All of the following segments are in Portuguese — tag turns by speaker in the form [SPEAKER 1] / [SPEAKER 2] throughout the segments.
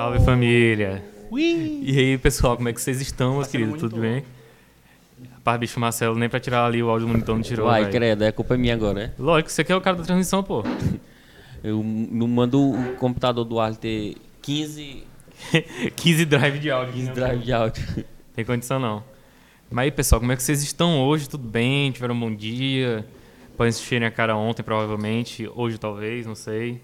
[SPEAKER 1] Salve família!
[SPEAKER 2] Ui!
[SPEAKER 1] E aí pessoal, como é que vocês estão, meus
[SPEAKER 3] Tá
[SPEAKER 1] queridos? Tudo bem? Rapaz, bicho Marcelo, nem pra tirar ali o áudio do monitor não tirou.
[SPEAKER 4] Vai,
[SPEAKER 1] velho.
[SPEAKER 4] credo, é culpa minha agora, né?
[SPEAKER 1] Lógico, você aqui é o cara da transmissão, pô.
[SPEAKER 4] Eu não mando o computador do Arley ter 15
[SPEAKER 1] 15 drive de áudio.
[SPEAKER 4] 15
[SPEAKER 1] né?
[SPEAKER 4] drive de áudio.
[SPEAKER 1] Tem condição não. Mas aí, pessoal, como é que vocês estão hoje? Tudo bem? Tiveram um bom dia? Podem se encherem a cara ontem, provavelmente. Hoje, talvez, não sei.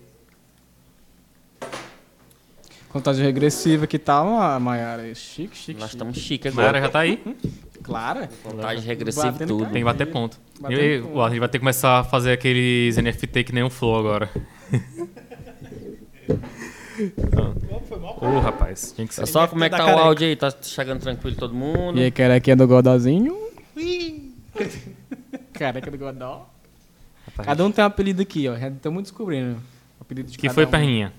[SPEAKER 3] Contagem regressiva que tal, a Maiara? Chique, chique,
[SPEAKER 4] Nós estamos chiques
[SPEAKER 1] Mayara
[SPEAKER 4] agora.
[SPEAKER 1] já tá aí?
[SPEAKER 3] Claro.
[SPEAKER 4] Contagem regressiva e tudo.
[SPEAKER 1] Tem que bater ponto.
[SPEAKER 3] Batendo
[SPEAKER 1] E aí, ó, a gente vai ter que começar a fazer aqueles NFT que nem um flow agora. Ô, rapaz, tinha que ser.
[SPEAKER 4] Pessoal, como é que tá o áudio aí? Tá chegando tranquilo todo mundo?
[SPEAKER 3] E aí, carequinha do Godózinho?
[SPEAKER 2] Ui!
[SPEAKER 3] Careca do Godó.
[SPEAKER 1] Rapaz,
[SPEAKER 3] Cada um tem um apelido aqui, ó. Já estamos descobrindo. O apelido de
[SPEAKER 1] que
[SPEAKER 3] cada
[SPEAKER 1] foi,
[SPEAKER 3] um.
[SPEAKER 1] perninha?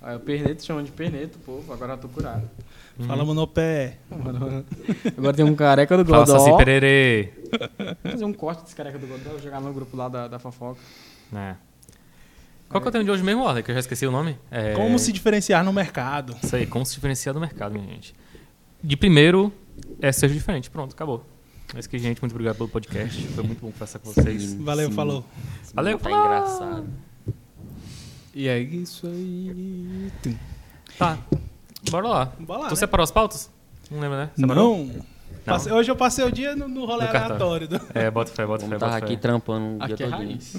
[SPEAKER 3] Ah, o Perneto chama de Perneto, povo. Agora eu tô curado.
[SPEAKER 2] Falamos no pé.
[SPEAKER 3] Agora tem um careca do
[SPEAKER 1] Fala
[SPEAKER 3] Godó.
[SPEAKER 1] assim, pererê.
[SPEAKER 3] Vou fazer um corte desse careca do Godó, jogar no grupo lá da, da fofoca.
[SPEAKER 1] É. Qual que é o tema de hoje mesmo, Arley? Que eu já esqueci o nome. É...
[SPEAKER 2] Como se diferenciar no mercado.
[SPEAKER 1] Isso aí, como se diferenciar do mercado, minha gente. De primeiro, é ser diferente. Pronto, acabou. É isso que, gente. Muito obrigado pelo podcast. Foi muito bom conversar com vocês.
[SPEAKER 4] Sim,
[SPEAKER 2] Valeu,
[SPEAKER 4] sim.
[SPEAKER 2] falou.
[SPEAKER 1] Valeu,
[SPEAKER 4] Tá
[SPEAKER 1] falou.
[SPEAKER 4] engraçado.
[SPEAKER 3] E é isso aí.
[SPEAKER 1] Tá. Bora lá.
[SPEAKER 2] Bora lá,
[SPEAKER 1] tu
[SPEAKER 2] né?
[SPEAKER 1] separou as pautas? Não lembra, né? Separou?
[SPEAKER 2] Não. Passei- hoje eu passei o dia no, no rolê
[SPEAKER 1] cartão.
[SPEAKER 2] aleatório. do-
[SPEAKER 1] É, bota fé, bota fé,
[SPEAKER 4] Vamos
[SPEAKER 1] bota
[SPEAKER 4] tava
[SPEAKER 1] fé.
[SPEAKER 4] aqui trampando o dia
[SPEAKER 3] Aqui é
[SPEAKER 4] todinho.
[SPEAKER 3] raiz.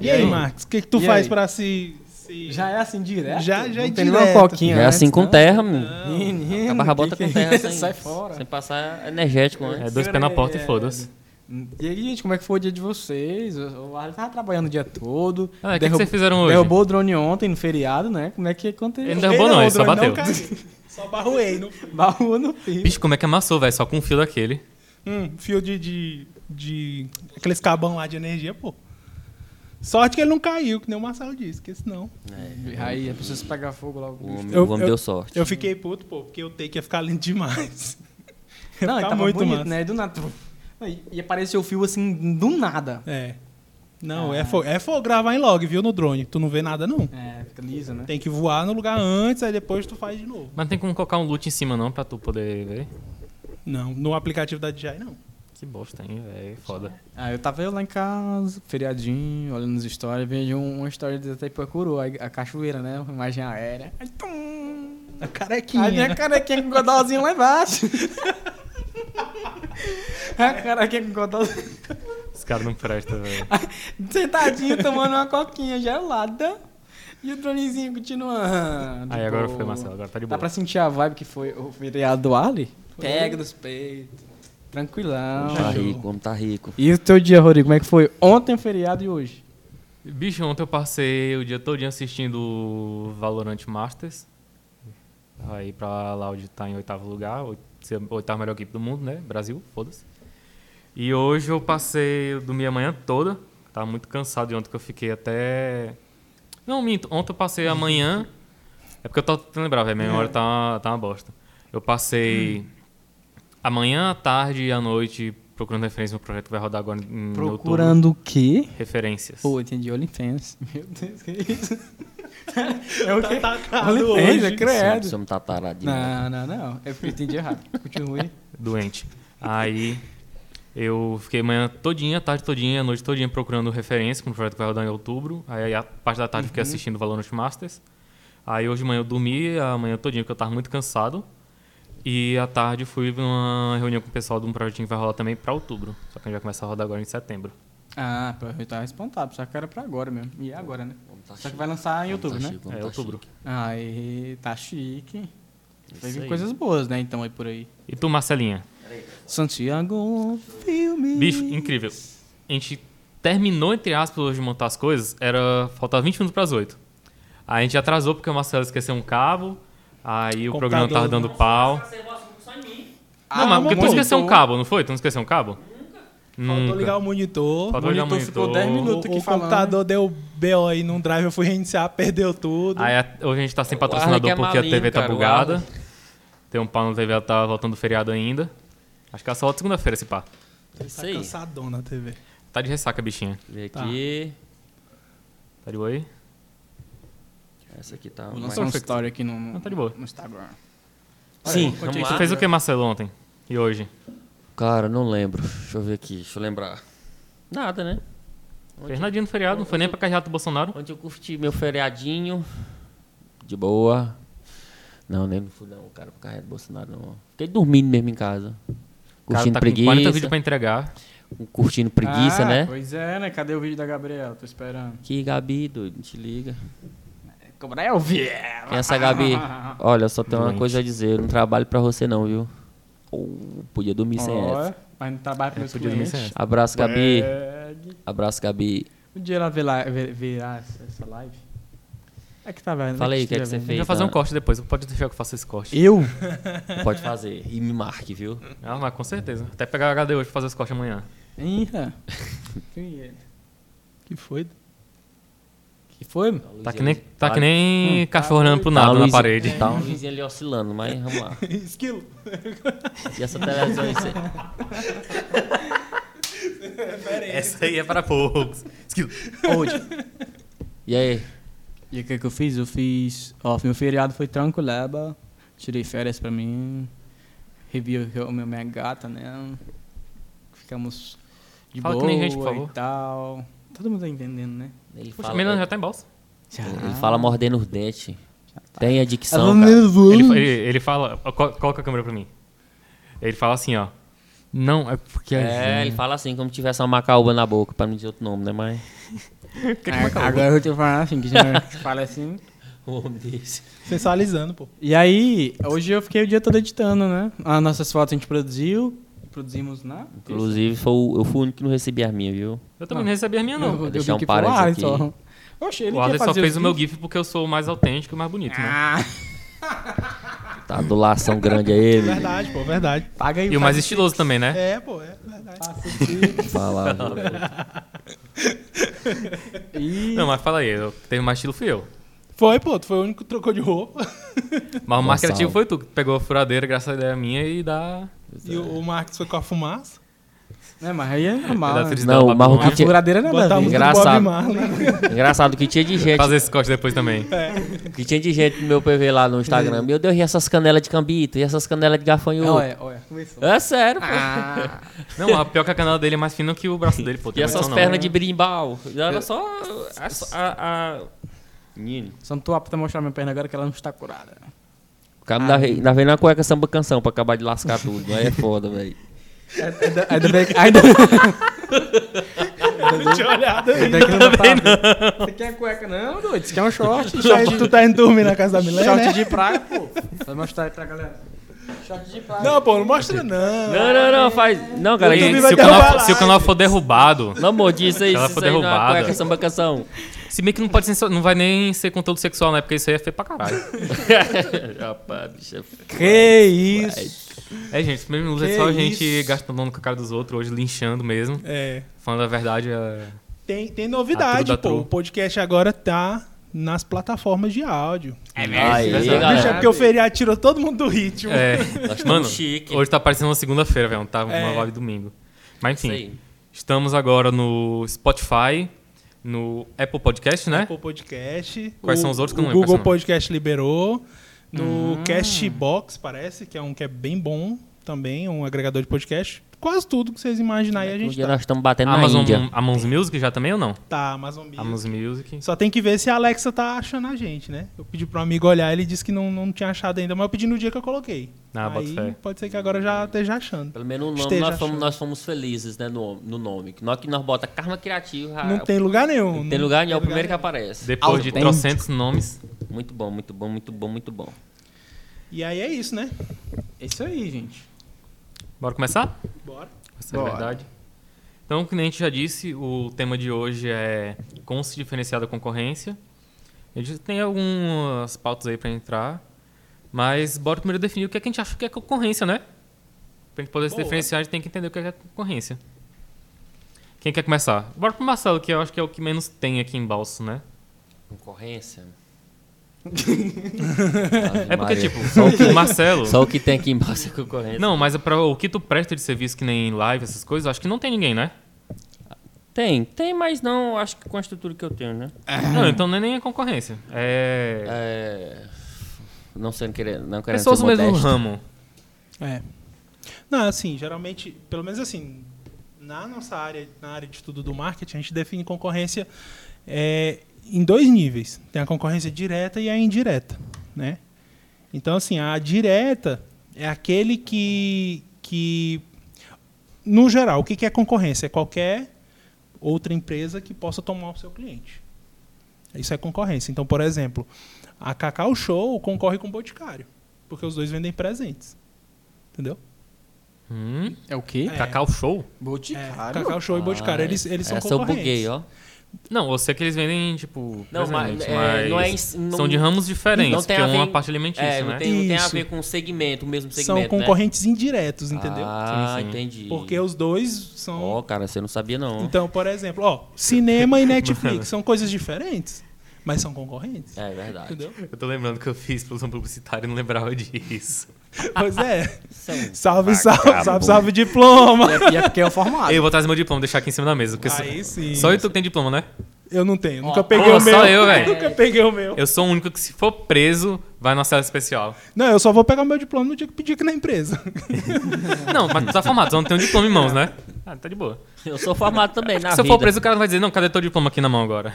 [SPEAKER 2] E aí, Marcos, o que, que tu
[SPEAKER 3] E
[SPEAKER 2] faz
[SPEAKER 3] aí?
[SPEAKER 2] pra se. se-
[SPEAKER 3] Já é assim direto?
[SPEAKER 2] Já- já é
[SPEAKER 3] tem
[SPEAKER 2] direto.
[SPEAKER 3] coquinha
[SPEAKER 4] Já é
[SPEAKER 3] antes,
[SPEAKER 4] assim com
[SPEAKER 3] não?
[SPEAKER 4] terra, mano.
[SPEAKER 3] Menino,
[SPEAKER 4] Acaba bota
[SPEAKER 3] que
[SPEAKER 4] com
[SPEAKER 3] que
[SPEAKER 4] terra sem,
[SPEAKER 3] Sai fora.
[SPEAKER 4] sem passar energético, né?
[SPEAKER 1] É dois pés na porta e foda-se.
[SPEAKER 3] E aí, gente, como é que foi o dia de vocês? O Arlen tava trabalhando o dia todo.
[SPEAKER 1] Ah, o que, que vocês fizeram hoje?
[SPEAKER 3] Derrubou o drone ontem no feriado, né? Como é que aconteceu?
[SPEAKER 1] Ele não derrubou não, ele só bateu.
[SPEAKER 2] Só barruei. No...
[SPEAKER 3] Barrou no fio.
[SPEAKER 1] Bicho, como é que amassou, velho? Só com um fio daquele.
[SPEAKER 2] Hum, fio de, de, de. Aqueles cabão lá de energia, pô. Sorte que ele não caiu, que nem o Marcelo disse, porque senão.
[SPEAKER 3] Aí, é preciso pegar fogo logo.
[SPEAKER 4] O homem,
[SPEAKER 2] Eu-
[SPEAKER 4] o homem
[SPEAKER 2] eu-
[SPEAKER 4] deu sorte.
[SPEAKER 2] Eu fiquei puto, pô, porque o take ia ficar lindo demais.
[SPEAKER 3] Não, ele tava
[SPEAKER 2] muito
[SPEAKER 3] bonito,
[SPEAKER 2] massa.
[SPEAKER 3] né? Do nada. E e apareceu o fio assim, do nada.
[SPEAKER 2] É. Não,
[SPEAKER 3] Ah.
[SPEAKER 2] é fogo. É gravar em log, viu, no drone. Tu não vê nada, não.
[SPEAKER 3] É, fica lisa, né?
[SPEAKER 2] Tem que voar no lugar antes, aí depois tu faz de novo.
[SPEAKER 1] Mas não tem como colocar um loot em cima não pra tu poder ver?
[SPEAKER 2] Não, no aplicativo da DJI, não.
[SPEAKER 1] Que bosta, hein, velho? Foda.
[SPEAKER 3] Ah, eu tava eu lá em casa, feriadinho, olhando as histórias, vejo um- uma história de Itaipuacuru, a, a cachoeira, né? Uma imagem aérea. Aí, tum!
[SPEAKER 2] A carequinha.
[SPEAKER 3] Aí minha carequinha com o godalzinho lá embaixo. a carequinha com o godalzinho.
[SPEAKER 1] Esse cara não presta, velho.
[SPEAKER 3] Sentadinho tomando uma coquinha gelada. E o dronezinho continuando.
[SPEAKER 1] Aí agora foi, Marcelo. Agora tá de
[SPEAKER 3] Dá
[SPEAKER 1] boa.
[SPEAKER 3] pra sentir a vibe que foi o feriado do Ali? Pega dos peitos. Tranquilão.
[SPEAKER 4] Tá rico, o homem tá rico.
[SPEAKER 3] E o teu dia, Rodrigo, como é que foi? Ontem o feriado e hoje?
[SPEAKER 1] Bicho, ontem eu passei o dia todo assistindo o Valorant Masters. Aí pra Loud tá em oitavo lugar, ser a oitava melhor equipe do mundo, né? Brasil, foda-se. E hoje eu passei, eu dormi a manhã toda. Tava muito cansado de ontem que eu fiquei até. Não, minto. Ontem eu passei a manhã. É porque eu tô tentando lembrar, velho. Minha memória tá, uma- tá uma bosta. Eu passei a manhã, a tarde e a noite procurando referência no projeto que vai rodar agora em outubro.
[SPEAKER 3] Procurando o quê?
[SPEAKER 1] Referências.
[SPEAKER 3] Pô, entendi OnlyFans. Meu Deus, que isso? é o?
[SPEAKER 2] Tá tacado
[SPEAKER 3] OnlyFans,
[SPEAKER 2] hoje.
[SPEAKER 3] é credo.
[SPEAKER 4] Tá taradinho.
[SPEAKER 3] Não, não, não. Eu entendi errado. Continue.
[SPEAKER 1] doente. Aí eu fiquei manhã todinha, tarde todinha, noite todinha procurando referência para um projeto que vai rodar em outubro. Aí a parte da tarde eu fiquei assistindo Valorant Masters. Aí hoje de manhã eu dormi, a manhã todinha porque eu tava muito cansado. E à tarde fui numa reunião com o pessoal de um projetinho que vai rolar também para outubro. Só que a gente vai começar a rodar agora em setembro.
[SPEAKER 3] Ah, eu tava espantado. Só que era pra agora mesmo. E é agora, né?
[SPEAKER 4] Tá
[SPEAKER 3] Só que
[SPEAKER 4] chique.
[SPEAKER 3] vai lançar em
[SPEAKER 4] tá
[SPEAKER 3] outubro, né?
[SPEAKER 4] chique,
[SPEAKER 1] É
[SPEAKER 4] tá
[SPEAKER 1] outubro.
[SPEAKER 4] chique.
[SPEAKER 3] Aí, tá chique. Vai vir coisas boas, né? Então, aí por aí.
[SPEAKER 1] E tu, Marcelinha?
[SPEAKER 3] Santiago Filme.
[SPEAKER 1] Bicho, incrível. A gente terminou, entre aspas, hoje de montar as coisas, era. faltava 20 minutos para as 8. Aí a gente atrasou porque o Marcelo esqueceu um cabo. Aí o
[SPEAKER 2] Computador.
[SPEAKER 1] programa tava dando pau.
[SPEAKER 3] Ah,
[SPEAKER 1] não, mas porque tu esqueceu um cabo, não foi? Tu não esqueceu um cabo?
[SPEAKER 2] Faltou
[SPEAKER 1] Nunca.
[SPEAKER 2] ligar o monitor.
[SPEAKER 1] Faltou ligar o
[SPEAKER 3] monitor ficou
[SPEAKER 1] monitor.
[SPEAKER 3] 10 minutos.
[SPEAKER 2] O,
[SPEAKER 3] aqui
[SPEAKER 2] o
[SPEAKER 3] falando.
[SPEAKER 2] computador deu BO aí num drive, eu fui reiniciar, perdeu tudo.
[SPEAKER 1] Aí a- hoje a gente tá sem
[SPEAKER 4] O Arley
[SPEAKER 1] patrocinador
[SPEAKER 4] que é
[SPEAKER 1] porque a TV tá
[SPEAKER 4] cara, o
[SPEAKER 1] bugada.
[SPEAKER 4] Arley.
[SPEAKER 1] Tem um pau na TV, ela tá voltando do feriado ainda. Acho que ela só volta segunda-feira esse pá.
[SPEAKER 4] Isso
[SPEAKER 2] tá
[SPEAKER 4] aí.
[SPEAKER 2] cansadona a TV.
[SPEAKER 1] Tá de ressaca, bichinha.
[SPEAKER 4] Vê
[SPEAKER 2] Tá.
[SPEAKER 4] aqui.
[SPEAKER 1] Tá de boa aí?
[SPEAKER 4] Essa aqui tá.
[SPEAKER 3] Vou lançar uma story aqui no, no,
[SPEAKER 1] Não, tá de boa.
[SPEAKER 3] no Instagram.
[SPEAKER 4] Sim, vamos lá.
[SPEAKER 1] Você fez o que, Marcelo, ontem? E hoje?
[SPEAKER 4] Cara, não lembro. Deixa eu ver aqui, deixa eu lembrar. Nada, né?
[SPEAKER 1] Fez nadinha no feriado, não foi nem pra carregar do Bolsonaro.
[SPEAKER 4] Onde eu curti meu feriadinho. De boa. Não, nem não fui não, cara, pro carregar do Bolsonaro, não. Fiquei dormindo mesmo em casa. Curtindo
[SPEAKER 1] tá com 40 vídeos
[SPEAKER 4] preguiça.
[SPEAKER 1] pra entregar.
[SPEAKER 4] Curtindo preguiça,
[SPEAKER 3] Ah,
[SPEAKER 4] né?
[SPEAKER 3] Pois é, né? Cadê o vídeo da Gabriela? Tô esperando.
[SPEAKER 4] Que Gabi, doido, te liga.
[SPEAKER 3] Gabriel Vieira.
[SPEAKER 4] Quem é essa Gabi? Olha, eu só tenho uma coisa a dizer. Eu não trabalho pra você, não, viu? Ou podia dormir sem
[SPEAKER 3] Ó,
[SPEAKER 4] essa.
[SPEAKER 3] Mas não trabalha com meus
[SPEAKER 1] podia dormir sem
[SPEAKER 3] clientes.
[SPEAKER 4] Abraço, Gabi.
[SPEAKER 3] Bag.
[SPEAKER 4] Abraço, Gabi.
[SPEAKER 3] Um dia ela verá, ver- verá essa essa live. É que tá vendo.
[SPEAKER 4] Fala aí, o que é que você
[SPEAKER 1] A gente
[SPEAKER 4] fez?
[SPEAKER 1] vai fazer um
[SPEAKER 4] tá?
[SPEAKER 1] corte depois, pode deixar que eu faça esse corte.
[SPEAKER 3] Eu?
[SPEAKER 4] Pode fazer. E me marque, viu?
[SPEAKER 1] Ah, mas com certeza. Até pegar o HD hoje pra fazer esse corte amanhã.
[SPEAKER 3] Ih, Quem é?
[SPEAKER 2] Que foi?
[SPEAKER 3] Que foi?
[SPEAKER 1] Tá que nem, tá que nem
[SPEAKER 3] Hum,
[SPEAKER 1] cachorro olhando pro
[SPEAKER 4] Tá
[SPEAKER 1] nada na parede.
[SPEAKER 4] Tá uma luzinha ali oscilando, mas vamos lá.
[SPEAKER 2] Esquilo.
[SPEAKER 4] E essa televisão aí?
[SPEAKER 1] Essa aí é para poucos. Esquilo.
[SPEAKER 3] Hoje.
[SPEAKER 4] E aí?
[SPEAKER 3] E o que, que eu fiz? Eu fiz. Ó, meu feriado foi tranquileba. Tirei férias pra mim. Revi o meu minha gata, né? Ficamos de
[SPEAKER 1] Fala que
[SPEAKER 3] boa
[SPEAKER 1] nem gente, por favor.
[SPEAKER 3] e tal. Todo mundo tá entendendo, né?
[SPEAKER 4] Ele
[SPEAKER 1] Poxa,
[SPEAKER 4] fala,
[SPEAKER 1] menina já tá em bolsa.
[SPEAKER 4] ele fala mordendo os dentes. Tem a
[SPEAKER 3] Ela
[SPEAKER 4] dicção, cara.
[SPEAKER 1] Ele, ele, ele fala. ó, Coloca a câmera pra mim. Ele fala assim, ó. Não, é porque a
[SPEAKER 4] É, ele fala assim, como tivesse uma macaúba na boca, pra não dizer outro nome, né? Mas.
[SPEAKER 3] Ah, Agora eu tô falando assim, que já fala assim.
[SPEAKER 4] Homem desse.
[SPEAKER 2] Sensualizando, pô.
[SPEAKER 3] E aí, hoje eu fiquei o dia todo editando, né? As nossas fotos a gente produziu. Produzimos na.
[SPEAKER 4] Inclusive, foi o- eu fui o único que não recebi as minhas, viu?
[SPEAKER 1] Eu também não recebi a minha, não.
[SPEAKER 4] vou
[SPEAKER 3] eu
[SPEAKER 4] deixar
[SPEAKER 3] vi
[SPEAKER 4] um
[SPEAKER 3] que foi
[SPEAKER 4] parênteses
[SPEAKER 3] o
[SPEAKER 4] aqui.
[SPEAKER 3] Oxe, ele
[SPEAKER 1] O Alisson só fez o meu. GIF porque eu sou o mais autêntico e mais bonito, né?
[SPEAKER 3] Ah,
[SPEAKER 4] Tá adulação grande aí, menino.
[SPEAKER 2] Verdade, pô, verdade.
[SPEAKER 3] paga aí.
[SPEAKER 1] E o mais estiloso também, né?
[SPEAKER 2] É, pô, é verdade.
[SPEAKER 4] Fala?
[SPEAKER 3] E...
[SPEAKER 1] Não, mas fala aí, eu teve mais estilo fui eu.
[SPEAKER 2] Foi, pô, tu foi o único que trocou de roupa.
[SPEAKER 1] Mas o mais criativo foi tu, que pegou a furadeira, graças a ideia minha, e dá.
[SPEAKER 2] E o, o Marcos foi com a fumaça.
[SPEAKER 3] É, mas aí é normal. né?
[SPEAKER 4] Não, o Marrom
[SPEAKER 1] Babilônia.
[SPEAKER 3] A
[SPEAKER 4] Tinha-
[SPEAKER 3] furadeira não é
[SPEAKER 2] a
[SPEAKER 4] Engraçado.
[SPEAKER 2] Bob Marley.
[SPEAKER 4] Engraçado que tinha de gente.
[SPEAKER 1] Fazer esse corte depois também.
[SPEAKER 4] Que tinha de gente no meu PV lá no Instagram. Meu Deus, e essas canelas de cambito? E essas canelas de gafanhoto?
[SPEAKER 3] Olha, olha, começou.
[SPEAKER 4] É sério, pô.
[SPEAKER 3] Ah,
[SPEAKER 1] Não, a pior que a canela dele é mais fina que o braço dele, pô.
[SPEAKER 4] E essas
[SPEAKER 1] não.
[SPEAKER 4] pernas de berimbau? Era só a... a, a... Menino.
[SPEAKER 3] só não tô apto a mostrar minha perna agora que ela não está curada.
[SPEAKER 4] O cara ainda ainda veio na cueca samba canção pra acabar de lascar tudo. Aí é foda, velho.
[SPEAKER 3] Ainda, ainda bem que... Ainda,
[SPEAKER 2] Não tinha olhado
[SPEAKER 3] ainda que não tá. Você quer cueca não, doido? Isso aqui é um short.
[SPEAKER 2] Tu tá, tu tá indo dormir na casa da Milena,
[SPEAKER 3] Short
[SPEAKER 2] né?
[SPEAKER 3] de praia, pô. Vou mostrar aí pra galera. Short de praia.
[SPEAKER 2] Não, pô, não mostra não.
[SPEAKER 4] Não, não, não, faz. Não, cara.
[SPEAKER 1] E
[SPEAKER 2] vai
[SPEAKER 1] se, o canal, se o canal for derrubado,
[SPEAKER 4] Não, amor, diz aí.
[SPEAKER 1] Se
[SPEAKER 4] Isso
[SPEAKER 1] for
[SPEAKER 4] aí na
[SPEAKER 1] derrubada.
[SPEAKER 4] cueca samba canção.
[SPEAKER 1] Se bem que não pode ser, não vai nem ser conteúdo sexual, né? Porque isso aí é feio pra caralho.
[SPEAKER 4] Rapaz, bicho.
[SPEAKER 3] Que isso?
[SPEAKER 1] É, gente, esse mesmo é só a gente
[SPEAKER 2] isso?
[SPEAKER 1] gastando nome com a cara dos outros, hoje linchando mesmo.
[SPEAKER 2] É.
[SPEAKER 1] Falando a verdade, é...
[SPEAKER 2] Tem, tem novidade,
[SPEAKER 1] da
[SPEAKER 2] pô.
[SPEAKER 1] tru.
[SPEAKER 2] O podcast agora tá nas plataformas de áudio.
[SPEAKER 3] É
[SPEAKER 4] Aí,
[SPEAKER 1] verdade.
[SPEAKER 4] galera.
[SPEAKER 2] Bicho, é porque o feriado tirou todo mundo do ritmo.
[SPEAKER 1] é mano,
[SPEAKER 4] chique.
[SPEAKER 1] hoje tá parecendo uma segunda-feira, velho. Tá uma
[SPEAKER 2] É.
[SPEAKER 1] live domingo. Mas enfim,
[SPEAKER 4] aí.
[SPEAKER 1] estamos agora no Spotify, no Apple Podcast, né?
[SPEAKER 2] Apple Podcast.
[SPEAKER 1] Quais
[SPEAKER 2] o,
[SPEAKER 1] são os outros que eu
[SPEAKER 2] O
[SPEAKER 1] não lembro
[SPEAKER 2] Google
[SPEAKER 1] quais
[SPEAKER 2] Podcast liberou. No
[SPEAKER 3] Hum.
[SPEAKER 2] Castbox, parece, que é um que é bem bom também, um agregador de podcast. Quase tudo que vocês imaginarem a
[SPEAKER 4] Um
[SPEAKER 2] gente tá.
[SPEAKER 4] nós estamos batendo na
[SPEAKER 1] Amazon,
[SPEAKER 4] Índia.
[SPEAKER 1] Amazon Music já também ou não?
[SPEAKER 2] Tá, Amazon Music.
[SPEAKER 1] Amazon Music.
[SPEAKER 2] Só tem que ver se a Alexa tá achando a gente, né? Eu pedi pro amigo olhar, ele disse que não, não tinha achado ainda, mas eu pedi no dia que eu coloquei.
[SPEAKER 1] Ah, bota
[SPEAKER 2] Aí
[SPEAKER 1] fé.
[SPEAKER 2] pode ser que agora já esteja achando.
[SPEAKER 4] Pelo menos no nome nós fomos, nós fomos felizes, né? No, no nome. Que nós que nós bota Karma Criativo.
[SPEAKER 2] Não tem lugar nenhum.
[SPEAKER 4] não tem lugar nenhum, é o primeiro que aparece.
[SPEAKER 1] Depois de
[SPEAKER 3] Autêntico.
[SPEAKER 1] trocentos nomes.
[SPEAKER 4] Muito bom, muito bom, muito bom, muito bom.
[SPEAKER 2] E aí é isso, né?
[SPEAKER 3] É isso aí, gente.
[SPEAKER 1] Bora começar?
[SPEAKER 2] Bora.
[SPEAKER 1] Essa é a
[SPEAKER 3] Bora.
[SPEAKER 1] verdade. Então, como a gente já disse, o tema de hoje é como se diferenciar da concorrência. A gente tem algumas pautas aí pra entrar, mas bora primeiro definir o que, é que a gente acha que é concorrência, né? Pra gente poder se
[SPEAKER 2] Boa.
[SPEAKER 1] diferenciar, a gente tem que entender o que é concorrência. Quem quer começar? Bora pro Marcelo, que eu acho que é o que menos tem aqui em Balso, né?
[SPEAKER 4] Concorrência?
[SPEAKER 1] É porque, tipo, só o que o Marcelo...
[SPEAKER 4] Só o que tem aqui embaixo é concorrência.
[SPEAKER 1] Não, mas é pra o que tu presta de serviço que nem live, essas coisas, eu acho que não tem ninguém, né?
[SPEAKER 4] Tem, tem, mas não, acho que com a estrutura que eu tenho, né?
[SPEAKER 1] Não, então não é nem a concorrência. É.
[SPEAKER 4] É, não sendo querer, não querendo
[SPEAKER 1] pessoas
[SPEAKER 4] ser
[SPEAKER 1] do mesmo ramo.
[SPEAKER 2] É. Não, assim, geralmente, pelo menos assim, na nossa área, na área de estudo do marketing, a gente define concorrência é, em dois níveis. Tem a concorrência direta e a indireta, né? Então, assim, a direta é aquele que, que no geral, o que que é concorrência? É qualquer outra empresa que possa tomar o seu cliente. Isso é concorrência. Então, por exemplo, a Cacau Show concorre com o Boticário, porque os dois vendem presentes. Entendeu?
[SPEAKER 1] Hum,
[SPEAKER 3] É o quê?
[SPEAKER 1] Cacau Show?
[SPEAKER 2] É,
[SPEAKER 3] Boticário?
[SPEAKER 2] Cacau Show e Boticário, eles, eles são
[SPEAKER 4] Essa eu
[SPEAKER 2] concorrentes.
[SPEAKER 4] buguei, ó.
[SPEAKER 1] Não, eu sei que eles vendem, tipo.
[SPEAKER 4] Não, mas, é, não é não-
[SPEAKER 1] São de ramos diferentes,
[SPEAKER 4] não tem
[SPEAKER 1] porque
[SPEAKER 4] a ver
[SPEAKER 1] uma
[SPEAKER 4] em-
[SPEAKER 1] parte alimentícia,
[SPEAKER 4] É, não
[SPEAKER 1] né?
[SPEAKER 4] tem, não tem a ver com segmento, o mesmo
[SPEAKER 2] São
[SPEAKER 4] segmento, né?
[SPEAKER 2] concorrentes indiretos, entendeu?
[SPEAKER 4] Ah,
[SPEAKER 1] Sim, sim.
[SPEAKER 4] entendi.
[SPEAKER 2] Porque os dois são.
[SPEAKER 4] Ó, cara, você não sabia não.
[SPEAKER 2] Então, por exemplo, ó, cinema e Netflix são coisas diferentes, mas são concorrentes.
[SPEAKER 4] É verdade.
[SPEAKER 2] Entendeu?
[SPEAKER 1] Eu tô lembrando que eu fiz produção publicitária e não lembrava disso.
[SPEAKER 2] Pois é.
[SPEAKER 4] É um
[SPEAKER 2] Salve, salve, salve, salve, diploma.
[SPEAKER 3] E é, é porque é o formato.
[SPEAKER 1] Eu vou trazer meu diploma, deixar aqui em cima da mesa. Porque
[SPEAKER 2] Aí
[SPEAKER 1] só,
[SPEAKER 2] sim.
[SPEAKER 1] só eu tu que tem diploma, né?
[SPEAKER 2] Eu não tenho, nunca peguei
[SPEAKER 1] pô,
[SPEAKER 2] o meu.
[SPEAKER 1] só eu, velho.
[SPEAKER 2] Nunca peguei o meu.
[SPEAKER 1] Eu sou o único que, se for preso, vai na cela especial.
[SPEAKER 2] Não, eu só vou pegar o meu diploma no dia que pedir aqui na empresa.
[SPEAKER 1] Não, mas tu tá formado, só não tem um diploma em mãos, né? Ah, tá de boa.
[SPEAKER 4] Eu sou formado também na
[SPEAKER 1] Se eu for preso, o cara vai dizer, não, cadê teu diploma aqui na mão agora?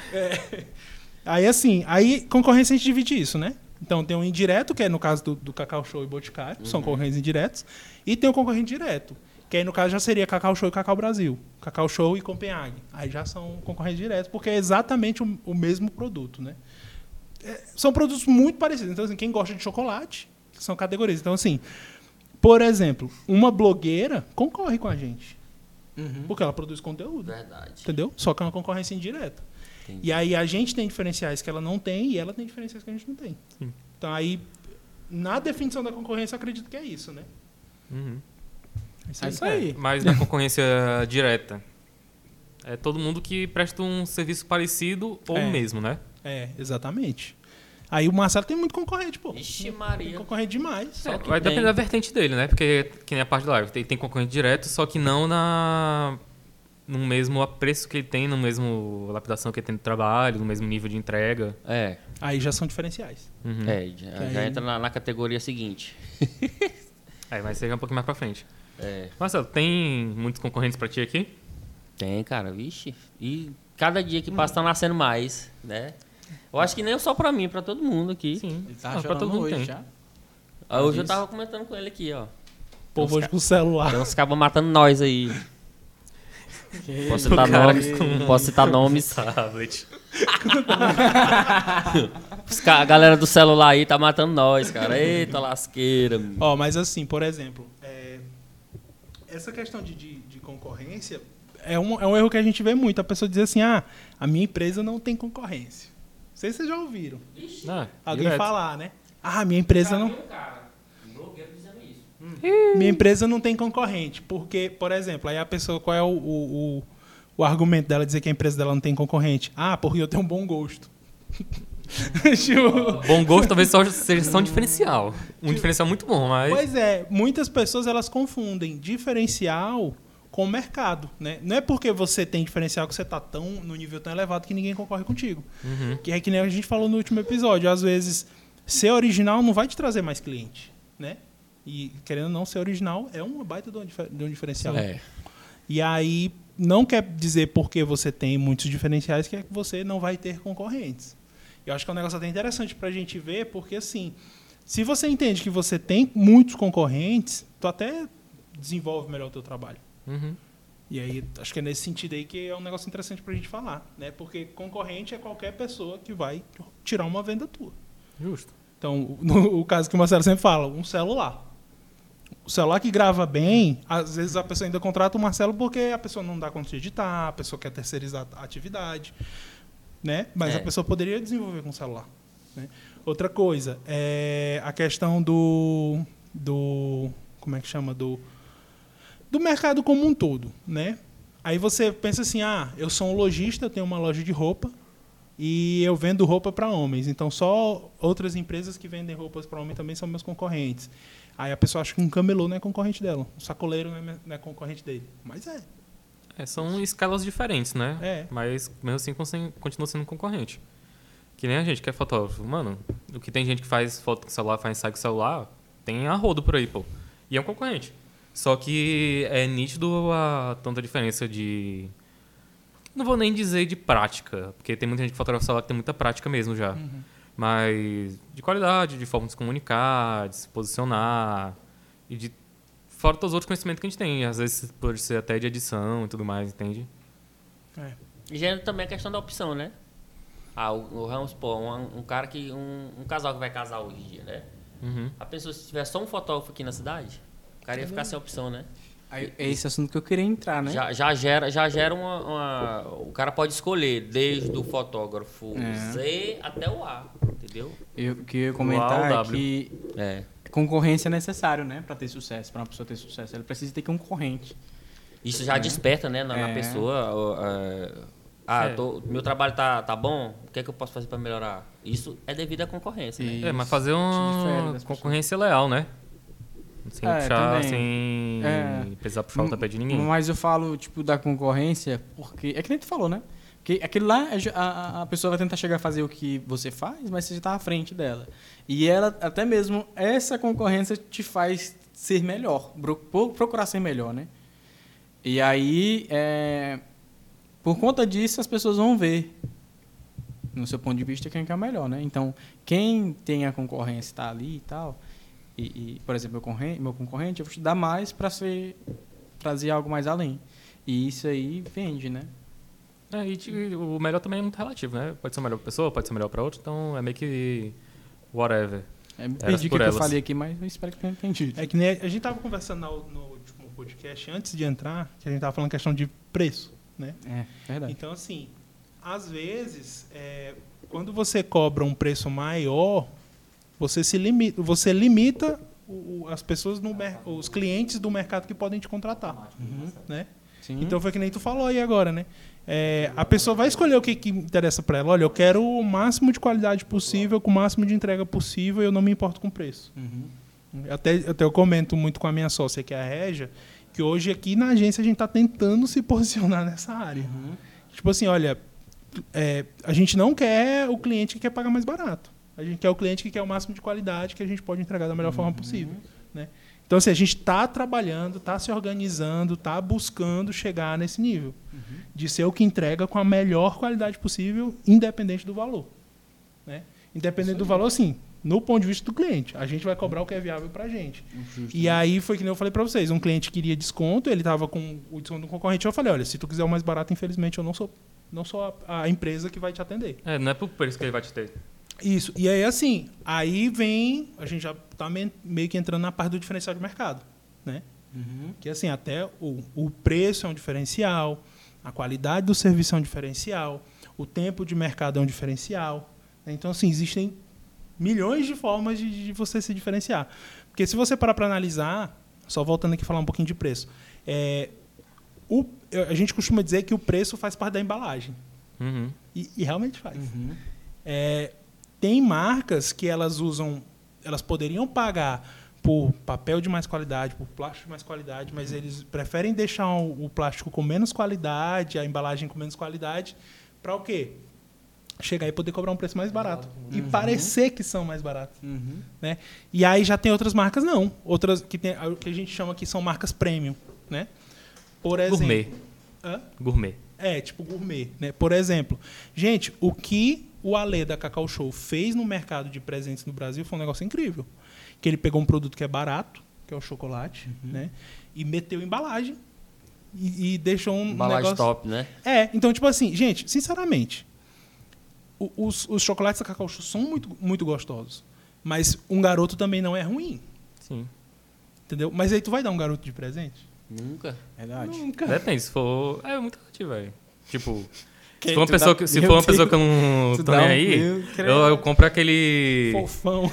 [SPEAKER 2] Aí assim, aí concorrência a gente divide isso, né? Então tem o indireto, que é no caso do, do Cacau Show e Boticário, são concorrentes indiretos, e tem o concorrente direto, que aí no caso já seria Cacau Show e Cacau Brasil, Cacau Show e Copenhague. Aí já são concorrentes diretos, porque é exatamente o, o mesmo produto, né? É, são produtos muito parecidos. Então, assim, quem gosta de chocolate, são categorias. Então, assim, por exemplo, uma blogueira concorre com a gente,
[SPEAKER 3] Uhum.
[SPEAKER 2] porque ela produz conteúdo.
[SPEAKER 4] Verdade.
[SPEAKER 2] Entendeu? Só que é uma concorrência indireta. E aí a gente tem diferenciais que ela não tem e ela tem diferenciais que a gente não tem.
[SPEAKER 1] Sim.
[SPEAKER 2] Então aí, na definição da concorrência, eu acredito que é isso, né?
[SPEAKER 1] Uhum.
[SPEAKER 2] É
[SPEAKER 3] É isso aí.
[SPEAKER 1] Mas na concorrência direta, é todo mundo que presta um serviço parecido ou
[SPEAKER 2] É.
[SPEAKER 1] o mesmo, né?
[SPEAKER 2] É, exatamente. Aí o Marcelo tem muito concorrente, pô.
[SPEAKER 4] Ixi,
[SPEAKER 2] Tem
[SPEAKER 4] Maria.
[SPEAKER 2] concorrente demais.
[SPEAKER 4] Só que
[SPEAKER 1] vai
[SPEAKER 4] tem.
[SPEAKER 1] depender da vertente dele, né? Porque, que nem a parte da live, tem, tem concorrente direto, só que não na no mesmo preço que ele tem, no mesmo lapidação que ele tem de trabalho, no mesmo nível de entrega.
[SPEAKER 4] É,
[SPEAKER 2] Aí já são diferenciais.
[SPEAKER 1] Uhum.
[SPEAKER 4] é já, já
[SPEAKER 2] aí-
[SPEAKER 4] entra na, na categoria seguinte.
[SPEAKER 1] Aí vai ser um pouquinho mais pra frente.
[SPEAKER 4] É,
[SPEAKER 1] Marcelo, tem muitos concorrentes pra ti aqui?
[SPEAKER 4] tem, cara, vixe. E cada dia que passa tá nascendo mais, né? Eu acho que nem só pra mim, pra todo mundo aqui.
[SPEAKER 1] Sim.
[SPEAKER 3] Ele tá
[SPEAKER 1] Ah, pra todo mundo
[SPEAKER 3] hoje
[SPEAKER 1] tem.
[SPEAKER 3] já.
[SPEAKER 4] Hoje eu tava comentando com ele aqui, ó.
[SPEAKER 2] Povo hoje com o celular.
[SPEAKER 4] Tem uns cabos matando nós aí. Posso citar
[SPEAKER 1] cara
[SPEAKER 4] nomes?
[SPEAKER 1] com-
[SPEAKER 4] Posso citar nomes?
[SPEAKER 1] Tablet.
[SPEAKER 4] A galera do celular aí tá matando nós, cara. Eita lasqueira.
[SPEAKER 2] Ó, mas assim, por exemplo, é, essa questão de, de, de concorrência é um, é um erro que a gente vê muito. A pessoa diz assim, ah, a minha empresa não tem concorrência. Não sei se vocês já ouviram.
[SPEAKER 1] Ah,
[SPEAKER 2] Alguém
[SPEAKER 1] direto.
[SPEAKER 2] Falar, né? Ah, minha empresa não. Minha empresa não tem concorrente. Porque, por exemplo, aí a pessoa, qual é o, o, o, o argumento dela dizer que a empresa dela não tem concorrente? Ah, porque eu tenho um bom gosto. Tipo,
[SPEAKER 1] Bom gosto talvez só seja só um diferencial. Um diferencial muito bom, mas.
[SPEAKER 2] Pois é, muitas pessoas elas confundem diferencial com mercado, né? Não é porque você tem diferencial que você tá tão no nível tão elevado que ninguém concorre contigo.
[SPEAKER 1] Uhum.
[SPEAKER 2] Que é que nem a gente falou no último episódio, às vezes ser original não vai te trazer mais cliente, né? E querendo ou não ser original é uma baita de um, de um diferencial.
[SPEAKER 4] É.
[SPEAKER 2] E aí não quer dizer porque você tem muitos diferenciais que é que você não vai ter concorrentes. Eu acho que é um negócio até interessante para a gente ver, porque assim, se você entende que você tem muitos concorrentes, tu até desenvolve melhor o teu trabalho.
[SPEAKER 1] Uhum.
[SPEAKER 2] E aí, acho que é nesse sentido aí que é um negócio interessante para a gente falar, né? Porque concorrente é qualquer pessoa que vai tirar uma venda tua.
[SPEAKER 1] Justo.
[SPEAKER 2] Então, no o caso que o Marcelo sempre fala, um celular. O celular que grava bem, às vezes a pessoa ainda contrata o Marcelo porque a pessoa não dá conta de editar, a pessoa quer terceirizar a atividade, né? Mas
[SPEAKER 4] É.
[SPEAKER 2] a pessoa poderia desenvolver com o celular. né? Outra coisa, é a questão do, do... Como é que chama? Do, do mercado como um todo, né? Aí você pensa assim, ah, eu sou um lojista, eu tenho uma loja de roupa, e eu vendo roupa para homens. Então só outras empresas que vendem roupas para homem também são meus concorrentes. Aí a pessoa acha que um camelô não é concorrente dela, um sacoleiro não é, não é concorrente dele. Mas é.
[SPEAKER 1] É, são escalas diferentes, né?
[SPEAKER 2] É.
[SPEAKER 1] Mas mesmo assim continua sendo concorrente. Que nem a gente que é fotógrafo. Mano, o que tem gente que faz foto com celular, faz ensaio com celular, tem a rodo por aí, pô. E é um concorrente. Só que é nítido a tanta diferença de. Não vou nem dizer de prática, porque tem muita gente que fotografa celular que tem muita prática mesmo já. Mas de qualidade, de forma de se comunicar, de se posicionar e de. Fora todos os outros conhecimentos que a gente tem. Às vezes pode ser até de edição e tudo mais, entende?
[SPEAKER 2] É.
[SPEAKER 4] E gênero também é questão da opção, né? Ah, o, o vamos supor, um, um cara que. Um, um casal que vai casar hoje em dia, né?
[SPEAKER 1] Uhum.
[SPEAKER 4] A pessoa, se tiver só um fotógrafo aqui na cidade, o cara ia ficar sem opção, né?
[SPEAKER 3] Aí, é esse assunto que eu queria entrar, né?
[SPEAKER 4] Já, já gera, já gera uma, uma- O cara pode escolher desde o fotógrafo
[SPEAKER 3] É.
[SPEAKER 4] Z até o A, entendeu?
[SPEAKER 3] Eu o que eu ia comentar
[SPEAKER 1] Uau,
[SPEAKER 3] é que
[SPEAKER 4] É.
[SPEAKER 3] concorrência é necessário, né? Pra ter sucesso, pra uma pessoa ter sucesso. Ela precisa ter concorrente.
[SPEAKER 4] Isso já
[SPEAKER 3] É.
[SPEAKER 4] desperta, né, na, na
[SPEAKER 3] É.
[SPEAKER 4] pessoa. é, ah,
[SPEAKER 1] É.
[SPEAKER 4] tô- meu trabalho tá, tá bom, o que é que eu posso fazer para melhorar? Isso é devido à concorrência, né?
[SPEAKER 1] É, mas fazer uma concorrência leal, né? Sem
[SPEAKER 3] É,
[SPEAKER 1] puxar,
[SPEAKER 3] também.
[SPEAKER 1] sem
[SPEAKER 3] É.
[SPEAKER 1] precisar puxar o tapete de ninguém.
[SPEAKER 3] Mas eu falo, tipo, da concorrência, porque. É que nem tu falou, né? Porque aquilo lá, é a, a- pessoa vai tentar chegar a fazer o que você faz, mas você já tá à frente dela. E ela, até mesmo, essa concorrência te faz ser melhor, pro- pro- procurar ser melhor, né? E aí, é, por conta disso, as pessoas vão ver, no seu ponto de vista, quem que é melhor, né? Então, quem tem a concorrência está ali e tal, e, e, por exemplo, meu concorrente, meu concorrente, eu vou te dar mais para ser trazer algo mais além. E isso aí vende, né?
[SPEAKER 1] É, e te- o melhor também é muito relativo, né? Pode ser melhor pra pessoa, pode ser melhor pra outra, então é meio que whatever.
[SPEAKER 3] É, me perdi o que, eu falei aqui, mas eu espero que tenha entendido.
[SPEAKER 2] É que nem a gente tava conversando no, no último podcast, antes de entrar, que a gente tava falando questão de preço, né?
[SPEAKER 3] É, verdade.
[SPEAKER 2] Então, assim, às vezes, é, quando você cobra um preço maior, você se limita, você limita as pessoas no os clientes do mercado que podem te contratar, né?
[SPEAKER 3] Sim.
[SPEAKER 2] Então foi que nem tu falou aí agora, né? É, a pessoa vai escolher o que, que interessa para ela. Olha, eu quero o máximo de qualidade possível, com o máximo de entrega possível, e eu não me importo com o preço.
[SPEAKER 3] Uhum.
[SPEAKER 2] Até, até eu comento muito com a minha sócia, que é a Régia, que hoje aqui na agência a gente está tentando se posicionar nessa área.
[SPEAKER 3] Uhum.
[SPEAKER 2] Tipo assim, olha, é, a gente não quer o cliente que quer pagar mais barato. A gente quer o cliente que quer o máximo de qualidade que a gente pode entregar da melhor forma possível. Né? Então, assim, a gente está trabalhando, está se organizando, está buscando chegar nesse nível. De ser o que entrega com a melhor qualidade possível, independente do valor. Né? Independente do valor, sim. No ponto de vista do cliente. A gente vai cobrar o que é viável para a gente. E aí foi que nem eu falei para vocês. Um cliente queria desconto, ele estava com o desconto do concorrente. Eu falei, olha, se tu quiser o mais barato, infelizmente eu não sou, não sou a, a empresa que vai te atender.
[SPEAKER 1] É, não é por preço que ele vai te ter.
[SPEAKER 2] Isso. E aí, assim, aí vem. A gente já tá me- meio que entrando na parte do diferencial de mercado. Né?
[SPEAKER 3] Uhum.
[SPEAKER 2] Que assim, até o, o preço é um diferencial, a qualidade do serviço é um diferencial, o tempo de mercado é um diferencial. né? Então, assim, existem milhões de formas de, de você se diferenciar. Porque se você parar para analisar, só voltando aqui a falar um pouquinho de preço, é, o- a gente costuma dizer que o preço faz parte da embalagem.
[SPEAKER 1] Uhum.
[SPEAKER 2] E, e realmente faz.
[SPEAKER 3] Uhum.
[SPEAKER 2] É, tem marcas que elas usam, elas poderiam pagar por papel de mais qualidade, por plástico de mais qualidade, mas eles preferem deixar o, plástico com menos qualidade, a embalagem com menos qualidade, para o quê? Chegar e poder cobrar um preço mais barato. E parecer que são mais baratos.
[SPEAKER 3] Uhum.
[SPEAKER 2] Né? E aí já tem outras marcas, não. Outras que, tem, o que a gente chama aqui são marcas premium. Né? Por exemplo.
[SPEAKER 1] Gourmet.
[SPEAKER 2] Hã?
[SPEAKER 1] Gourmet.
[SPEAKER 2] É, tipo gourmet, né? Por exemplo, gente, o que o Ale da Cacau Show fez no mercado de presentes no Brasil foi um negócio incrível. Que ele pegou um produto que é barato, que é o chocolate, né? E meteu embalagem e, e deixou um
[SPEAKER 4] Embalagem
[SPEAKER 2] negócio...
[SPEAKER 4] top, né?
[SPEAKER 2] É, então, tipo assim, gente, sinceramente, os, os chocolates da Cacau Show são muito, muito gostosos. Mas um garoto também não é ruim,
[SPEAKER 1] Sim.
[SPEAKER 2] entendeu? Mas aí tu vai dar um garoto de presente?
[SPEAKER 4] Nunca.
[SPEAKER 3] Verdade.
[SPEAKER 2] Nunca.
[SPEAKER 1] Depende, se for. É muito relativo, velho. Tipo, se for uma pessoa
[SPEAKER 3] dá-
[SPEAKER 1] que, se
[SPEAKER 3] meu
[SPEAKER 1] for uma
[SPEAKER 3] Deus.
[SPEAKER 1] pessoa que eu não
[SPEAKER 3] Tu
[SPEAKER 1] tô nem
[SPEAKER 3] um-
[SPEAKER 1] aí, eu, eu compro aquele.
[SPEAKER 2] Fofão.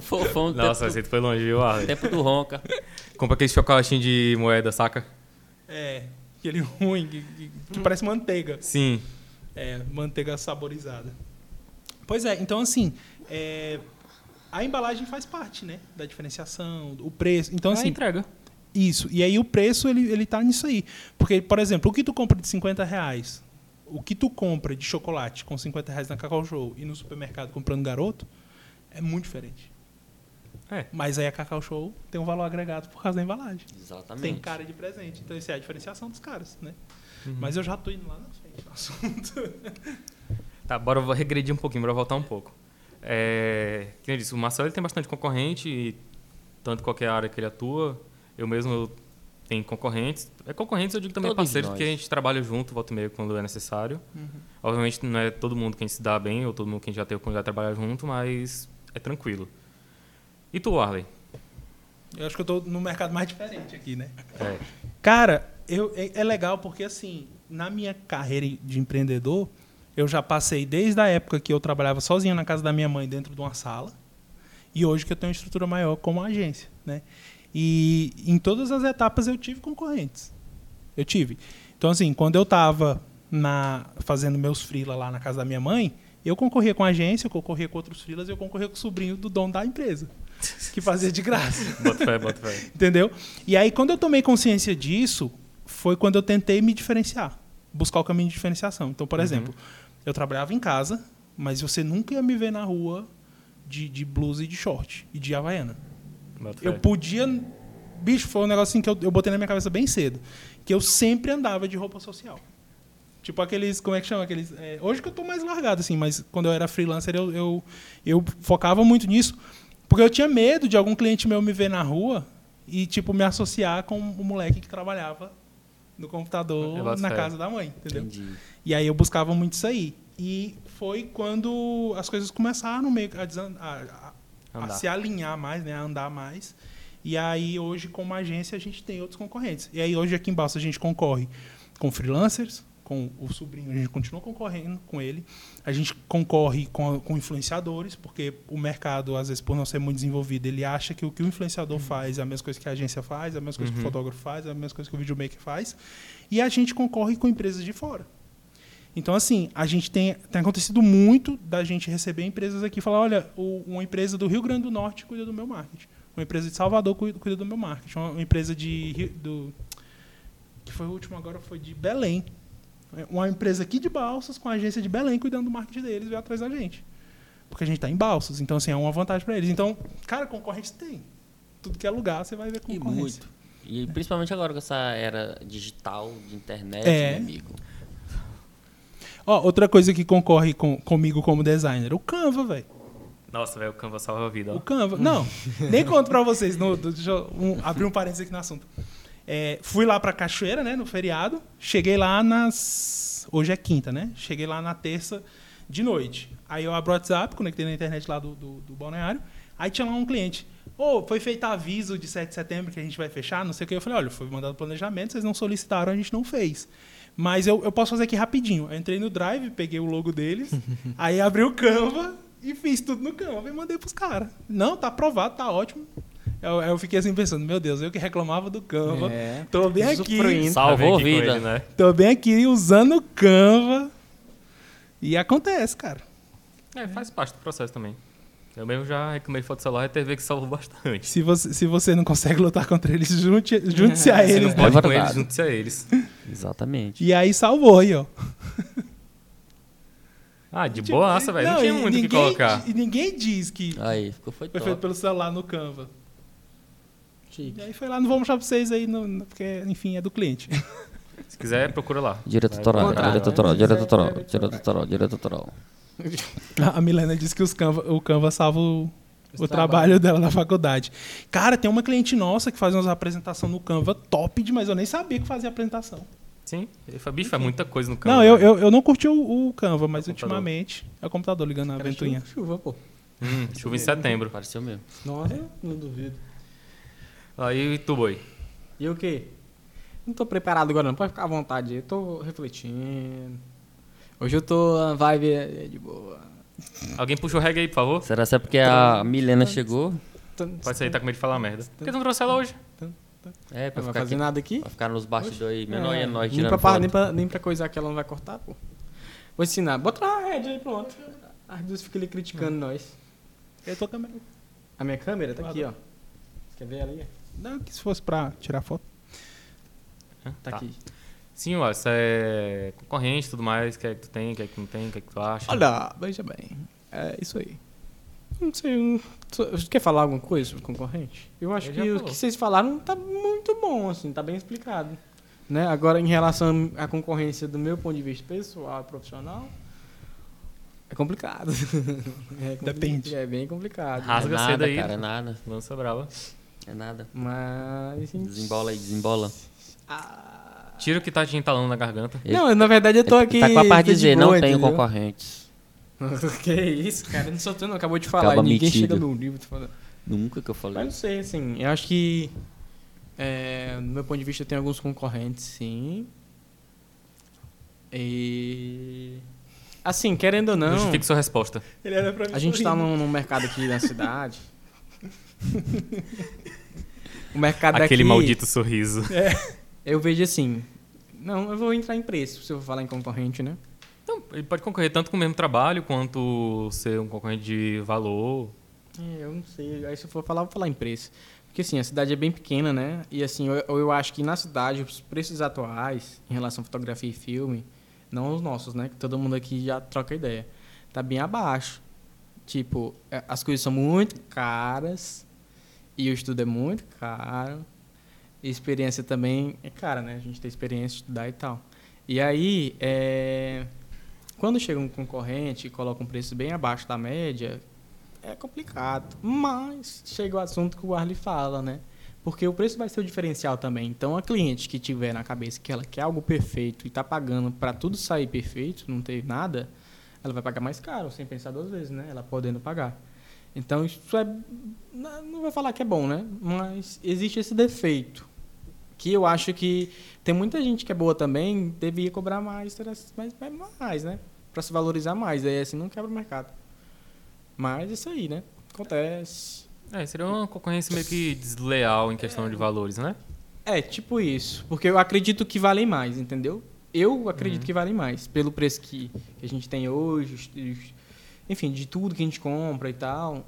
[SPEAKER 4] Fofão do
[SPEAKER 1] Nossa,
[SPEAKER 4] tempo,
[SPEAKER 1] esse foi longe, viu, Arley?
[SPEAKER 4] do, tempo do ronca.
[SPEAKER 1] Compra aquele chocolatinho de moeda, saca?
[SPEAKER 2] É, aquele ruim, que, que- que parece manteiga.
[SPEAKER 1] Sim.
[SPEAKER 2] É, manteiga saborizada. Pois é, então assim, é, a embalagem faz parte, né? Da diferenciação, o preço. Então, assim,
[SPEAKER 1] entrega.
[SPEAKER 2] Isso. E aí o preço, ele, ele tá nisso aí. Porque, por exemplo, o que tu compra de 50 reais, o que tu compra de chocolate com 50 reais na Cacau Show e no supermercado comprando garoto, é muito diferente.
[SPEAKER 1] É.
[SPEAKER 2] Mas aí a Cacau Show tem um valor agregado por causa da embalagem.
[SPEAKER 4] Exatamente.
[SPEAKER 2] Tem cara de presente. Então, isso é a diferenciação dos caras, né?
[SPEAKER 1] Uhum.
[SPEAKER 2] Mas eu já tô indo lá na frente no assunto.
[SPEAKER 1] Tá, bora regredir um pouquinho, bora voltar um pouco. É, nem eu disse, o Marcelo ele tem bastante concorrente, e tanto qualquer área que ele atua. Eu mesmo tenho concorrentes. É concorrentes, eu digo também
[SPEAKER 4] Todos
[SPEAKER 1] parceiros,
[SPEAKER 4] nós.
[SPEAKER 1] porque a gente trabalha junto, volta e meia, quando é necessário. Obviamente não é todo mundo que a gente se dá bem, ou todo mundo que a gente já teve a oportunidade de trabalhar junto, mas é tranquilo. E tu, Arley?
[SPEAKER 2] Eu acho que eu tô no mercado mais diferente aqui, né?
[SPEAKER 1] É.
[SPEAKER 2] Cara, eu, é, é legal porque, assim, na minha carreira de empreendedor, eu já passei desde a época que eu trabalhava sozinho na casa da minha mãe, dentro de uma sala, e hoje que eu tenho uma estrutura maior como agência, né? E em todas as etapas eu tive concorrentes. Eu tive. Então, assim, quando eu estava na, fazendo meus freela lá na casa da minha mãe, eu concorria com a agência, eu concorria com outros freelas, eu concorria com o sobrinho do dono da empresa, que fazia de graça.
[SPEAKER 1] Bota fé, bota fé.
[SPEAKER 2] Entendeu? E aí, quando eu tomei consciência disso, foi quando eu tentei me diferenciar, buscar o caminho de diferenciação. Então, por
[SPEAKER 1] Uhum.
[SPEAKER 2] exemplo, eu trabalhava em casa, mas você nunca ia me ver na rua de, de blusa e de short e de havaiana. Eu podia. Bicho, foi um negócio assim que eu, eu botei na minha cabeça bem cedo. Que eu sempre andava de roupa social. Tipo aqueles. Como é que chama? Aqueles. é, hoje que eu tô mais largado, assim, mas quando eu era freelancer, eu, eu, eu focava muito nisso. Porque eu tinha medo de algum cliente meu me ver na rua e, tipo, me associar com o moleque que trabalhava no computador
[SPEAKER 1] boto
[SPEAKER 2] na casa da mãe, entendeu?
[SPEAKER 4] Entendi.
[SPEAKER 2] E aí eu buscava muito isso aí. E foi quando as coisas começaram meio a, desan- a-
[SPEAKER 1] Andar.
[SPEAKER 2] se alinhar mais, né, a andar mais. E aí hoje como agência a gente tem outros concorrentes. E aí hoje aqui em Balsa a gente concorre com freelancers, com o sobrinho, a gente continua concorrendo com ele. A gente concorre com, com influenciadores, porque o mercado, às vezes, por não ser muito desenvolvido, ele acha que o que o influenciador faz é a mesma coisa que a agência faz, é a mesma coisa que o
[SPEAKER 1] Uhum.
[SPEAKER 2] fotógrafo faz, é a mesma coisa que o videomaker faz. E a gente concorre com empresas de fora. Então, assim, a gente tem, tem acontecido muito da gente receber empresas aqui e falar, olha, uma empresa do Rio Grande do Norte cuida do meu marketing. Uma empresa de Salvador cuida, do meu marketing. Uma, empresa de do que foi o último agora foi de Belém. Uma empresa aqui de Balsas com a agência de Belém cuidando do marketing deles veio atrás da gente. Porque a gente está em Balsas, então assim, é uma vantagem para eles. Então, cara, concorrente tem. Tudo que é lugar, você vai ver
[SPEAKER 4] E
[SPEAKER 2] concorrência.
[SPEAKER 4] muito. E principalmente agora com essa era digital, de internet,
[SPEAKER 2] É.
[SPEAKER 4] meu amigo.
[SPEAKER 2] Ó, outra coisa que concorre com, comigo como designer, o Canva, velho.
[SPEAKER 1] Nossa, velho, o Canva salva a vida.
[SPEAKER 2] O
[SPEAKER 1] ó.
[SPEAKER 2] Canva. Não, nem conto pra vocês. No, deixa eu um- abrir um parênteses aqui no assunto. É, fui lá pra Cachoeira, né, no feriado. Cheguei lá nas. Hoje é quinta, né? Cheguei lá na terça de noite. Aí eu abro o WhatsApp, conectei na internet lá do, do, do balneário. Aí tinha lá um cliente. Ô, foi feito aviso de 7 de setembro que a gente vai fechar, não sei o que. Eu falei, olha, foi mandado planejamento, vocês não solicitaram, a gente não fez. Mas eu, eu posso fazer aqui rapidinho. Eu entrei no Drive, peguei o logo deles, aí abri o Canva e fiz tudo no Canva e mandei pros caras. Não, tá aprovado, tá ótimo. Eu, eu fiquei assim pensando, meu Deus, eu que reclamava do Canva.
[SPEAKER 3] É.
[SPEAKER 2] Tô bem aqui.
[SPEAKER 4] Salvou
[SPEAKER 1] aqui
[SPEAKER 4] vida.
[SPEAKER 1] ele, né?
[SPEAKER 2] tô bem aqui usando o Canva. E acontece, cara.
[SPEAKER 1] É, faz parte do processo também. Eu mesmo já reclamei de foto celular e TV que salvou bastante.
[SPEAKER 2] Se você, se você não consegue lutar contra eles, junte- junte-se a
[SPEAKER 1] Se
[SPEAKER 2] eles.
[SPEAKER 1] não
[SPEAKER 2] né?
[SPEAKER 1] pode com
[SPEAKER 4] verdade.
[SPEAKER 1] eles, junte-se a eles.
[SPEAKER 4] Exatamente.
[SPEAKER 2] E aí salvou aí, ó.
[SPEAKER 1] Ah, de
[SPEAKER 2] Tipo,
[SPEAKER 1] boaça, velho. Não, tinha
[SPEAKER 2] e
[SPEAKER 1] muito o que
[SPEAKER 2] ninguém-
[SPEAKER 1] colocar.
[SPEAKER 2] E ninguém diz que
[SPEAKER 4] Aí, ficou foi
[SPEAKER 2] foi feito pelo celular no Canva.
[SPEAKER 3] Chique.
[SPEAKER 2] E aí foi lá, não vou mostrar pra vocês aí, no- no- porque, enfim, é do cliente.
[SPEAKER 1] Se quiser, procura lá.
[SPEAKER 4] Direito
[SPEAKER 1] Vai-
[SPEAKER 4] autoral,
[SPEAKER 3] Contrato,
[SPEAKER 4] direito autoral, direito
[SPEAKER 3] Se
[SPEAKER 4] autoral,
[SPEAKER 3] quiser,
[SPEAKER 4] direito autoral, direito autoral.
[SPEAKER 2] A Milena disse que os Canva, o Canva salva o, o trabalho dela na faculdade. Cara, tem uma cliente nossa que faz umas apresentações no Canva top demais. Eu nem sabia que fazia apresentação.
[SPEAKER 1] Sim. Ele fala, bicho, é muita coisa no Canva.
[SPEAKER 2] não, eu,
[SPEAKER 1] velho.
[SPEAKER 2] eu, eu não curti o, o Canva, mas
[SPEAKER 1] É
[SPEAKER 2] ultimamente é o computador ligando a
[SPEAKER 3] Cara,
[SPEAKER 2] ventoinha.
[SPEAKER 3] chuva, pô.
[SPEAKER 1] Hum, chuva em setembro.
[SPEAKER 4] Pareceu mesmo.
[SPEAKER 3] Nossa, não duvido.
[SPEAKER 1] Aí, tu, boi.
[SPEAKER 3] E o quê? Não tô preparado agora não, pode ficar à vontade. Eu tô refletindo. Hoje eu tô na vibe é, de boa.
[SPEAKER 1] Alguém puxa o reggae aí, por favor?
[SPEAKER 4] Será que é porque a Milena chegou?
[SPEAKER 1] Pode ser, tá com medo de falar merda. Por que não trouxe ela hoje?
[SPEAKER 4] É, pra
[SPEAKER 3] Não vai fazer
[SPEAKER 4] aqui,
[SPEAKER 3] nada aqui?
[SPEAKER 4] pra ficar nos bastidores aí, menor
[SPEAKER 3] É,
[SPEAKER 4] e nós
[SPEAKER 3] nem, pra, nem, pra, nem pra coisar que ela não vai cortar, pô. Vou ensinar. Bota a rede aí, pronto. As duas ficam ali criticando nós.
[SPEAKER 2] Eu tô câmera.
[SPEAKER 3] A minha câmera tá aqui, ó. Quer ver ali?
[SPEAKER 2] Não, que se fosse pra tirar foto.
[SPEAKER 3] Tá, aqui.
[SPEAKER 1] Sim, ó, isso é concorrente e tudo mais, o que é que tu tem, o que é que não tem, o que é que tu acha.
[SPEAKER 3] Olha, veja bem. É isso aí. Não sei. não- Você quer falar alguma coisa sobre concorrente? Eu acho
[SPEAKER 1] Ele
[SPEAKER 3] que
[SPEAKER 1] já
[SPEAKER 3] o
[SPEAKER 1] falou.
[SPEAKER 3] que vocês falaram tá muito bom, assim, tá bem explicado. Né? Agora, em relação à concorrência do meu ponto de vista pessoal e profissional, é complicado. É compli-
[SPEAKER 2] Depende.
[SPEAKER 3] É bem complicado.
[SPEAKER 1] Rasga
[SPEAKER 4] é nada,
[SPEAKER 1] cedo aí.
[SPEAKER 4] cara, é nada.
[SPEAKER 1] Lança brava.
[SPEAKER 4] É nada.
[SPEAKER 3] Mas.
[SPEAKER 4] Desembola aí, desembola.
[SPEAKER 3] Ah,
[SPEAKER 1] Tira o que tá te entalando na garganta.
[SPEAKER 3] Não, na verdade eu tô aqui.
[SPEAKER 4] Tá com a parte de dizer, não
[SPEAKER 3] boa,
[SPEAKER 4] tenho
[SPEAKER 3] entendeu?
[SPEAKER 4] concorrentes.
[SPEAKER 3] que isso, cara? Não sou tu, não. Acabou de falar.
[SPEAKER 4] Acaba
[SPEAKER 3] ninguém
[SPEAKER 4] metido.
[SPEAKER 3] chega no livro. tu fala-
[SPEAKER 4] Nunca que eu
[SPEAKER 3] Mas
[SPEAKER 4] falei.
[SPEAKER 3] não sei, assim, eu acho que, é, do meu ponto de vista, tem alguns concorrentes, sim. E... Assim, querendo ou não,
[SPEAKER 1] Justifique sua resposta.
[SPEAKER 2] Ele era pra mim
[SPEAKER 3] a gente tá num, num mercado aqui na cidade. o mercado
[SPEAKER 1] Aquele
[SPEAKER 3] daqui,
[SPEAKER 1] maldito sorriso.
[SPEAKER 3] eu vejo assim, não, eu vou entrar em preço, se eu falar em concorrente, né?
[SPEAKER 1] Não, ele pode concorrer tanto com o mesmo trabalho, quanto ser um concorrente de valor.
[SPEAKER 3] É, eu não sei. Aí se eu for falar, eu vou falar em preço. Porque assim, a cidade é bem pequena, né? E assim, eu, eu acho que na cidade, os preços atuais, em relação à fotografia e filme, não os nossos, né? Que todo mundo aqui já troca ideia. Tá bem abaixo. Tipo, é, as coisas são muito caras. E o estudo é muito caro. E experiência também é cara, né? A gente tem experiência estudar e tal. E aí, é... quando chega um concorrente e coloca um preço bem abaixo da média, é complicado. Mas chega o assunto que o Arley fala, né? Porque o preço vai ser o diferencial também. Então, a cliente que tiver na cabeça que ela quer algo perfeito e está pagando para tudo sair perfeito, não ter nada, ela vai pagar mais caro, sem pensar duas vezes, né? Ela podendo pagar. Então, isso é. Não vou falar que é bom, né? Mas existe esse defeito. Que eu acho que tem muita gente que é boa também, devia cobrar mais, mais, mais, né? Para se valorizar mais. Aí assim não quebra o mercado. Mas isso aí, né? Acontece.
[SPEAKER 1] É, seria uma concorrência meio que desleal em questão de valores, né?
[SPEAKER 3] É, tipo isso. Porque eu acredito que valem mais, entendeu? Eu acredito
[SPEAKER 1] Uhum.
[SPEAKER 3] que valem mais. Pelo preço que, que a gente tem hoje, os- os- enfim, de tudo que a gente compra e tal.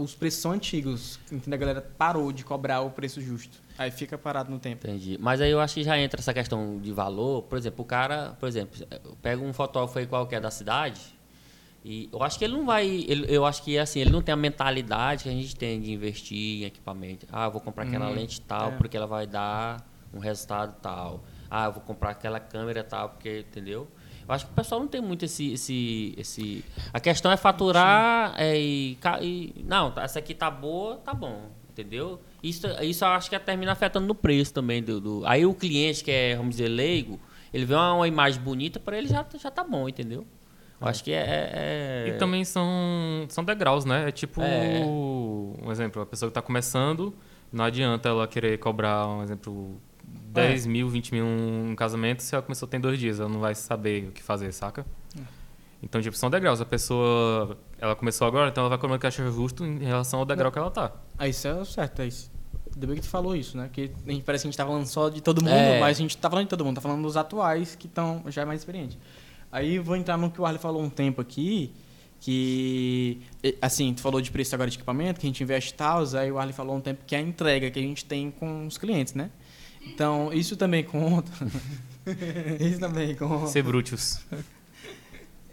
[SPEAKER 3] Os preços são antigos. Entendeu? A galera parou de cobrar o preço justo. Aí fica parado no tempo.
[SPEAKER 4] Entendi. Mas aí eu acho que já entra essa questão de valor. Por exemplo, o cara, por exemplo, pega um fotógrafo aí qualquer da cidade e eu acho que ele não vai. ele- eu acho que assim, ele não tem a mentalidade que a gente tem de investir em equipamento. Ah, eu vou comprar aquela
[SPEAKER 3] Hum,
[SPEAKER 4] lente tal
[SPEAKER 3] é.
[SPEAKER 4] porque ela vai dar um resultado tal. Ah, eu vou comprar aquela câmera tal porque, entendeu? Eu acho que o pessoal não tem muito esse. esse, esse... A questão é faturar é, e, e. Não, tá- essa aqui tá boa, tá bom. Entendeu? Isso, isso eu acho que termina afetando no preço também. Do, do- Aí o cliente que é, vamos dizer, leigo, ele vê uma, uma imagem bonita, para ele já, já tá bom, entendeu? Eu acho que é. é-
[SPEAKER 1] E também são, são degraus, né? É tipo,
[SPEAKER 4] É.
[SPEAKER 1] um exemplo, a pessoa que tá começando, não adianta ela querer cobrar, um exemplo, 10 mil, 20 mil um casamento se ela começou tem dois dias, ela não vai saber o que fazer, saca? Então, tipo, são degraus. A pessoa, ela começou agora, então ela vai cobrar o que acha justo em relação ao degrau que ela tá.
[SPEAKER 3] Aí isso é certo, é isso. Ainda bem que tu falou isso, né? Porque a gente parece que a gente tá falando só de todo mundo,
[SPEAKER 4] É.
[SPEAKER 3] mas a gente tá falando de todo mundo, tá falando dos atuais que estão já mais experientes. Aí vou entrar no que o Arley falou um tempo aqui, que assim, tu falou de preço agora de equipamento, que a gente investe e tal, aí o Arley falou um tempo que é a entrega que a gente tem com os clientes, né? Então, isso também conta. isso também conta.
[SPEAKER 1] Ser brutus.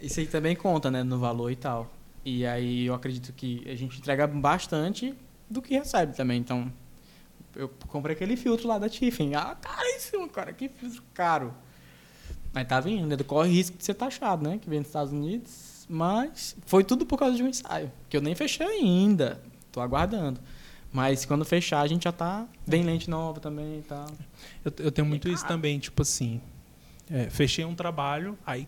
[SPEAKER 3] Isso aí também conta, né, no valor e tal. E aí eu acredito que a gente entrega bastante do que recebe também. Então, eu comprei aquele filtro lá da Tiffany. Ah, caríssimo, cara, que filtro caro. Mas tá vindo, ainda corre risco de ser taxado, né, que vem dos Estados Unidos. Mas foi tudo por causa de um ensaio, que eu nem fechei ainda. Tô aguardando. Mas quando fechar, a gente já tá. Vem lente nova também e tal.
[SPEAKER 2] Eu, eu tenho muito isso também, tipo assim. é, fechei um trabalho, aí.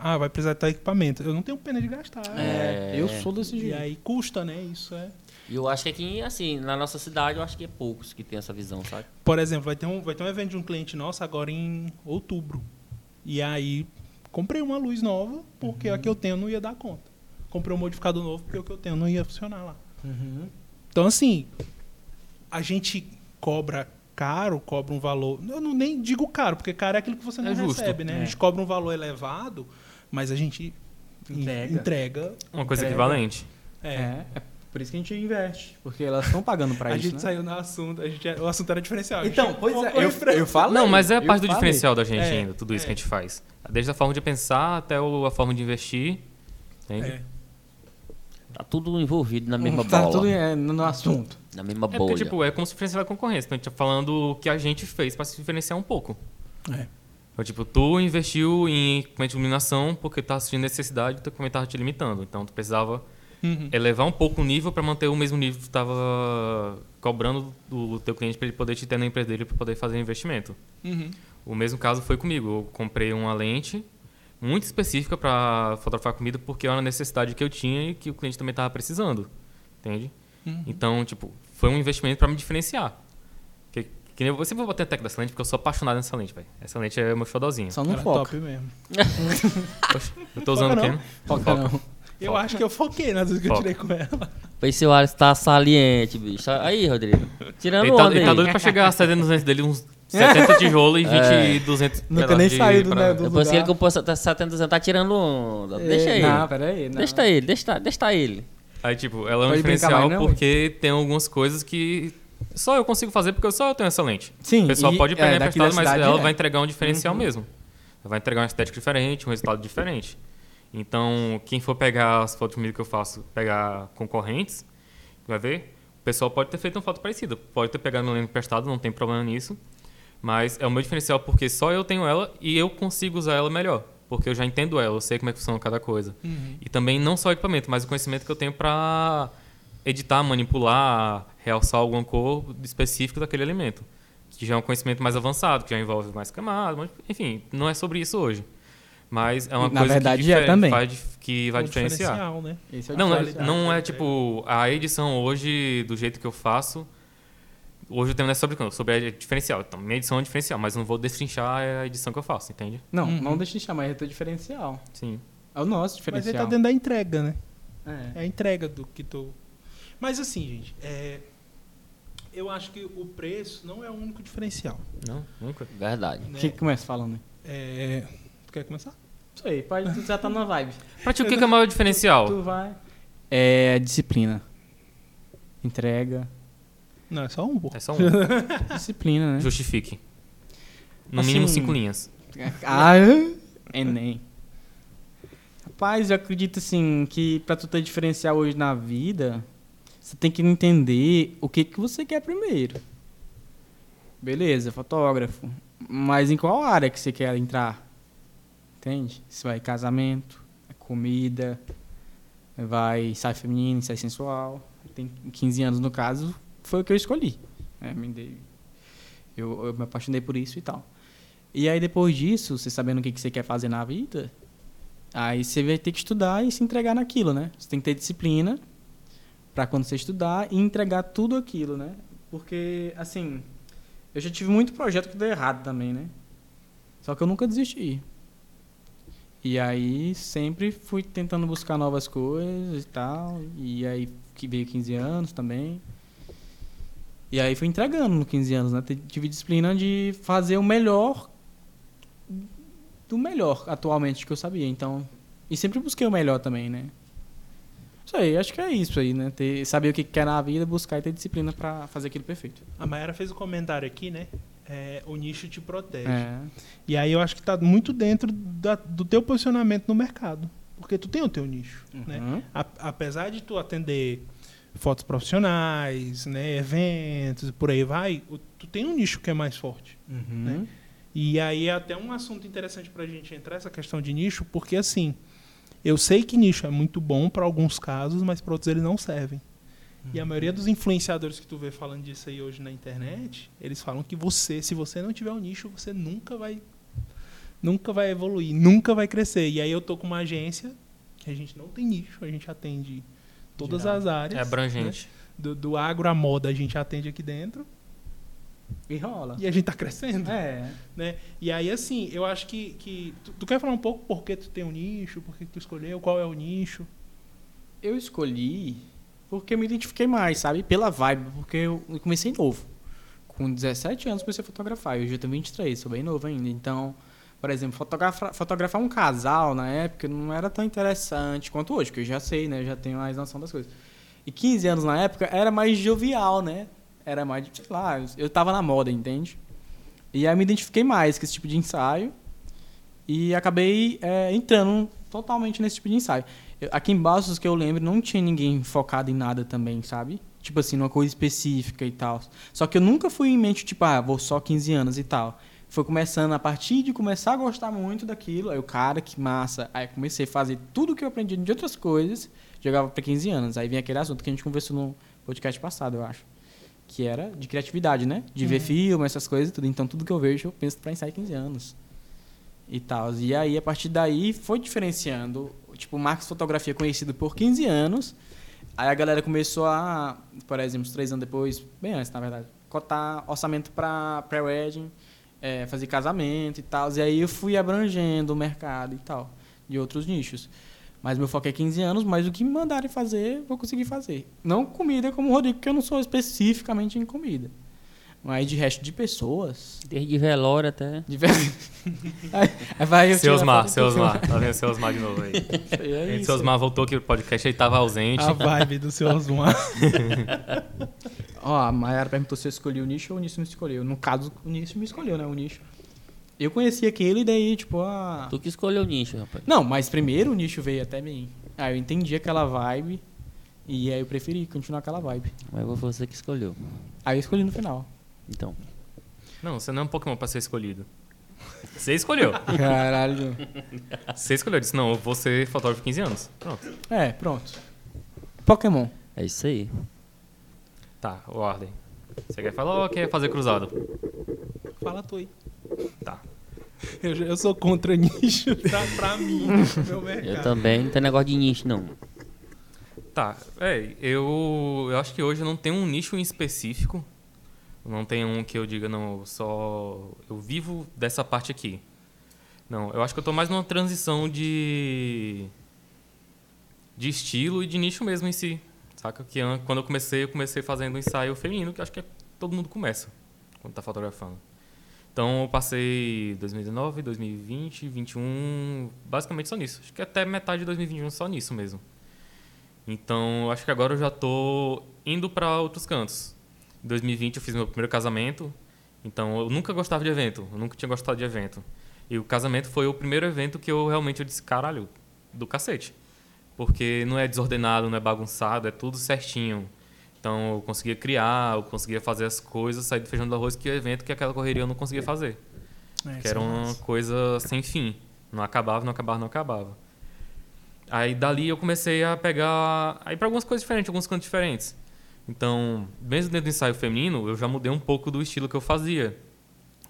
[SPEAKER 2] Ah, vai precisar de equipamento. Eu não tenho pena de gastar.
[SPEAKER 3] É,
[SPEAKER 4] É.
[SPEAKER 3] eu sou desse
[SPEAKER 2] E
[SPEAKER 3] jeito.
[SPEAKER 2] aí custa, né? Isso é.
[SPEAKER 4] E eu acho que aqui, assim, na nossa cidade, eu acho que é poucos que tem essa visão, sabe?
[SPEAKER 2] Por exemplo, vai ter, um, vai ter um evento de um cliente nosso agora em outubro. E aí, comprei uma luz nova, porque a que eu tenho não ia dar conta. Comprei um modificador novo, porque o que eu tenho não ia funcionar lá.
[SPEAKER 3] Uhum.
[SPEAKER 2] Então, assim, a gente cobra caro, cobra um valor. Eu não nem digo caro, porque caro é aquilo que você não
[SPEAKER 1] É justo.
[SPEAKER 2] recebe, né?
[SPEAKER 3] É.
[SPEAKER 2] A gente cobra um valor elevado, mas a gente en-
[SPEAKER 3] Entrega.
[SPEAKER 2] entrega
[SPEAKER 1] Uma coisa
[SPEAKER 3] Entrega.
[SPEAKER 1] equivalente.
[SPEAKER 2] é,
[SPEAKER 3] É, Por isso que a gente investe. Porque elas estão pagando pra
[SPEAKER 2] a
[SPEAKER 3] isso,
[SPEAKER 2] gente
[SPEAKER 3] né?
[SPEAKER 2] saiu no assunto, a gente, o assunto era diferencial. a
[SPEAKER 3] Então, pois é, eu, eu falei.
[SPEAKER 1] Não, mas é
[SPEAKER 3] eu
[SPEAKER 1] parte do
[SPEAKER 3] falei.
[SPEAKER 1] diferencial da gente
[SPEAKER 2] É,
[SPEAKER 1] ainda, tudo isso
[SPEAKER 2] é.
[SPEAKER 1] que a gente faz. Desde a forma de pensar até a forma de investir. Entende?
[SPEAKER 2] É.
[SPEAKER 4] Tá tudo envolvido na mesma
[SPEAKER 3] Tá
[SPEAKER 4] bola.
[SPEAKER 3] tudo é, no assunto.
[SPEAKER 4] Na mesma
[SPEAKER 1] É
[SPEAKER 4] bolha.
[SPEAKER 1] porque, tipo, é como se diferenciar da concorrência. Então, a gente tá falando o que a gente fez pra se diferenciar um pouco.
[SPEAKER 2] É.
[SPEAKER 1] Então, tipo, tu investiu em equipamento de iluminação porque tá assistindo necessidade e teu equipamento tava te limitando. Então, tu precisava
[SPEAKER 2] Uhum.
[SPEAKER 1] elevar um pouco o nível para manter o mesmo nível que tu tava cobrando do teu cliente para ele poder te ter na empresa dele para poder fazer investimento.
[SPEAKER 2] Uhum.
[SPEAKER 1] O mesmo caso foi comigo. Eu comprei uma lente muito específica para fotografar comida porque era uma necessidade que eu tinha e que o cliente também estava precisando. Entende?
[SPEAKER 2] Uhum.
[SPEAKER 1] Então, tipo, foi um investimento para me diferenciar. Que, que nem eu, eu sempre vou bater a tecla dessa lente porque eu sou apaixonado nessa lente, velho. Essa lente é o meu xodozinho.
[SPEAKER 3] Só não foca.
[SPEAKER 2] top mesmo.
[SPEAKER 1] Eu tô usando o
[SPEAKER 2] Foca
[SPEAKER 1] quê?
[SPEAKER 2] não.
[SPEAKER 3] Foca não.
[SPEAKER 2] Eu
[SPEAKER 1] Foca.
[SPEAKER 2] acho que eu foquei nas vezes que eu
[SPEAKER 1] Foca.
[SPEAKER 2] tirei com ela.
[SPEAKER 4] Pois seu Alisson tá saliente, bicho. Aí, Rodrigo. Tirando
[SPEAKER 1] Ele tá,
[SPEAKER 4] onda
[SPEAKER 1] ele tá doido pra chegar a 70, 200 dele, uns 70 tijolos e 20,
[SPEAKER 4] É.
[SPEAKER 1] 200
[SPEAKER 3] Nunca nem saiu do-
[SPEAKER 1] pra-
[SPEAKER 3] né, do-
[SPEAKER 4] Depois que ele
[SPEAKER 3] lugar.
[SPEAKER 4] comprou 70 200, tá tirando onda. Deixa
[SPEAKER 3] É,
[SPEAKER 4] ele.
[SPEAKER 3] Não, peraí. Não.
[SPEAKER 4] Deixa ele, deixa, deixa ele.
[SPEAKER 1] Aí, tipo, ela é um
[SPEAKER 3] Pode
[SPEAKER 1] diferencial
[SPEAKER 3] mais, não,
[SPEAKER 1] porque tem algumas coisas que só eu consigo fazer porque só eu tenho essa lente.
[SPEAKER 3] Sim,
[SPEAKER 1] O pessoal
[SPEAKER 3] e,
[SPEAKER 1] pode
[SPEAKER 3] é,
[SPEAKER 1] pegar
[SPEAKER 3] daqui
[SPEAKER 1] emprestado, mas ela
[SPEAKER 3] é.
[SPEAKER 1] vai entregar um diferencial
[SPEAKER 3] Uhum.
[SPEAKER 1] mesmo. Ela vai entregar uma estética diferente, um resultado diferente. Então, quem for pegar as fotos comigo que eu faço, pegar concorrentes, vai ver, o pessoal pode ter feito uma foto parecida. Pode ter pegado meu lente emprestado, não tem problema nisso. Mas é o meu diferencial porque só eu tenho ela e eu consigo usar ela melhor. Porque eu já entendo ela, eu sei como é que funciona cada coisa. E também não só o equipamento, mas o conhecimento que eu tenho para editar, manipular, realçar alguma cor específica daquele alimento. Que já é um conhecimento mais avançado, que já envolve mais camadas, mas, enfim, não é sobre isso hoje. Mas é uma
[SPEAKER 3] Na
[SPEAKER 1] coisa
[SPEAKER 3] verdade,
[SPEAKER 1] que,
[SPEAKER 3] é
[SPEAKER 1] difere-
[SPEAKER 3] também.
[SPEAKER 1] faz que vai
[SPEAKER 2] Um
[SPEAKER 1] diferenciar.
[SPEAKER 2] diferencial, né?
[SPEAKER 3] Esse é o
[SPEAKER 1] Não, não, não é
[SPEAKER 2] né?
[SPEAKER 1] tipo a edição hoje do jeito que eu faço. Hoje o tema não é sobre sobre a diferencial. Então, minha edição é diferencial, mas não vou destrinchar a edição que eu faço, entende?
[SPEAKER 3] Não,
[SPEAKER 2] Uhum.
[SPEAKER 3] não deixa de chamar, é o teu diferencial.
[SPEAKER 1] Sim.
[SPEAKER 3] É o nosso
[SPEAKER 2] Mas
[SPEAKER 3] diferencial.
[SPEAKER 2] ele tá dentro da entrega, né?
[SPEAKER 3] É.
[SPEAKER 2] É a entrega do que tu. Mas assim, gente, é, eu acho que o preço não é o único diferencial.
[SPEAKER 1] Não, nunca.
[SPEAKER 4] Verdade.
[SPEAKER 2] Né?
[SPEAKER 3] Quem que começa falando?
[SPEAKER 2] É, Tu quer começar?
[SPEAKER 3] Isso aí, pode, tu já tá na vibe.
[SPEAKER 1] Pra ti, o que que é o maior diferencial?
[SPEAKER 3] Tu vai. É disciplina. Entrega.
[SPEAKER 2] Não, é só um, pô.
[SPEAKER 1] É só um.
[SPEAKER 3] Disciplina, né?
[SPEAKER 1] Justifique. No
[SPEAKER 3] Assim-
[SPEAKER 1] mínimo cinco linhas.
[SPEAKER 3] Ah, Enem. Rapaz, eu acredito assim que pra tu ter diferencial hoje na vida, você tem que entender o que, que você quer primeiro. Beleza, fotógrafo. Mas em qual área que você quer entrar? Entende? Se vai casamento, é comida, vai ensaio feminino, ensaio sensual. Tem 15 anos no caso, foi o que eu escolhi. né? Eu, eu me apaixonei por isso e tal. E aí depois disso, você sabendo o que, que você quer fazer na vida, aí você vai ter que estudar e se entregar naquilo, né? Você tem que ter disciplina para quando você estudar e entregar tudo aquilo, né? Porque, assim, eu já tive muito projeto que deu errado também, né? Só que eu nunca desisti. E aí sempre fui tentando buscar novas coisas e tal. E aí que veio 15 anos também. E aí fui entregando no 15 anos, né? Tive disciplina de fazer o melhor do melhor atualmente que eu sabia. Então, e sempre busquei o melhor também, né? Isso aí, acho que é isso aí, né? Ter, saber o que quer na vida, buscar e ter disciplina pra fazer aquilo perfeito.
[SPEAKER 2] A Mayara fez um comentário aqui, né? É, o nicho te protege.
[SPEAKER 3] É.
[SPEAKER 2] E aí eu acho que tá muito dentro da- do teu posicionamento no mercado. Porque tu tem o teu nicho, né?
[SPEAKER 3] Uhum.
[SPEAKER 2] A- apesar de tu atender fotos profissionais, né, eventos por aí vai, tu tem um nicho que é mais forte.
[SPEAKER 3] Uhum.
[SPEAKER 2] Né? E aí é até um assunto interessante pra gente entrar essa questão de nicho, porque assim, eu sei que nicho é muito bom para alguns casos, mas para outros ele não servem. E a maioria dos influenciadores que tu vê falando disso aí hoje na internet, eles falam que você, se você não tiver um nicho, você nunca vai nunca vai evoluir, nunca vai crescer. E aí eu tô com uma agência que a gente não tem nicho, a gente atende todas
[SPEAKER 3] Geral.
[SPEAKER 2] as áreas.
[SPEAKER 1] É abrangente.
[SPEAKER 2] né? Do, do agro à moda a gente atende aqui dentro
[SPEAKER 3] E rola.
[SPEAKER 2] e a gente tá crescendo
[SPEAKER 3] É.
[SPEAKER 2] né? E aí, assim, eu acho que. que tu, tu quer falar um pouco por que tu tem um nicho, por que tu escolheu, qual é o nicho?
[SPEAKER 3] Eu escolhi porque eu me identifiquei mais, sabe? Pela vibe, porque eu eu comecei novo. Com 17 anos comecei a fotografar, eu já tenho 23, sou bem novo ainda. Então, por exemplo, fotografa, fotografar um casal na época não era tão interessante quanto hoje, porque eu já sei, né? Eu já tenho mais noção das coisas. E 15 anos na época era mais jovial, né? Era mais, sei lá, eu tava na moda, entende? E aí me identifiquei mais com esse tipo de ensaio e acabei é, entrando totalmente nesse tipo de ensaio. Eu- aqui em Bastos, que eu lembro, não tinha ninguém focado em nada também, sabe? Tipo assim, numa coisa específica e tal. Só que eu nunca fui em mente, tipo, ah, vou só 15 anos e tal. Foi começando, a partir de começar a gostar muito daquilo, aí o cara, que massa. Aí comecei a fazer tudo que eu aprendi de outras coisas, jogava pra 15 anos. Aí vem aquele assunto que a gente conversou no podcast passado, eu acho. Que era de criatividade, né? De ver filme, essas coisas e tudo. Então tudo que eu vejo, eu penso pra ensaiar 15 anos. E tal. E aí, a partir daí, foi diferenciando. Tipo, Marcos Fotografia conhecido por 15 anos. Aí a galera começou a, por exemplo, uns três anos depois, bem antes, na verdade, cotar orçamento para pré-wedding, é, fazer casamento e tal. E aí eu fui abrangendo o mercado e tal, de outros nichos. Mas meu foco é 15 anos, mas o que me mandarem fazer, vou conseguir fazer. Não comida como o Rodrigo, porque eu não sou especificamente em comida. Mas de resto de pessoas.
[SPEAKER 4] Desde velório até.
[SPEAKER 3] De verdade. aí, aí vai eu
[SPEAKER 1] Seu
[SPEAKER 3] tiro a
[SPEAKER 1] Osmar,
[SPEAKER 3] foto
[SPEAKER 1] seu
[SPEAKER 3] do
[SPEAKER 1] Osmar. Tá vendo seu Osmar de novo aí.
[SPEAKER 3] É
[SPEAKER 1] Gente,
[SPEAKER 3] isso.
[SPEAKER 1] seu Osmar voltou aqui pro podcast, ele tava ausente.
[SPEAKER 2] A vibe do seu Osmar.
[SPEAKER 3] Ó, a Mayara perguntou se eu escolhi o nicho ou o nicho me escolheu. No caso, o nicho me escolheu, né? O nicho. Eu conheci aquele e daí, tipo, a.
[SPEAKER 4] Tu que escolheu o nicho, rapaz.
[SPEAKER 3] Não, mas primeiro o nicho veio até mim. Aí eu entendi aquela vibe e aí eu preferi continuar aquela vibe.
[SPEAKER 4] Mas foi você que escolheu.
[SPEAKER 3] Aí eu escolhi no final.
[SPEAKER 4] Então.
[SPEAKER 1] Não, você não é um Pokémon pra ser escolhido. Você escolheu.
[SPEAKER 3] Caralho.
[SPEAKER 1] Você escolheu. Disse, não, eu vou ser fotógrafo de 15 anos. Pronto.
[SPEAKER 3] É, pronto. Pokémon.
[SPEAKER 4] É isso aí.
[SPEAKER 1] Tá, o Arden. Você quer falar ou quer fazer cruzado?
[SPEAKER 2] Fala tu aí.
[SPEAKER 1] Tá.
[SPEAKER 2] Eu, eu sou contra nicho, tá? Pra mim, meu mercado.
[SPEAKER 4] Eu também não tem negócio de nicho, não.
[SPEAKER 1] Tá, é, eu, eu acho que hoje eu não tenho um nicho em específico. Não tenho um que eu diga, não, só. Eu vivo dessa parte aqui. Não, eu acho que eu tô mais numa transição de. de estilo e de nicho mesmo em si. Saca? Que an- quando eu comecei, eu comecei fazendo um ensaio feminino, que acho que é, todo mundo começa quando tá fotografando. Então eu passei 2019, 2020, 2021, basicamente só nisso. Acho que até metade de 2021 só nisso mesmo. Então, acho que agora eu já tô indo para outros cantos. Em 2020 eu fiz meu primeiro casamento. Então, eu nunca gostava de evento, eu nunca tinha gostado de evento. E o casamento foi o primeiro evento que eu realmente eu disse, caralho, do cacete. Porque não é desordenado, não é bagunçado, é tudo certinho. Então, eu conseguia criar, eu conseguia fazer as coisas, sair do feijão do arroz, que o evento, que aquela correria eu não conseguia fazer.
[SPEAKER 2] É,
[SPEAKER 1] Que era
[SPEAKER 2] é
[SPEAKER 1] uma
[SPEAKER 2] massa.
[SPEAKER 1] coisa sem fim. Não acabava, não acabava, não acabava. Aí dali eu comecei a pegar. Aí para algumas coisas diferentes, alguns cantos diferentes. Então, mesmo dentro do ensaio feminino, eu já mudei um pouco do estilo que eu fazia.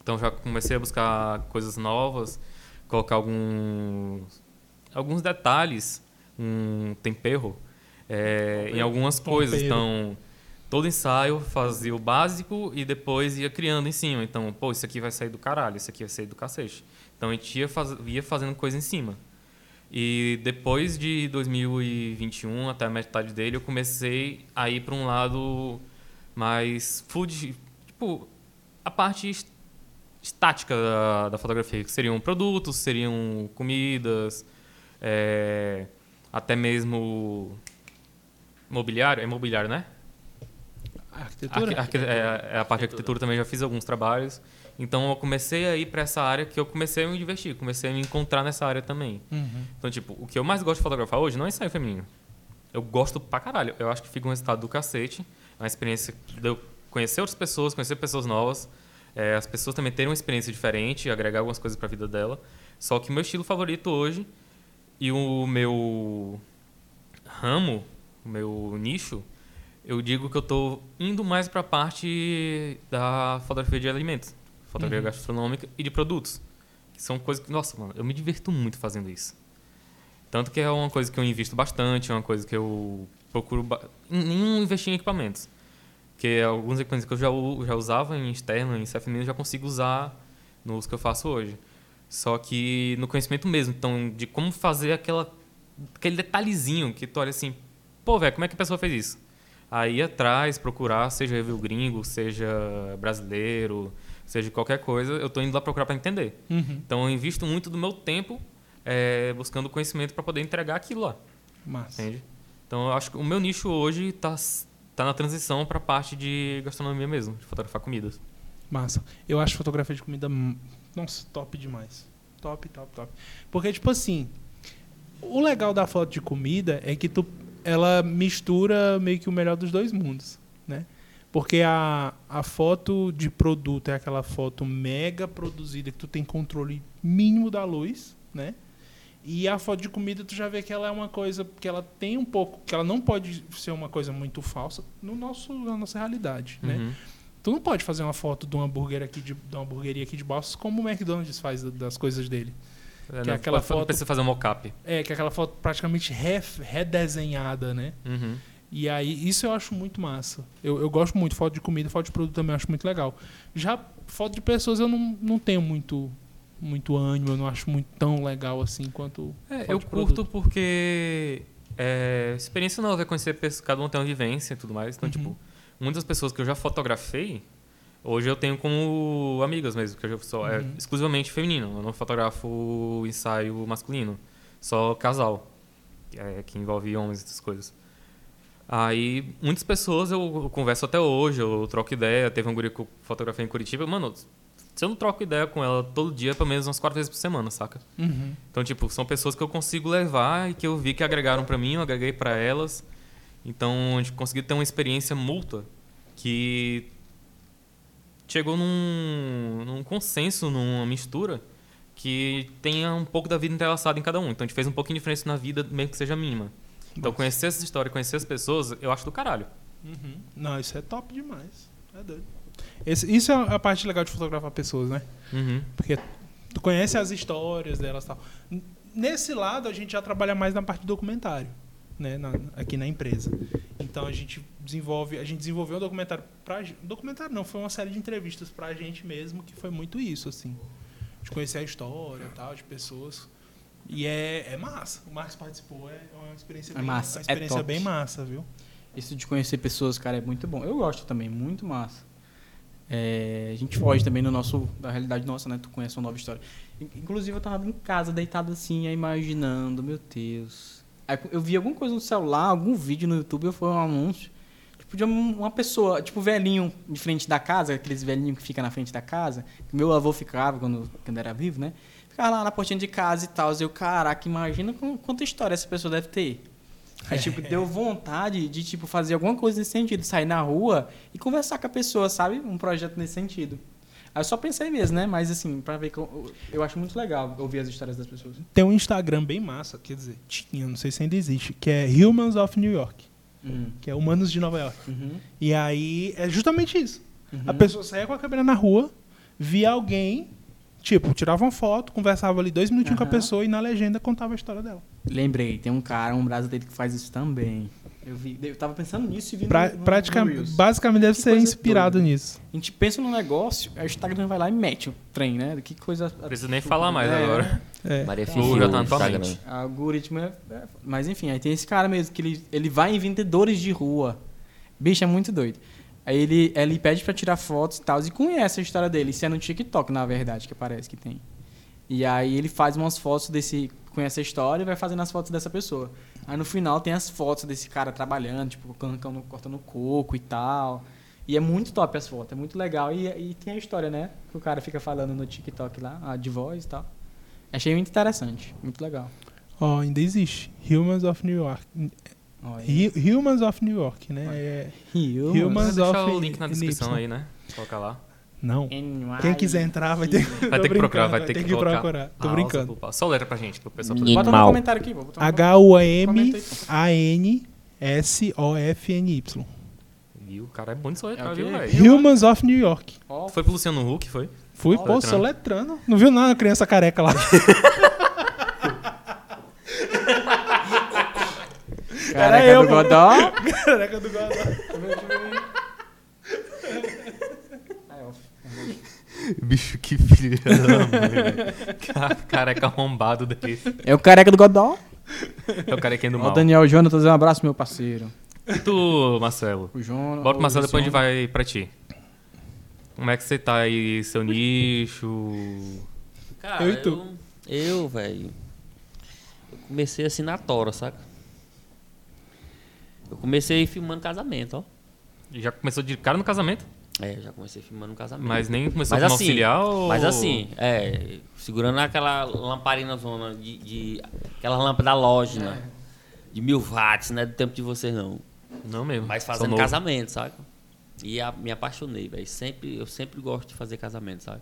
[SPEAKER 1] Então já comecei a buscar coisas novas, colocar alguns, alguns detalhes, um tempero é, em algumas coisas.
[SPEAKER 2] Tempero.
[SPEAKER 1] Então, todo ensaio fazia o básico e depois ia criando em cima. Então, pô, isso aqui vai sair do caralho, isso aqui vai sair do cacete. Então a gente ia, faz, ia fazendo coisa em cima. E depois de 2021, até a metade dele, eu comecei a ir para um lado mais food, tipo, a parte est- estática da, da fotografia, que seriam produtos, seriam comidas, é, até mesmo mobiliário, é mobiliário, né?
[SPEAKER 2] Arquitetura?
[SPEAKER 1] Arqui- arqui- é, é a parte de arquitetura também já fiz alguns trabalhos. Então eu comecei a ir para essa área que eu comecei a me divertir, comecei a me encontrar nessa área também.
[SPEAKER 2] Uhum.
[SPEAKER 1] Então, tipo, o que eu mais gosto de fotografar hoje não é ensaio feminino. Eu gosto pra caralho. Eu acho que fica um resultado do cacete. É uma experiência de eu conhecer outras pessoas, conhecer pessoas novas. é, as pessoas também terem uma experiência diferente, agregar algumas coisas pra vida dela. Só que o meu estilo favorito hoje e o meu ramo, o meu nicho, eu digo que eu tô indo mais pra parte da fotografia de alimentos, fotografia gastronômica e de produtos. Que são coisas que, nossa, mano, eu me diverto muito fazendo isso. Tanto que é uma coisa que eu invisto bastante, é uma coisa que eu procuro. Nem investir em equipamentos. Porque alguns equipamentos que eu já, já usava em externo, em CFM, eu já consigo usar nos que eu faço hoje. Só que no conhecimento mesmo, então, de como fazer aquela, aquele detalhezinho que tu olha assim, pô, velho, como é que a pessoa fez isso? Aí atrás, procurar, seja review gringo, seja brasileiro, seja qualquer coisa, eu tô indo lá procurar para entender.
[SPEAKER 2] Uhum.
[SPEAKER 1] Então eu invisto muito do meu tempo é, buscando conhecimento para poder entregar aquilo lá,
[SPEAKER 2] Massa.
[SPEAKER 1] entende? Então eu acho que o meu nicho hoje tá, tá na transição pra parte de gastronomia mesmo, de fotografar comidas.
[SPEAKER 2] Massa. Eu acho fotografia de comida, hum, nossa, top demais. Top, top, top. Porque, tipo assim, o legal da foto de comida é que tu, ela mistura meio que o melhor dos dois mundos, né? Porque a, a foto de produto é aquela foto mega produzida que tu tem controle mínimo da luz, né? E a foto de comida tu já vê que ela é uma coisa que ela tem um pouco, que ela não pode ser uma coisa muito falsa no nosso na nossa realidade, né?
[SPEAKER 1] Uhum.
[SPEAKER 2] Tu não pode fazer uma foto de um hambúrguer aqui de, de uma hamburgueria aqui de Balsas como o McDonald's faz da- das coisas dele.
[SPEAKER 1] É,
[SPEAKER 2] Que é
[SPEAKER 1] não,
[SPEAKER 2] aquela
[SPEAKER 1] não
[SPEAKER 2] foto-
[SPEAKER 1] precisa fazer um mockup.
[SPEAKER 2] É, que é aquela foto praticamente re- redesenhada, né?
[SPEAKER 1] Uhum.
[SPEAKER 2] E aí, isso eu acho muito massa. Eu, eu gosto muito. Foto de comida, foto de produto também eu acho muito legal. Já foto de pessoas eu não, não tenho muito, muito ânimo, eu não acho muito tão legal assim quanto.
[SPEAKER 1] É, eu curto porque é, experiência nova é conhecer pessoas, cada um tem uma vivência e tudo mais. Então,
[SPEAKER 2] Uhum.
[SPEAKER 1] tipo, muitas pessoas que eu já fotografei, hoje eu tenho como amigas mesmo, que eu sou é,
[SPEAKER 2] Uhum.
[SPEAKER 1] exclusivamente feminino. Eu não fotografo ensaio masculino, só casal, que, é, que envolve homens e essas coisas. Aí, muitas pessoas eu converso até hoje, eu troco ideia. Teve um guri que eu fotografei em Curitiba. Mano, se eu não troco ideia com ela todo dia, pelo menos umas quatro vezes por semana, saca?
[SPEAKER 2] Uhum.
[SPEAKER 1] Então, tipo, são pessoas que eu consigo levar e que eu vi que agregaram pra mim, eu agreguei pra elas. Então, a gente conseguiu ter uma experiência mútua que chegou num, num consenso, numa mistura que tenha um pouco da vida entrelaçada em cada um. Então, a gente fez um pouquinho de diferença na vida, mesmo que seja mínima. Então,
[SPEAKER 2] Nossa.
[SPEAKER 1] conhecer essa história, conhecer as pessoas, eu acho do caralho.
[SPEAKER 2] Uhum. Não, isso é top demais. É doido. Esse- isso é a parte legal de fotografar pessoas, né?
[SPEAKER 1] Uhum.
[SPEAKER 2] Porque tu conhece as histórias delas e tal. Nesse lado, a gente já trabalha mais na parte do documentário, né? Na- aqui na empresa. Então a gente desenvolve, a gente desenvolveu um documentário pra documentário não, foi uma série de entrevistas pra gente mesmo, que foi muito isso, assim. De conhecer a história e tal, de pessoas. E é, é massa. O Marcos participou, é uma experiência,
[SPEAKER 3] É
[SPEAKER 2] bem,
[SPEAKER 3] massa,
[SPEAKER 2] uma
[SPEAKER 3] é
[SPEAKER 2] experiência
[SPEAKER 3] top.
[SPEAKER 2] bem massa, viu?
[SPEAKER 3] Isso de conhecer pessoas, cara, é muito bom. Eu gosto também, muito massa. É, a gente foge também no nosso, da realidade nossa, né? Tu conhece uma nova história. In- Inclusive, eu tava em casa, deitado assim, aí imaginando, meu Deus. Aí eu vi alguma coisa no celular, algum vídeo no YouTube, ou foi um anúncio. Tipo, de um- uma pessoa, tipo, velhinho de frente da casa, aqueles velhinhos que ficam na frente da casa, que meu avô ficava quando, quando era vivo, né? Ficava lá na portinha de casa e tal. Eu, caraca, imagina quanta história essa pessoa deve ter. Aí, tipo, deu vontade de, tipo, fazer alguma coisa nesse sentido. Sair na rua e conversar com a pessoa, sabe? Um projeto nesse sentido. Aí eu só pensei mesmo, né? Mas, assim, pra ver que eu, eu acho muito legal ouvir as histórias das pessoas.
[SPEAKER 2] Tem um Instagram bem massa, quer dizer, tinha, não sei se ainda existe, que é Humans of New York,
[SPEAKER 3] Uhum.
[SPEAKER 2] que é Humanos de Nova York.
[SPEAKER 3] Uhum.
[SPEAKER 2] E aí é justamente isso.
[SPEAKER 3] Uhum.
[SPEAKER 2] A pessoa saía com a câmera na rua, via alguém, tipo, tirava uma foto, conversava ali dois minutinhos com a pessoa e na legenda contava a história dela.
[SPEAKER 3] Lembrei, tem um cara, um brasileiro que faz isso também. Eu, vi, eu tava pensando nisso e vi
[SPEAKER 2] Pra,
[SPEAKER 3] no, no,
[SPEAKER 2] praticamente,
[SPEAKER 3] no
[SPEAKER 2] basicamente deve
[SPEAKER 3] Que
[SPEAKER 2] ser inspirado
[SPEAKER 3] doida.
[SPEAKER 2] nisso.
[SPEAKER 3] A gente pensa no negócio, aí o Instagram vai lá e mete o trem, né? Que coisa...
[SPEAKER 1] Não precisa nem falar mais
[SPEAKER 3] É,
[SPEAKER 1] agora.
[SPEAKER 2] É.
[SPEAKER 4] Maria
[SPEAKER 3] Tá.
[SPEAKER 1] Ou já tá
[SPEAKER 4] o
[SPEAKER 1] na tua
[SPEAKER 4] Instagram.
[SPEAKER 1] mente.
[SPEAKER 3] Algoritmo é, é- Mas enfim, aí tem esse cara mesmo, que ele, ele vai em vendedores de rua. Bicho, é muito doido. Aí ele, ele pede pra tirar fotos e tal, e conhece a história dele. Isso é no TikTok, na verdade, que parece que tem. E aí ele faz umas fotos desse. Conhece a história e vai fazendo as fotos dessa pessoa. Aí no final tem as fotos desse cara trabalhando, tipo, cortando, cortando coco e tal. E é muito top as fotos, é muito legal. E, e tem a história, né? Que o cara fica falando no TikTok lá, de voz e tal. Achei muito interessante, muito legal.
[SPEAKER 2] Ó, ainda existe. Humans of New York.
[SPEAKER 3] Olha.
[SPEAKER 2] Hu- Humans of New York, né? É-
[SPEAKER 3] Rio,
[SPEAKER 2] Humans.
[SPEAKER 1] Vou deixar
[SPEAKER 2] of
[SPEAKER 1] o link na descrição aí, né? Coloca lá.
[SPEAKER 2] Não.
[SPEAKER 3] NY.
[SPEAKER 2] Quem quiser entrar vai ter,
[SPEAKER 1] Vai ter que procurar, vai ter que, colocar.
[SPEAKER 2] procurar. Tô
[SPEAKER 1] Ah,
[SPEAKER 2] brincando.
[SPEAKER 1] Só letra pra gente, pro pessoal
[SPEAKER 3] Bota no
[SPEAKER 4] Mal.
[SPEAKER 3] comentário aqui, vou botar no
[SPEAKER 2] H-U-M-A-N-S-O-F-N-Y.
[SPEAKER 1] E o cara é bom de soletrar,
[SPEAKER 3] É
[SPEAKER 1] viu, velho?
[SPEAKER 2] Humans of New York.
[SPEAKER 3] Ó,
[SPEAKER 1] Foi pro Luciano Huck, foi?
[SPEAKER 2] Fui,
[SPEAKER 1] Ó,
[SPEAKER 2] pô,
[SPEAKER 1] letrando.
[SPEAKER 2] soletrando. Não viu nada, criança careca lá.
[SPEAKER 3] Careca
[SPEAKER 2] eu,
[SPEAKER 3] do. Godó.
[SPEAKER 2] careca do Godó.
[SPEAKER 3] Aí, ó.
[SPEAKER 1] Bicho, que filho da mãe, Careca arrombado desse.
[SPEAKER 3] É o careca do Godó.
[SPEAKER 1] É o carequinho do
[SPEAKER 3] Ó,
[SPEAKER 1] mal.
[SPEAKER 3] o Daniel Jonatas, um abraço, meu parceiro.
[SPEAKER 1] E tu, Marcelo?
[SPEAKER 3] O Jonas.
[SPEAKER 1] Bota o Marcelo, depois a gente
[SPEAKER 3] vai.
[SPEAKER 1] vai pra ti. Como é que você tá aí, seu nicho?
[SPEAKER 4] Cara,
[SPEAKER 2] Eu e tu?
[SPEAKER 4] Eu, eu, velho. Eu comecei assim na tora, saca? Eu comecei filmando casamento, ó.
[SPEAKER 1] E Já começou de cara no casamento?
[SPEAKER 4] É, já comecei filmando um casamento.
[SPEAKER 1] Mas nem começou
[SPEAKER 4] Mas
[SPEAKER 1] como
[SPEAKER 4] assim,
[SPEAKER 1] auxiliar ou...
[SPEAKER 4] Mas assim, é, segurando aquela lamparina zona de, de aquela lâmpada halógena de mil watts, não é do tempo de vocês não.
[SPEAKER 1] Não mesmo.
[SPEAKER 4] Mas fazendo casamento, sabe? E a- me apaixonei, velho. Sempre, eu sempre gosto de fazer casamento, sabe?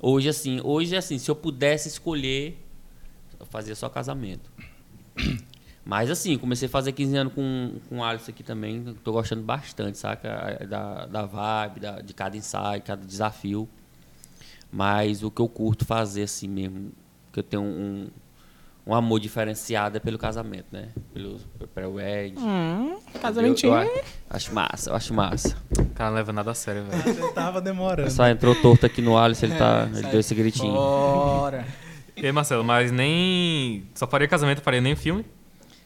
[SPEAKER 4] Hoje assim, hoje assim, se eu pudesse escolher, eu fazia só casamento. Mas assim, comecei a fazer 15 anos com, com o Alisson aqui também. Tô gostando bastante, saca? Da, da vibe, da, de cada ensaio, cada desafio. Mas o que eu curto fazer assim mesmo, que eu tenho um, um amor diferenciado é pelo casamento, né? Pelo pré-wed.
[SPEAKER 3] Hum, casamentinho.
[SPEAKER 4] Eu, eu acho massa, eu acho massa.
[SPEAKER 1] O cara não leva nada a sério, velho.
[SPEAKER 2] Você tava demorando.
[SPEAKER 4] Só entrou torto aqui no Alisson, ele, tá, ele
[SPEAKER 3] sai
[SPEAKER 4] deu esse gritinho.
[SPEAKER 3] Bora.
[SPEAKER 1] E aí, Marcelo, mas nem... Só faria casamento, faria nem filme?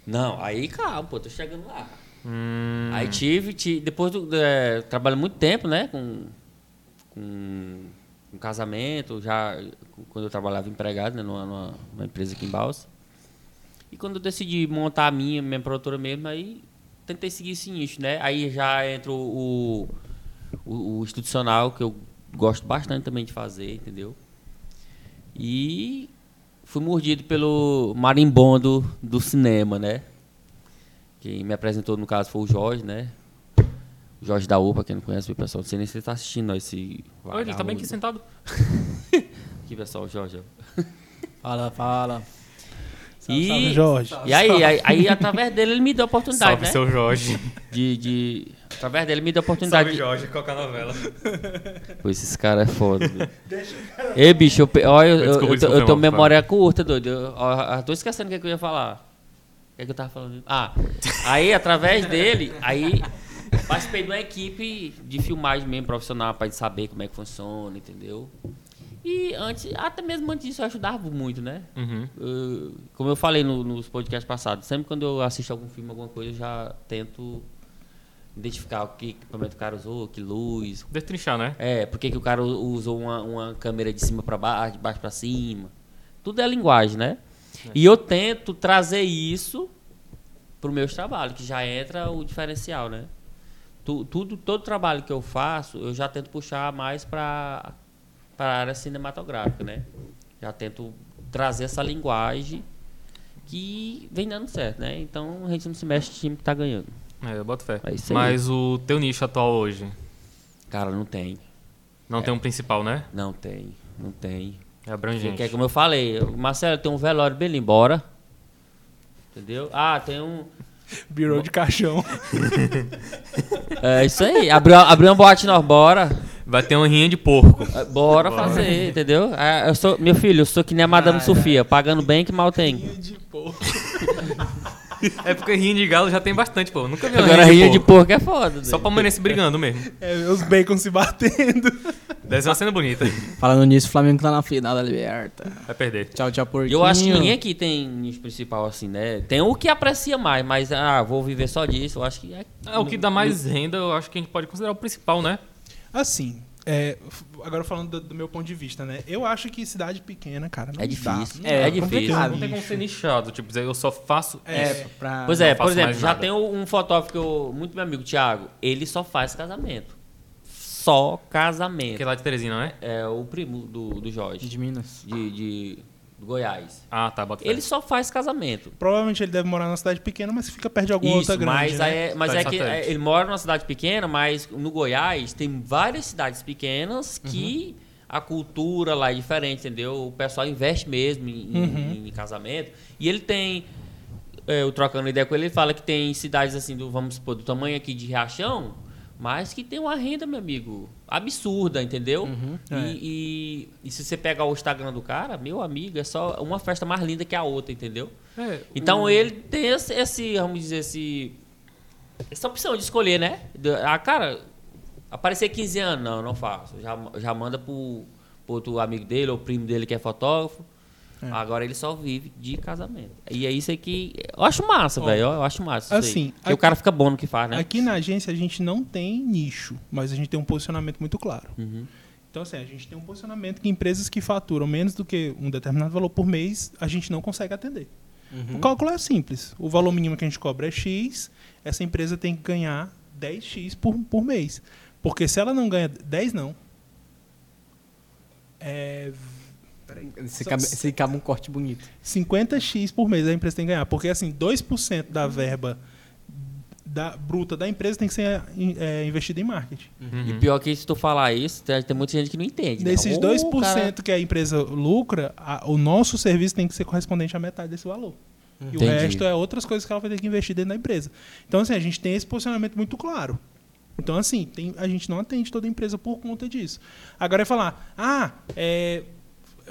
[SPEAKER 4] Não, aí calma, pô, tô chegando lá.
[SPEAKER 1] Hum...
[SPEAKER 4] Aí tive, ti- depois do. É, trabalho muito tempo, né? Com, com, com casamento, já quando eu trabalhava empregado, né, numa, numa, numa empresa aqui em Balsa. E quando eu decidi montar a minha, minha produtora mesmo, aí tentei seguir esse nicho, né? Aí já entra o, o, o institucional, que eu gosto bastante também de fazer, entendeu? E fui mordido pelo marimbondo do cinema, né? Quem me apresentou, no caso, foi o Jorge, né? O Jorge da UPA, quem não conhece, o pessoal. Não sei nem se ele tá assistindo ó, esse.
[SPEAKER 1] Olha, ele tá bem aqui sentado.
[SPEAKER 4] Aqui, pessoal, o Jorge.
[SPEAKER 3] Fala, fala.
[SPEAKER 2] Salve,
[SPEAKER 4] E,
[SPEAKER 2] salve, Jorge.
[SPEAKER 4] e aí, aí, aí, através dele, ele me deu a oportunidade,
[SPEAKER 1] Salve,
[SPEAKER 4] né?
[SPEAKER 1] seu Jorge.
[SPEAKER 4] De, de, através dele, ele me deu a oportunidade. de-
[SPEAKER 1] Jorge, qual a novela?
[SPEAKER 4] Pô, esses caras é foda. doido. Ei, bicho, eu, ó, eu, eu, eu, eu tô memória curta, doido. Eu, ó, eu tô esquecendo o que, é que eu ia falar. O que, é que eu tava falando? Ah, aí, através dele, aí participei de uma equipe de filmagem mesmo profissional pra saber como é que funciona, entendeu? E antes, até mesmo antes disso, eu ajudava muito, né?
[SPEAKER 1] Uhum.
[SPEAKER 4] Eu- como eu falei no- nos podcasts passados, sempre quando eu assisto algum filme, alguma coisa, eu já tento identificar o que equipamento o cara usou, que luz,
[SPEAKER 1] Destrinchar, né?
[SPEAKER 4] é, por que o cara usou uma, uma câmera de cima para baixo, de baixo para cima. Tudo é linguagem, né? E eu tento trazer isso pro meus trabalhos, que já entra o diferencial, né? Tu- tudo, todo trabalho que eu faço, eu já tento puxar mais para a área cinematográfica, né? Já tento trazer essa linguagem que vem dando certo, né? Então a gente não se mexe no time que tá ganhando.
[SPEAKER 1] É, eu boto fé.
[SPEAKER 4] É isso aí.
[SPEAKER 1] Mas o teu nicho atual hoje
[SPEAKER 4] Cara, não tem.
[SPEAKER 1] não tem um principal, né?
[SPEAKER 4] Não tem. Não tem.
[SPEAKER 1] É abrangente.
[SPEAKER 4] Porque, como eu falei, Marcelo tem um velório bem embora. Entendeu? Ah, tem um.
[SPEAKER 2] Birou de caixão.
[SPEAKER 4] É isso aí. Abriu, abriu uma boate nós, bora.
[SPEAKER 1] Vai ter uma rinha de porco.
[SPEAKER 4] É, Bora fazer, entendeu? É, eu sou, meu filho, eu sou que nem a Madame Sofia, pagando bem que mal tem.
[SPEAKER 2] de porco.
[SPEAKER 1] É porque rinha de galo já tem bastante, pô. Nunca vi uma
[SPEAKER 4] Agora
[SPEAKER 1] rinha
[SPEAKER 4] de
[SPEAKER 1] porco.
[SPEAKER 4] é foda.
[SPEAKER 1] Só pra
[SPEAKER 4] doido.
[SPEAKER 1] mulher se brigando mesmo.
[SPEAKER 2] É, os bacon se batendo.
[SPEAKER 1] Deve ser uma cena bonita.
[SPEAKER 3] Falando nisso, o Flamengo tá na final da Liberta.
[SPEAKER 1] Vai perder.
[SPEAKER 3] Tchau, tchau, porquinho.
[SPEAKER 4] Eu acho que ninguém aqui tem nicho principal assim, né? Tem o que aprecia mais, mas ah, vou viver só disso. Eu acho que é.
[SPEAKER 1] Ah, o que dá mais renda, eu acho que a gente pode considerar o principal, né?
[SPEAKER 2] Assim, é, agora falando do, do meu ponto de vista, né? Eu acho que cidade pequena, cara, não
[SPEAKER 4] É
[SPEAKER 2] dá.
[SPEAKER 4] difícil.
[SPEAKER 2] Não
[SPEAKER 3] É,
[SPEAKER 2] dá.
[SPEAKER 3] é
[SPEAKER 2] Como
[SPEAKER 3] difícil.
[SPEAKER 2] um
[SPEAKER 1] Não tem como ser nichado. Tipo, dizer, eu só faço
[SPEAKER 3] É,
[SPEAKER 1] isso.
[SPEAKER 3] pra...
[SPEAKER 4] Pois é, por exemplo, já
[SPEAKER 1] nada.
[SPEAKER 4] tem um fotógrafo que eu. Muito meu amigo, Thiago. Ele só faz casamento. Só casamento.
[SPEAKER 1] Aquele lá de Teresina, não é?
[SPEAKER 4] É o primo do, do Jorge,
[SPEAKER 3] De Minas.
[SPEAKER 4] de, de, do Goiás.
[SPEAKER 1] Ah, tá, bota.
[SPEAKER 4] Ele só faz casamento.
[SPEAKER 2] Provavelmente ele deve morar numa cidade pequena, mas fica perto de alguma outra grande.
[SPEAKER 4] mas,
[SPEAKER 2] né?
[SPEAKER 4] é, mas é que é, ele mora numa cidade pequena, mas no Goiás tem várias cidades pequenas que a cultura lá é diferente, entendeu? O pessoal investe mesmo em, em-
[SPEAKER 2] Uhum.
[SPEAKER 4] em casamento. E ele tem. é, Eu trocando ideia com ele, ele fala que tem cidades assim, do, vamos supor, do tamanho aqui de Riachão, mas que tem uma renda, meu amigo, absurda, entendeu?
[SPEAKER 2] é.
[SPEAKER 4] E, e- e se você pegar o Instagram do cara, meu amigo, é só uma festa mais linda que a outra, entendeu?
[SPEAKER 1] É,
[SPEAKER 4] Então ele tem esse, esse, vamos dizer, esse, essa opção de escolher, né? Do- Ah, cara, aparecer 15 anos, não, não faço. Já, já manda pro, pro outro amigo dele ou primo dele que é fotógrafo.
[SPEAKER 2] É.
[SPEAKER 4] Agora ele só vive de casamento. E é isso aí que. Eu acho massa, velho. Eu acho massa.
[SPEAKER 2] assim,
[SPEAKER 4] Porque o
[SPEAKER 2] aqui-
[SPEAKER 4] cara fica bom no que faz, né?
[SPEAKER 2] Aqui na agência a gente não tem nicho, mas a gente tem um posicionamento muito claro.
[SPEAKER 4] Uhum.
[SPEAKER 2] Então, assim, a gente tem um posicionamento que empresas que faturam menos do que um determinado valor por mês, a gente não consegue atender. O cálculo é simples. O valor mínimo que a gente cobra é X, essa empresa tem que ganhar 10X por, por mês. Porque se ela não ganha 10, não. É
[SPEAKER 3] Se cabe, se cabe um corte bonito.
[SPEAKER 2] 50x por mês a empresa tem que ganhar. Porque, assim, 2% da verba da, bruta da empresa tem que ser é, investida em marketing.
[SPEAKER 1] Uhum.
[SPEAKER 4] E pior que se tu falar isso, tem, tem muita gente que não entende. né?
[SPEAKER 2] Nesses
[SPEAKER 4] Ô,
[SPEAKER 2] 2%
[SPEAKER 4] cara,
[SPEAKER 2] que a empresa lucra, a- o nosso serviço tem que ser correspondente à metade desse valor. E
[SPEAKER 4] Entendi.
[SPEAKER 2] o resto é outras coisas que ela vai ter que investir dentro da empresa. Então, assim, a gente tem esse posicionamento muito claro. Então, assim, tem- a gente não atende toda a empresa por conta disso. Agora é falar, ah, é,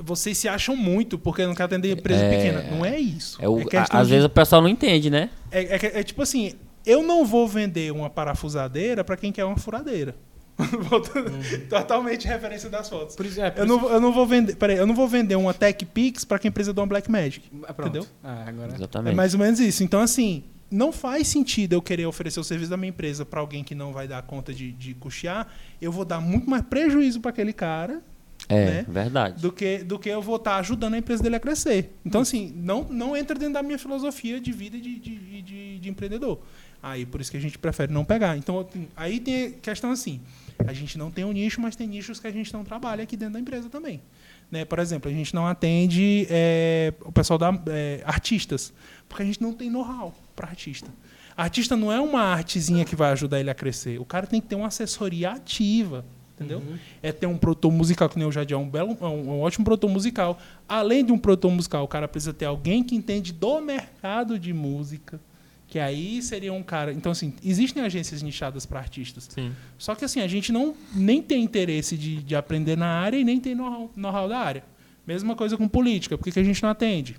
[SPEAKER 2] vocês se acham muito porque não quer atender empresa
[SPEAKER 4] É.
[SPEAKER 2] pequena. Não é isso.
[SPEAKER 4] É o,
[SPEAKER 2] É
[SPEAKER 4] às
[SPEAKER 2] de-
[SPEAKER 4] vezes o pessoal não entende, né?
[SPEAKER 2] é, é que- é tipo assim, eu não vou vender uma parafusadeira para quem quer uma furadeira. Voltando- Totalmente referência das fotos.
[SPEAKER 3] Por isso, é, por
[SPEAKER 2] Eu não, vou- eu não vou vender, peraí, eu não vou vender uma Tech Pix para quem precisa de uma Black Magic.
[SPEAKER 3] é,
[SPEAKER 2] entendeu?
[SPEAKER 3] Ah, agora.
[SPEAKER 2] É
[SPEAKER 4] Exatamente.
[SPEAKER 2] mais ou menos isso. Então, assim, não faz sentido eu querer oferecer o serviço da minha empresa para alguém que não vai dar conta de, de custear. Eu vou dar muito mais prejuízo para aquele cara
[SPEAKER 4] é,
[SPEAKER 2] né?
[SPEAKER 4] verdade.
[SPEAKER 2] do que, do que eu vou estar ajudando a empresa dele a crescer. Então, assim, não, não entra dentro da minha filosofia de vida de, de, de, de empreendedor. Aí, por isso que a gente prefere não pegar. Então, aí tem questão assim, a gente não tem um nicho, mas tem nichos que a gente não trabalha aqui dentro da empresa também. Né? Por exemplo, a gente não atende é, o pessoal da é, artistas, porque a gente não tem know-how para artista. Artista não é uma artezinha que vai ajudar ele a crescer. O cara tem que ter uma assessoria ativa, entendeu? É ter um produtor musical, que nem o Jadiel, um, belo, um, um ótimo produtor musical. Além de um produtor musical, o cara precisa ter alguém que entende do mercado de música, que aí seria um cara... Então, assim, existem agências nichadas para artistas.
[SPEAKER 1] Sim.
[SPEAKER 2] Só que assim, a gente não nem tem interesse de, de aprender na área e nem tem know-how know-how da área. Mesma coisa com política. Por que, que a gente não atende?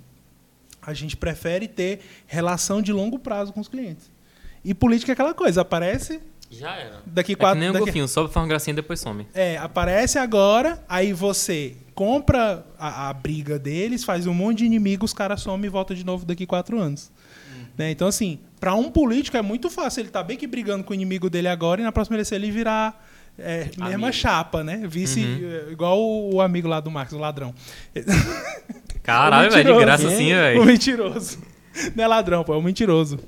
[SPEAKER 2] A gente prefere ter relação de longo prazo com os clientes. E política é aquela coisa, aparece
[SPEAKER 4] Já era.
[SPEAKER 2] daqui
[SPEAKER 1] É que
[SPEAKER 2] quatro...
[SPEAKER 1] nem um
[SPEAKER 2] daqui-
[SPEAKER 1] golfinho, sobe, faz uma gracinha e depois some.
[SPEAKER 2] é, aparece agora, aí você compra a, a briga deles, faz um monte de inimigos, os caras somem e volta de novo daqui quatro anos. Né? Então, assim, para um político é muito fácil. Ele tá bem que brigando com o inimigo dele agora e na próxima eleição ele virar é, mesma
[SPEAKER 4] Amigo.
[SPEAKER 2] chapa, né? Vice,
[SPEAKER 1] Uhum.
[SPEAKER 2] é, igual o, o amigo lá do Marcos, o ladrão.
[SPEAKER 1] Caralho,
[SPEAKER 2] O
[SPEAKER 1] velho, de graça assim,
[SPEAKER 2] O
[SPEAKER 1] velho.
[SPEAKER 2] mentiroso. Não é ladrão, pô, é o mentiroso.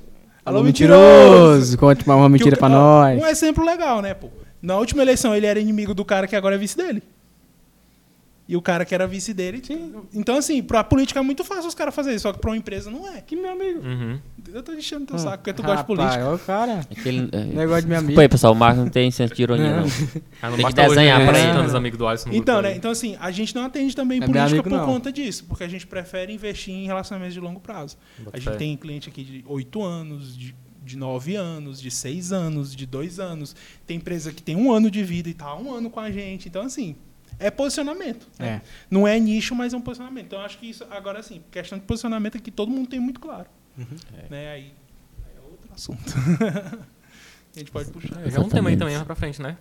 [SPEAKER 3] Alô, mentiroso! Conte uma mentira
[SPEAKER 2] Que
[SPEAKER 3] pra
[SPEAKER 2] ó,
[SPEAKER 3] nós.
[SPEAKER 2] Um exemplo legal, né, pô? Na última eleição ele era inimigo do cara que agora é vice dele. E o cara que era vice dele. Então, assim, pra política é muito fácil os caras fazerem isso, só que pra uma empresa não é.
[SPEAKER 3] Que meu amigo.
[SPEAKER 1] Uhum.
[SPEAKER 2] Eu tô enchendo teu saco, porque tu gosta de política.
[SPEAKER 3] Rapaz, ó, cara.
[SPEAKER 4] Aquele, é,
[SPEAKER 3] Negócio de minha
[SPEAKER 4] Desculpa
[SPEAKER 3] amiga.
[SPEAKER 4] aí, pessoal. O Marcos não tem senso de ironia, não.
[SPEAKER 1] Ah, não
[SPEAKER 4] Tem que
[SPEAKER 1] basta hoje,
[SPEAKER 4] desenhar
[SPEAKER 1] né,
[SPEAKER 4] pra ele.
[SPEAKER 1] os amigos do Alisson
[SPEAKER 2] Então, né? Então, assim, a gente não atende também
[SPEAKER 3] é
[SPEAKER 2] política
[SPEAKER 3] amigo,
[SPEAKER 2] por
[SPEAKER 3] não.
[SPEAKER 2] conta disso, porque a gente prefere investir em relacionamentos de longo prazo. A gente
[SPEAKER 1] fé.
[SPEAKER 2] tem cliente aqui de 8 anos, de, de 9 anos, de 6 anos, de 2 anos. Tem empresa que tem um ano de vida e tá há um ano com a gente. Então, assim, é posicionamento. né?
[SPEAKER 3] É.
[SPEAKER 2] Não é nicho, mas é um posicionamento. Então, eu acho que isso, agora sim, questão de posicionamento é que todo mundo tem muito claro. Né? Aí, aí é outro assunto. a gente pode puxar.
[SPEAKER 1] É, já é um tema aí também mais pra frente, né?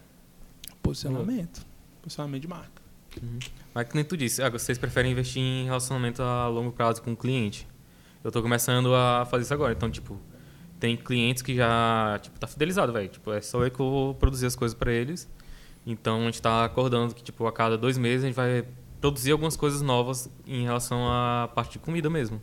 [SPEAKER 2] Posicionamento. Posicionamento de marca.
[SPEAKER 1] Mas que nem tu disse, ah, vocês preferem investir em relacionamento a longo prazo com o cliente. Eu tô começando a fazer isso agora. Então, tipo, tem clientes que já, tipo, tá fidelizado, velho. Tipo, é só eu que vou produzir as coisas pra eles. Então, a gente tá acordando que, tipo, a cada dois meses a gente vai produzir algumas coisas novas em relação à parte de comida mesmo.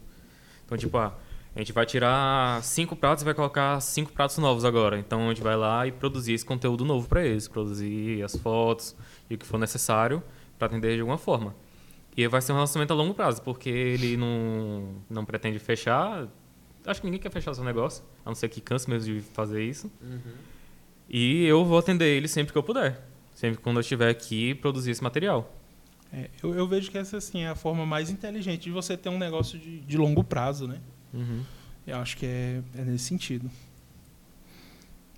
[SPEAKER 1] Então, tipo, ah, a gente vai tirar cinco pratos e vai colocar cinco pratos novos agora. Então, a gente vai lá e produzir esse conteúdo novo pra eles. Produzir as fotos e o que for necessário para atender de alguma forma. E vai ser um relacionamento a longo prazo, porque ele não, não pretende fechar. Acho que ninguém quer fechar seu negócio, a não ser que canse mesmo de fazer isso. E eu vou atender ele sempre que eu puder. Sempre quando eu estiver aqui produzir esse material.
[SPEAKER 2] É, eu, eu vejo que essa assim, é a forma mais inteligente de você ter um negócio de, de longo prazo, né?
[SPEAKER 1] Uhum.
[SPEAKER 2] Eu acho que é, é nesse sentido.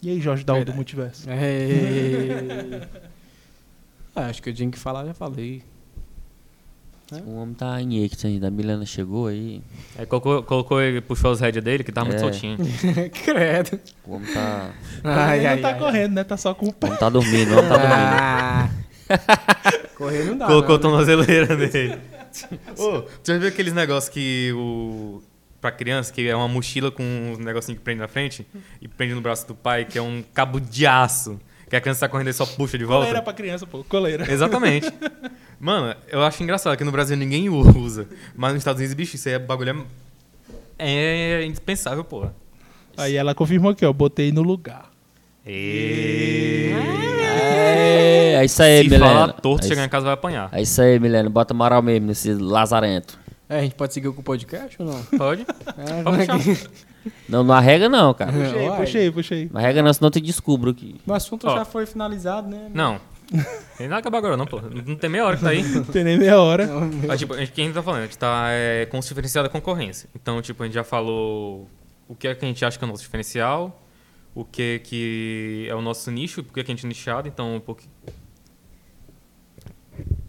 [SPEAKER 2] E aí, Jorge Dal do. Multiverso?
[SPEAKER 3] É. Ah, acho que eu tinha que falar, já falei.
[SPEAKER 4] O homem tá em êxtase ainda. A Milena chegou aí.
[SPEAKER 1] Aí colocou, colocou ele, puxou as rédeas dele, que tava muito
[SPEAKER 4] É.
[SPEAKER 1] soltinho.
[SPEAKER 3] Credo.
[SPEAKER 4] O homem tá.
[SPEAKER 2] Ele não tá correndo, né? Tá só com o pé.
[SPEAKER 4] homem tá dormindo, o homem tá dormindo.
[SPEAKER 3] Ah. Correr não dá.
[SPEAKER 1] colocou a
[SPEAKER 3] não, né?
[SPEAKER 1] tornozeleira nele. Ô, tu já viu aqueles negócios que o. Pra criança, que é uma mochila com um negocinho que prende na frente e prende no braço do pai, que é um cabo de aço. Que a criança tá correndo e só puxa de volta.
[SPEAKER 2] Coleira pra criança, pô. Coleira.
[SPEAKER 1] Exatamente. Mano, eu acho engraçado que no Brasil ninguém usa. Mas nos Estados Unidos, bicho, isso aí é bagulho. É, é indispensável, porra.
[SPEAKER 2] Aí ela confirmou aqui, ó, botei no lugar.
[SPEAKER 1] E...
[SPEAKER 4] É, é isso aí,
[SPEAKER 1] Se
[SPEAKER 4] Milena.
[SPEAKER 1] falar torto,
[SPEAKER 4] é,
[SPEAKER 1] chegar em casa vai apanhar.
[SPEAKER 4] é isso aí, Milena. Bota moral mesmo nesse lazarento.
[SPEAKER 3] É, a gente pode seguir com o podcast ou não?
[SPEAKER 1] Pode?
[SPEAKER 3] É,
[SPEAKER 1] Pode
[SPEAKER 4] Não, não arrega não, cara.
[SPEAKER 2] Puxei, puxei, puxei.
[SPEAKER 4] Não arrega não, senão eu te descubro aqui.
[SPEAKER 3] O assunto
[SPEAKER 1] Ó.
[SPEAKER 3] já foi finalizado, né?
[SPEAKER 1] Não. Tem nada acabar agora, não, pô. Não tem meia hora que tá aí.
[SPEAKER 2] Não tem nem meia hora.
[SPEAKER 1] Ah, tipo, a gente, quem tá falando? A gente tá é, com os diferenciais da concorrência. Então, tipo, a gente já falou o que é que a gente acha que é o nosso diferencial, o que, que é o nosso nicho, por que que a gente é nichado, então um pouquinho.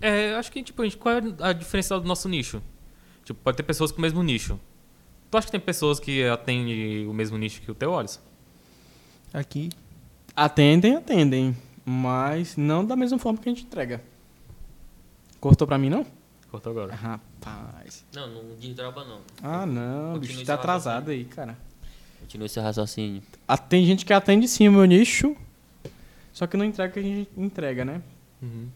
[SPEAKER 1] É, acho que, tipo, a gente, qual é a diferença do nosso nicho? Tipo, pode ter pessoas com o mesmo nicho. Tu acha que tem pessoas que atendem o mesmo nicho que o teu, Alisson?
[SPEAKER 2] Aqui.
[SPEAKER 3] Atendem, atendem. Mas não da mesma forma que a gente entrega. Cortou pra mim, não?
[SPEAKER 1] Cortou agora.
[SPEAKER 3] Rapaz.
[SPEAKER 4] Não, não desdroba não.
[SPEAKER 3] Ah, não. O bicho
[SPEAKER 4] seu
[SPEAKER 3] tá atrasado aí, cara.
[SPEAKER 4] Continua esse raciocínio.
[SPEAKER 3] Ah, Tem gente que atende sim o meu nicho, só que não entrega o que a gente entrega, né?
[SPEAKER 1] Uhum.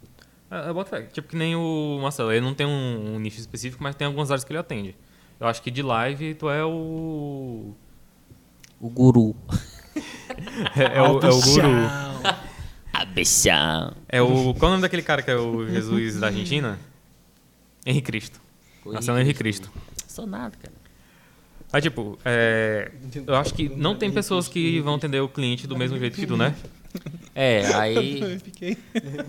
[SPEAKER 1] É, eu boto fé. Tipo que nem o Marcelo, ele não tem um, um nicho específico, mas tem algumas áreas que ele atende. Eu acho que de live tu é o.
[SPEAKER 4] O guru.
[SPEAKER 1] É, é o, é o guru.
[SPEAKER 4] A bichão.
[SPEAKER 1] É o. Qual é o nome daquele cara que é o Jesus da Argentina? Henrique Cristo. Marcelo Henrique Cristo.
[SPEAKER 4] Sou nada, cara.
[SPEAKER 1] Aí, tipo, é, eu acho que não tem pessoas que vão atender o cliente do mesmo jeito que tu, né?
[SPEAKER 4] É, aí.
[SPEAKER 2] Eu fiquei.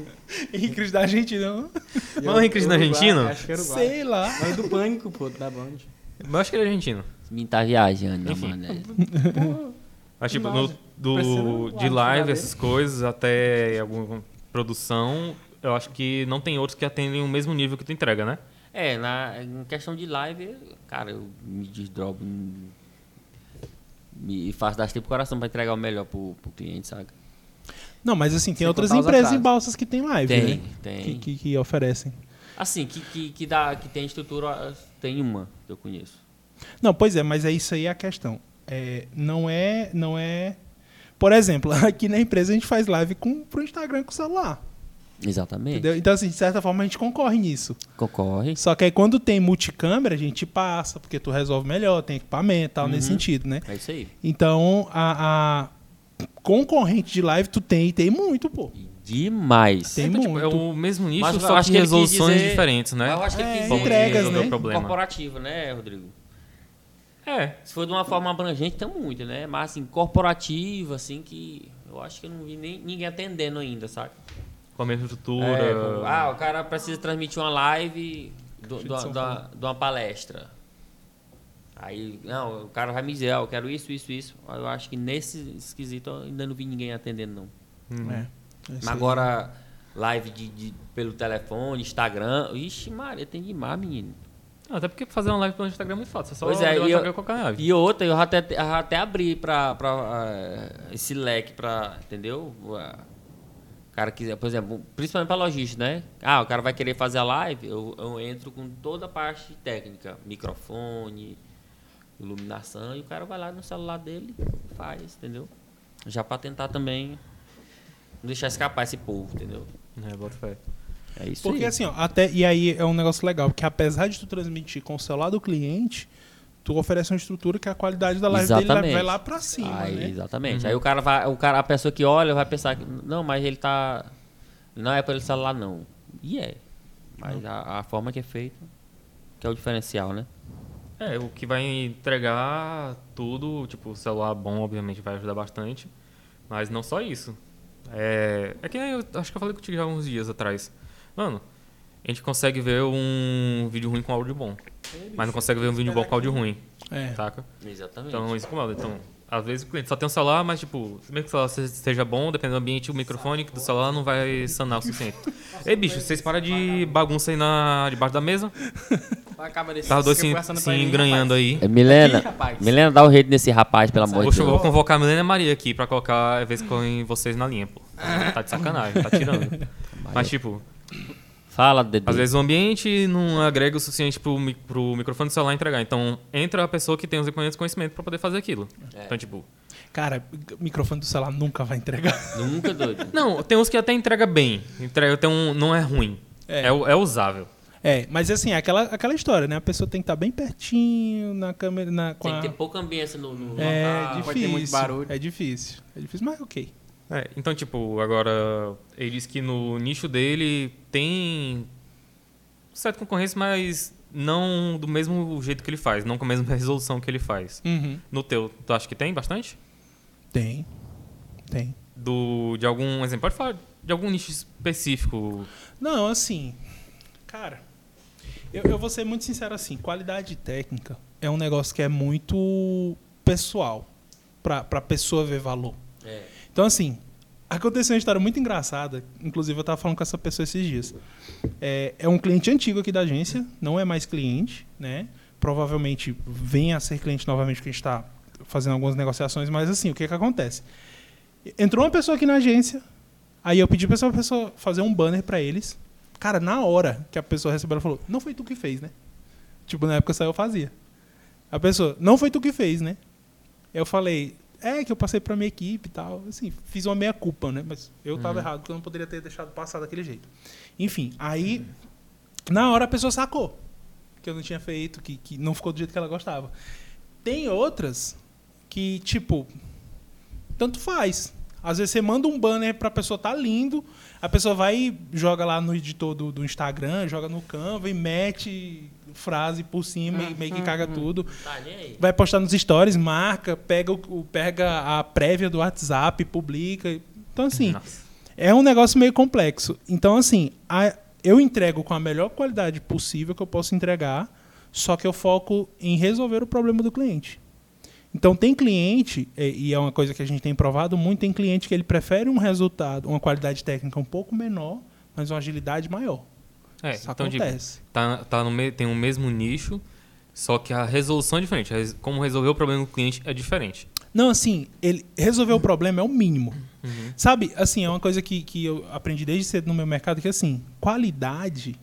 [SPEAKER 2] Henrique Cristo da Argentina. não?
[SPEAKER 1] Mas o Henrique Cristo na Argentina?
[SPEAKER 3] Acho que era Uruguai.
[SPEAKER 2] Sei lá.
[SPEAKER 3] Mas do Pânico, pô, da Band.
[SPEAKER 1] Mas eu acho que ele é argentino.
[SPEAKER 4] Menino tá viajando,
[SPEAKER 1] Enfim.
[SPEAKER 4] mano.
[SPEAKER 1] Mas, tipo, no, do, de live, essas coisas, até alguma produção, eu acho que não tem outros que atendem o mesmo nível que tu entrega, né?
[SPEAKER 4] É, na, em questão de live, cara, eu me desdobro. me- faço das tempo coração pra entregar o melhor pro, pro cliente, sabe?
[SPEAKER 2] Não, mas assim, tem
[SPEAKER 3] Sem
[SPEAKER 2] outras empresas em. Balsas que tem live,
[SPEAKER 4] Tem,
[SPEAKER 2] né?
[SPEAKER 4] tem.
[SPEAKER 2] Que, que, que oferecem.
[SPEAKER 4] Assim, que, que, que, dá, que tem estrutura, tem uma que eu conheço.
[SPEAKER 2] Não, pois é, mas é isso aí a questão. É, não é, não é. Por exemplo, aqui na empresa a gente faz live com pro Instagram com o celular.
[SPEAKER 4] Exatamente.
[SPEAKER 2] Entendeu? Então, assim, de certa forma a gente concorre nisso.
[SPEAKER 4] Concorre.
[SPEAKER 2] Só que aí quando tem multicâmera, a gente passa, porque tu resolve melhor, tem equipamento e tal, nesse sentido, né?
[SPEAKER 4] É isso aí.
[SPEAKER 2] Então, a, a concorrente de live tu tem e tem muito, pô.
[SPEAKER 4] Demais.
[SPEAKER 2] Tem
[SPEAKER 1] Então, tipo,
[SPEAKER 2] muito.
[SPEAKER 1] é o mesmo nicho,
[SPEAKER 4] Mas eu
[SPEAKER 1] só
[SPEAKER 4] acho
[SPEAKER 1] que resoluções
[SPEAKER 4] dizer-
[SPEAKER 1] diferentes, né?
[SPEAKER 4] Eu acho que ele
[SPEAKER 2] É,
[SPEAKER 4] quis dizer
[SPEAKER 2] entregas,
[SPEAKER 1] resolver
[SPEAKER 2] né?
[SPEAKER 1] o problema.
[SPEAKER 4] corporativo, né, Rodrigo?
[SPEAKER 1] É,
[SPEAKER 4] Se for de uma forma abrangente, tem muito, né? Mas assim, corporativo, assim, que eu acho que eu não vi nem, ninguém atendendo ainda, sabe?
[SPEAKER 1] com a mesma estrutura.
[SPEAKER 4] É, como, ah, o cara precisa transmitir uma live do, do, da- de uma palestra. Aí, não, o cara vai me dizer, ah, eu quero isso, isso, isso. Eu acho que nesse esquisito eu ainda não vi ninguém atendendo, não.
[SPEAKER 1] Uhum.
[SPEAKER 2] É.
[SPEAKER 4] Mas agora, live de, de- pelo telefone, Instagram. Ixi, Maria, tem demais, menino.
[SPEAKER 1] Até porque fazer uma live pelo Instagram é muito fácil. É só
[SPEAKER 4] Pois é, e eu-. E outra, eu até, eu até abri pra, pra eh, esse leque pra, entendeu? Ah, O cara quiser, por exemplo, principalmente pra logística, né? Ah, o cara vai querer fazer a live, eu, eu entro com toda a parte técnica, microfone, iluminação, e o cara vai lá no celular dele e faz, entendeu? Já pra tentar também não deixar escapar esse povo, entendeu?
[SPEAKER 1] É, bota fé.
[SPEAKER 4] É isso
[SPEAKER 2] Porque
[SPEAKER 4] aí.
[SPEAKER 2] assim, ó, até, e aí é um negócio legal, porque apesar de tu transmitir com o celular do cliente, tu oferece uma estrutura que a qualidade da live dele vai,
[SPEAKER 4] Exatamente.
[SPEAKER 2] vai lá pra cima,
[SPEAKER 4] Aí,
[SPEAKER 2] né?
[SPEAKER 4] Exatamente. Aí o cara vai, o cara, a pessoa que olha vai pensar que não, mas ele tá não é pelo celular não. E é. Mas a, a forma que é feito que é o diferencial, né?
[SPEAKER 1] É, o que vai entregar tudo, tipo, o celular bom, obviamente, vai ajudar bastante. Mas não só isso. É, é que eu acho que eu falei contigo já uns dias atrás. Mano, a gente consegue ver um vídeo ruim com áudio bom. Mas não consegue ver um vídeo bom com áudio ruim,
[SPEAKER 2] É.
[SPEAKER 1] saca?
[SPEAKER 4] Exatamente.
[SPEAKER 1] Então isso incomoda. Então, às vezes o cliente só tem um celular, mas tipo, mesmo que o celular se- seja bom, dependendo do ambiente, o microfone do celular não vai sanar o suficiente. Ei, bicho, vocês param de bagunça aí na, debaixo da mesa? Tava dois se, se engranhando aí.
[SPEAKER 4] É, Milena. Milena, dá o jeito nesse rapaz, pelo amor
[SPEAKER 1] Vou,
[SPEAKER 4] de
[SPEAKER 1] vou
[SPEAKER 4] Deus.
[SPEAKER 1] convocar a Milena Maria aqui pra colocar, às vezes, põe vocês na linha, pô. Tá de sacanagem, tá tirando. Mas, tipo,
[SPEAKER 4] Fala, Dedê.
[SPEAKER 1] às vezes o ambiente não agrega o suficiente pro, pro microfone do celular entregar. Então, entra a pessoa que tem os equipamentos e conhecimento pra poder fazer aquilo. Então, tipo...
[SPEAKER 2] Cara, o microfone do celular nunca vai entregar.
[SPEAKER 4] Nunca doido.
[SPEAKER 1] Não, tem uns que até entrega bem. Entrega, tem um, não é ruim.
[SPEAKER 2] É.
[SPEAKER 1] É, é usável.
[SPEAKER 2] É, mas assim, é aquela, aquela história, né? A pessoa tem que estar bem pertinho na câmera. Na, com
[SPEAKER 4] Tem
[SPEAKER 2] a...
[SPEAKER 4] que ter pouca ambiência no, no
[SPEAKER 2] É
[SPEAKER 4] local.
[SPEAKER 3] vai ter
[SPEAKER 2] difícil.
[SPEAKER 3] muito barulho.
[SPEAKER 2] É difícil. É difícil, mas ok.
[SPEAKER 1] É, então, tipo, agora ele diz que no nicho dele tem certa concorrência, mas não do mesmo jeito que ele faz, não com a mesma resolução que ele faz.
[SPEAKER 2] Uhum.
[SPEAKER 1] No teu, tu acha que tem bastante?
[SPEAKER 2] Tem. Tem.
[SPEAKER 1] Do, de algum exemplo? Pode falar de algum nicho específico.
[SPEAKER 2] Não, assim, cara, eu, eu vou ser muito sincero assim, qualidade técnica é um negócio que é muito pessoal pra, pra pessoa ver valor.
[SPEAKER 4] É.
[SPEAKER 2] Então, assim, aconteceu uma história muito engraçada, inclusive eu tava falando com essa pessoa esses dias. É, é um cliente antigo aqui da agência, não é mais cliente, né? Provavelmente venha a ser cliente novamente, porque a gente está fazendo algumas negociações, mas assim, o que que acontece? Entrou uma pessoa aqui na agência, aí eu pedi pra essa pessoa fazer um banner pra eles. Cara, na hora que a pessoa recebeu, ela falou: Não foi tu que fez, né? Tipo, na época só eu fazia. A pessoa: Não foi tu que fez, né? Eu falei: É, que eu passei pra minha equipe e tal. Assim, fiz uma meia-culpa, né? Mas eu tava errado, porque eu não poderia ter deixado passar daquele jeito. Enfim, aí, na hora a pessoa sacou que eu não tinha feito, que, que não ficou do jeito que ela gostava. Tem outras que, tipo, tanto faz. Às vezes você manda um banner pra pessoa tá lindo, a pessoa vai e joga lá no editor do, do Instagram, joga no Canva e mete frase por cima e meio que caga tudo.
[SPEAKER 4] Tá.
[SPEAKER 2] Vai postar nos stories, marca, pega, o- pega a prévia do WhatsApp, publica. Então, assim,
[SPEAKER 1] Nossa.
[SPEAKER 2] é um negócio meio complexo. Então, assim, a- eu entrego com a melhor qualidade possível que eu posso entregar, só que eu foco em resolver o problema do cliente. Então, tem cliente, e é uma coisa que a gente tem provado muito, tem cliente que ele prefere um resultado, uma qualidade técnica um pouco menor, mas uma agilidade maior.
[SPEAKER 1] É,
[SPEAKER 2] Isso
[SPEAKER 1] então, tipo,
[SPEAKER 2] acontece.
[SPEAKER 1] tá, tá no me, tem o mesmo nicho, só que a resolução é diferente. Como resolver o problema do cliente é diferente.
[SPEAKER 2] Não, assim, ele resolver o problema é o mínimo.
[SPEAKER 1] Uhum.
[SPEAKER 2] Sabe, assim, é uma coisa que, que eu aprendi desde cedo no meu mercado, que assim, qualidade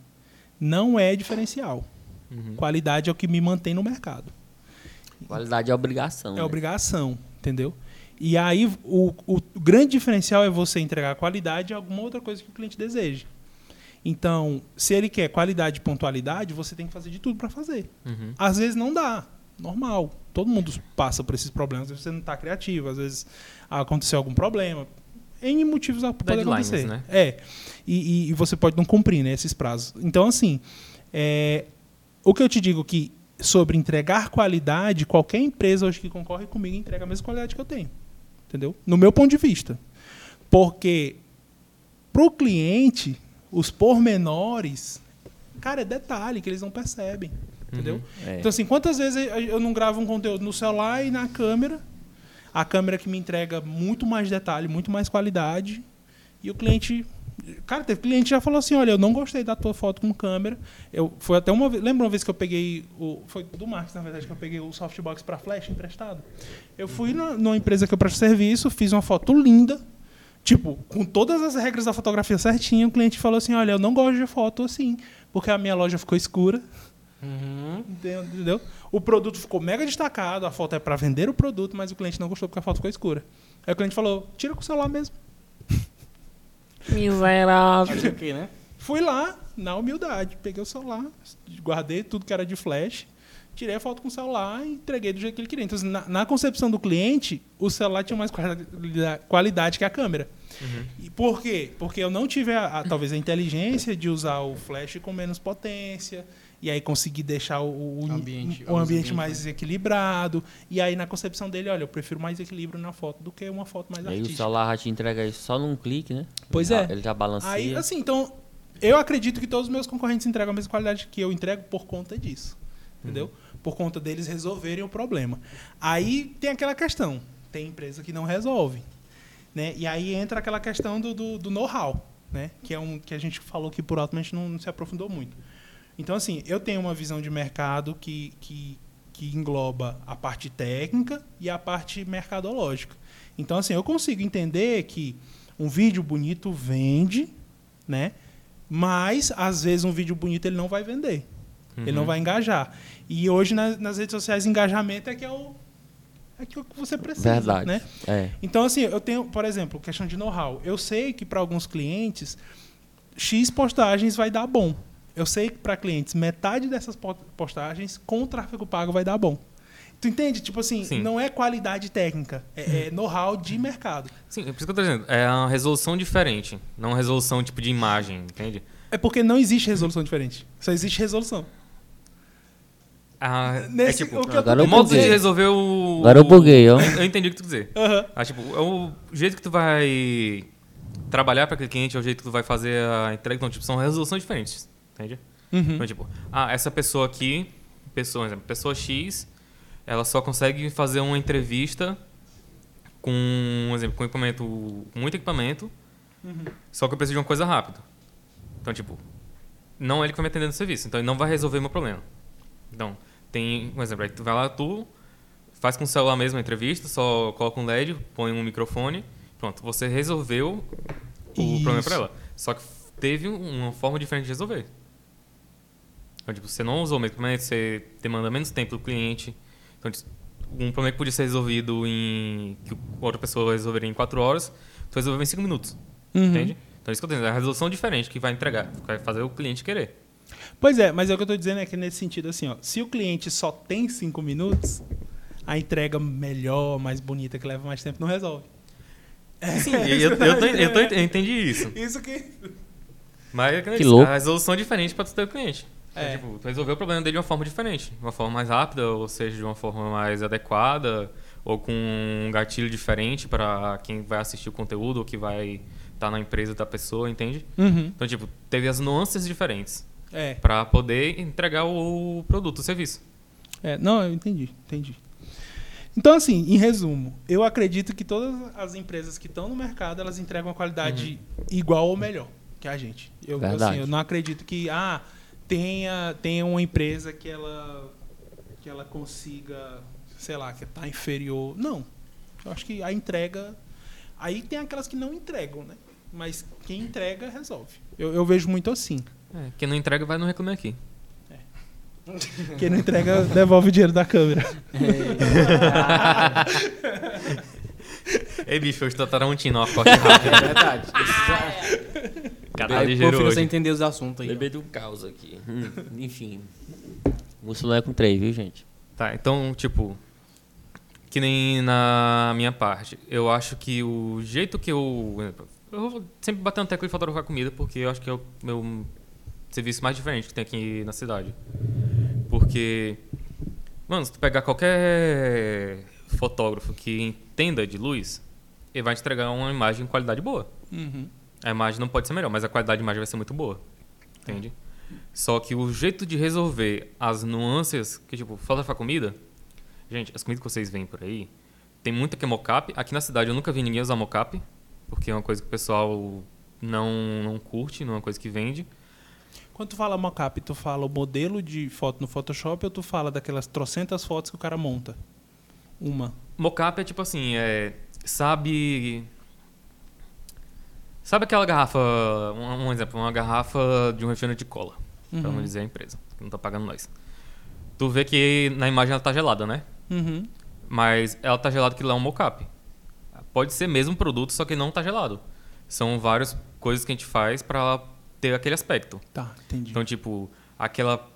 [SPEAKER 2] não é diferencial.
[SPEAKER 1] Uhum.
[SPEAKER 2] Qualidade é o que me mantém no mercado.
[SPEAKER 4] Qualidade é obrigação.
[SPEAKER 2] É
[SPEAKER 4] né?
[SPEAKER 2] obrigação, entendeu? E aí o, o grande diferencial é você entregar qualidade e alguma outra coisa que o cliente deseja. Então, se ele quer qualidade e pontualidade, você tem que fazer de tudo para fazer.
[SPEAKER 1] Uhum.
[SPEAKER 2] Às vezes não dá. Normal. Todo mundo passa por esses problemas. Às vezes você não está criativo, às vezes aconteceu algum problema. N motivos podem
[SPEAKER 1] Deadlines,
[SPEAKER 2] acontecer.
[SPEAKER 1] né?
[SPEAKER 2] É. E, e- e você pode não cumprir né, esses prazos. Então, assim, é, o que eu te digo que sobre entregar qualidade, qualquer empresa hoje que concorre comigo entrega a mesma qualidade que eu tenho. Entendeu? No meu ponto de vista. Porque para o cliente, os pormenores, cara, é detalhe que eles não percebem. Entendeu?
[SPEAKER 4] É.
[SPEAKER 2] Então, assim, quantas vezes eu não gravo um conteúdo no celular e na câmera? A câmera que me entrega muito mais detalhe, muito mais qualidade. E o cliente. Cara, teve cliente que já falou assim: olha, eu não gostei da tua foto com câmera. Eu, foi até uma vez. Lembra uma vez que eu peguei. O, foi do Marcos, na verdade, que eu peguei o softbox para flash emprestado? Eu fui na, numa empresa que eu presto serviço, fiz uma foto linda. Tipo, com todas as regras da fotografia certinha, o cliente falou assim: olha, eu não gosto de foto assim, porque a minha loja ficou escura.
[SPEAKER 3] Uhum.
[SPEAKER 2] Entendeu? O produto ficou mega destacado, a foto é para vender o produto, mas o cliente não gostou porque a foto ficou escura. Aí o cliente falou: tira com o celular mesmo.
[SPEAKER 4] Miserável.
[SPEAKER 3] Fazer o quê, né?
[SPEAKER 2] Fui lá, na humildade, peguei o celular, guardei tudo que era de flash, tirei a foto com o celular e entreguei do jeito que ele queria. Então, assim, na, na concepção do cliente, o celular tinha mais quali- qualidade que a câmera. E por quê? Porque eu não tive, a, a- talvez, a inteligência de usar o flash com menos potência, e aí conseguir deixar o, o,
[SPEAKER 3] Ambiente-
[SPEAKER 2] o ambiente mais equilibrado. E aí, na concepção dele, olha, eu prefiro mais equilíbrio na foto do que uma foto mais
[SPEAKER 4] E aí o
[SPEAKER 2] artística.
[SPEAKER 4] celular já te entrega isso só num clique, né?
[SPEAKER 2] Pois
[SPEAKER 4] Ele
[SPEAKER 2] é.
[SPEAKER 4] já- Ele já balanceia.
[SPEAKER 2] Aí, assim, então, eu acredito que todos os meus concorrentes entregam a mesma qualidade que eu entrego por conta disso. Entendeu? Por conta deles resolverem o problema. Aí tem aquela questão. Tem empresa que não resolve. Né? E aí entra aquela questão do, do, do know-how, né? Que é um que a gente falou aqui por alto, mas a gente não, não se aprofundou muito. Então, assim, eu tenho uma visão de mercado que, que, que engloba a parte técnica e a parte mercadológica. Então, assim, eu consigo entender que um vídeo bonito vende, né? Mas, às vezes, um vídeo bonito ele não vai vender. Ele não
[SPEAKER 1] Uhum.
[SPEAKER 2] vai engajar. E hoje, na- nas redes sociais, engajamento é que é o, é que é o que você precisa.
[SPEAKER 4] Verdade.
[SPEAKER 2] Né?
[SPEAKER 4] É.
[SPEAKER 2] Então, assim, eu tenho, por exemplo, questão de know-how. Eu sei que para alguns clientes, X postagens vai dar bom. Eu sei que para clientes metade dessas po- postagens com o tráfego pago vai dar bom. Tu entende? Tipo assim,
[SPEAKER 1] Sim.
[SPEAKER 2] não é qualidade técnica, é, é know-how de mercado.
[SPEAKER 1] Sim, é por isso que eu tô dizendo. É uma resolução diferente. Não uma resolução tipo de imagem, entende?
[SPEAKER 2] É porque não existe resolução diferente. Só existe resolução.
[SPEAKER 1] Ah, é
[SPEAKER 2] Nesse-
[SPEAKER 1] tipo,
[SPEAKER 2] o
[SPEAKER 5] Agora eu
[SPEAKER 1] modo de resolver o.
[SPEAKER 5] Agora eu buguei, ó.
[SPEAKER 1] Eu entendi o que tu quer dizer.
[SPEAKER 2] Aham.
[SPEAKER 1] Ah, tipo, é o jeito que tu vai trabalhar para aquele cliente, é o jeito que tu vai fazer a entrega. Então, tipo, são resoluções diferentes, entende?
[SPEAKER 2] Uhum.
[SPEAKER 1] Então, tipo, ah, essa pessoa aqui, pessoa, por exemplo, pessoa X, ela só consegue fazer uma entrevista com, um exemplo, com equipamento, muito equipamento, só que eu preciso de uma coisa rápida. Então, tipo, não é ele que vai me atender no serviço, então ele não vai resolver meu problema. Então, tem um exemplo, aí tu vai lá, tu faz com o celular mesmo a entrevista, só coloca um LED, põe um microfone, pronto, você resolveu o
[SPEAKER 2] Isso.
[SPEAKER 1] problema para ela. Só que teve um- uma forma diferente de resolver. Então, tipo, você não usou o mesmo equipamento, você demanda menos tempo do cliente. Então, tipo, um problema que podia ser resolvido em. que outra pessoa resolveria em 4 horas, tu resolveu em 5 minutos.
[SPEAKER 2] Uhum.
[SPEAKER 1] Entende? Então, isso que eu tô dizendo, é a resolução diferente que vai entregar, que vai fazer o cliente querer.
[SPEAKER 2] Pois é, mas é o que eu tô dizendo é que nesse sentido, assim, ó, se o cliente só tem cinco minutos, a entrega melhor, mais bonita, que leva mais tempo, não resolve.
[SPEAKER 1] Sim, e eu, eu, tô- eu tô- eu entendi isso.
[SPEAKER 2] Isso que.
[SPEAKER 1] Mas é que, eu a resolução é diferente para o teu Então,
[SPEAKER 2] É.
[SPEAKER 1] tipo, tu resolveu o problema dele de uma forma diferente. De uma forma mais rápida, ou seja, de uma forma mais adequada, ou com um gatilho diferente para quem vai assistir o conteúdo ou que vai estar na empresa da pessoa, entende?
[SPEAKER 2] Uhum.
[SPEAKER 1] Então, tipo, teve as nuances diferentes
[SPEAKER 2] É,
[SPEAKER 1] para poder entregar o produto, o serviço.
[SPEAKER 2] é, não, eu entendi, entendi. Então, assim, em resumo, eu acredito que todas as empresas que estão no mercado, elas entregam uma qualidade igual ou melhor que a gente. Eu,
[SPEAKER 5] Verdade.
[SPEAKER 2] assim, eu não acredito que, ah, tenha, tenha uma empresa que ela, que ela consiga, sei lá, que tá inferior. Não. Eu acho que a entrega... Aí tem aquelas que não entregam, né? Mas quem entrega, resolve. Eu, eu vejo muito assim.
[SPEAKER 1] É, quem não entrega vai no Reclame Aqui.
[SPEAKER 2] Quem não entrega, devolve o dinheiro da câmera.
[SPEAKER 1] Ei, bicho, hoje tá tarantina, ó, corte rápido.
[SPEAKER 3] É verdade.
[SPEAKER 1] Cara, tá
[SPEAKER 3] Aí,
[SPEAKER 1] ligeiro
[SPEAKER 3] confira
[SPEAKER 1] hoje.
[SPEAKER 3] você entender os assuntos aí.
[SPEAKER 4] Bebê do caos aqui. Hum, enfim. Músculo não é com três, viu, gente?
[SPEAKER 1] Tá, então, tipo, que nem na minha parte, eu acho que o jeito que eu. Eu vou sempre bater na tecla de fotografar comida, porque eu acho que é o meu serviço mais diferente que tem aqui na cidade. Porque, mano, se tu pegar qualquer fotógrafo que entenda de luz, ele vai te entregar uma imagem com qualidade boa.
[SPEAKER 2] Uhum.
[SPEAKER 1] A imagem não pode ser melhor, mas a qualidade de imagem vai ser muito boa. Entende? Só que o jeito de resolver as nuances, que tipo, fotografar comida, gente, as comidas que vocês veem por aí, tem muita que é mocap. Aqui na cidade eu nunca vi ninguém usar mocap, porque é uma coisa que o pessoal não, não curte, não é uma coisa que vende.
[SPEAKER 2] Quando tu fala mockup, tu fala o modelo de foto no Photoshop ou tu fala daquelas trocentas fotos que o cara monta? Uma.
[SPEAKER 1] Mocap é tipo assim, é, sabe. Sabe aquela garrafa, um, um exemplo, uma garrafa de um refrigerante de cola, pra
[SPEAKER 2] Uhum.
[SPEAKER 1] não dizer a empresa, que não tá pagando nós. Tu vê que na imagem ela tá gelada, né?
[SPEAKER 2] Uhum.
[SPEAKER 1] Mas ela tá gelada que lá é um mocap. Pode ser mesmo produto, só que não tá gelado. São várias coisas que a gente faz pra ela ter aquele aspecto.
[SPEAKER 2] Tá, entendi.
[SPEAKER 1] Então, tipo, aquela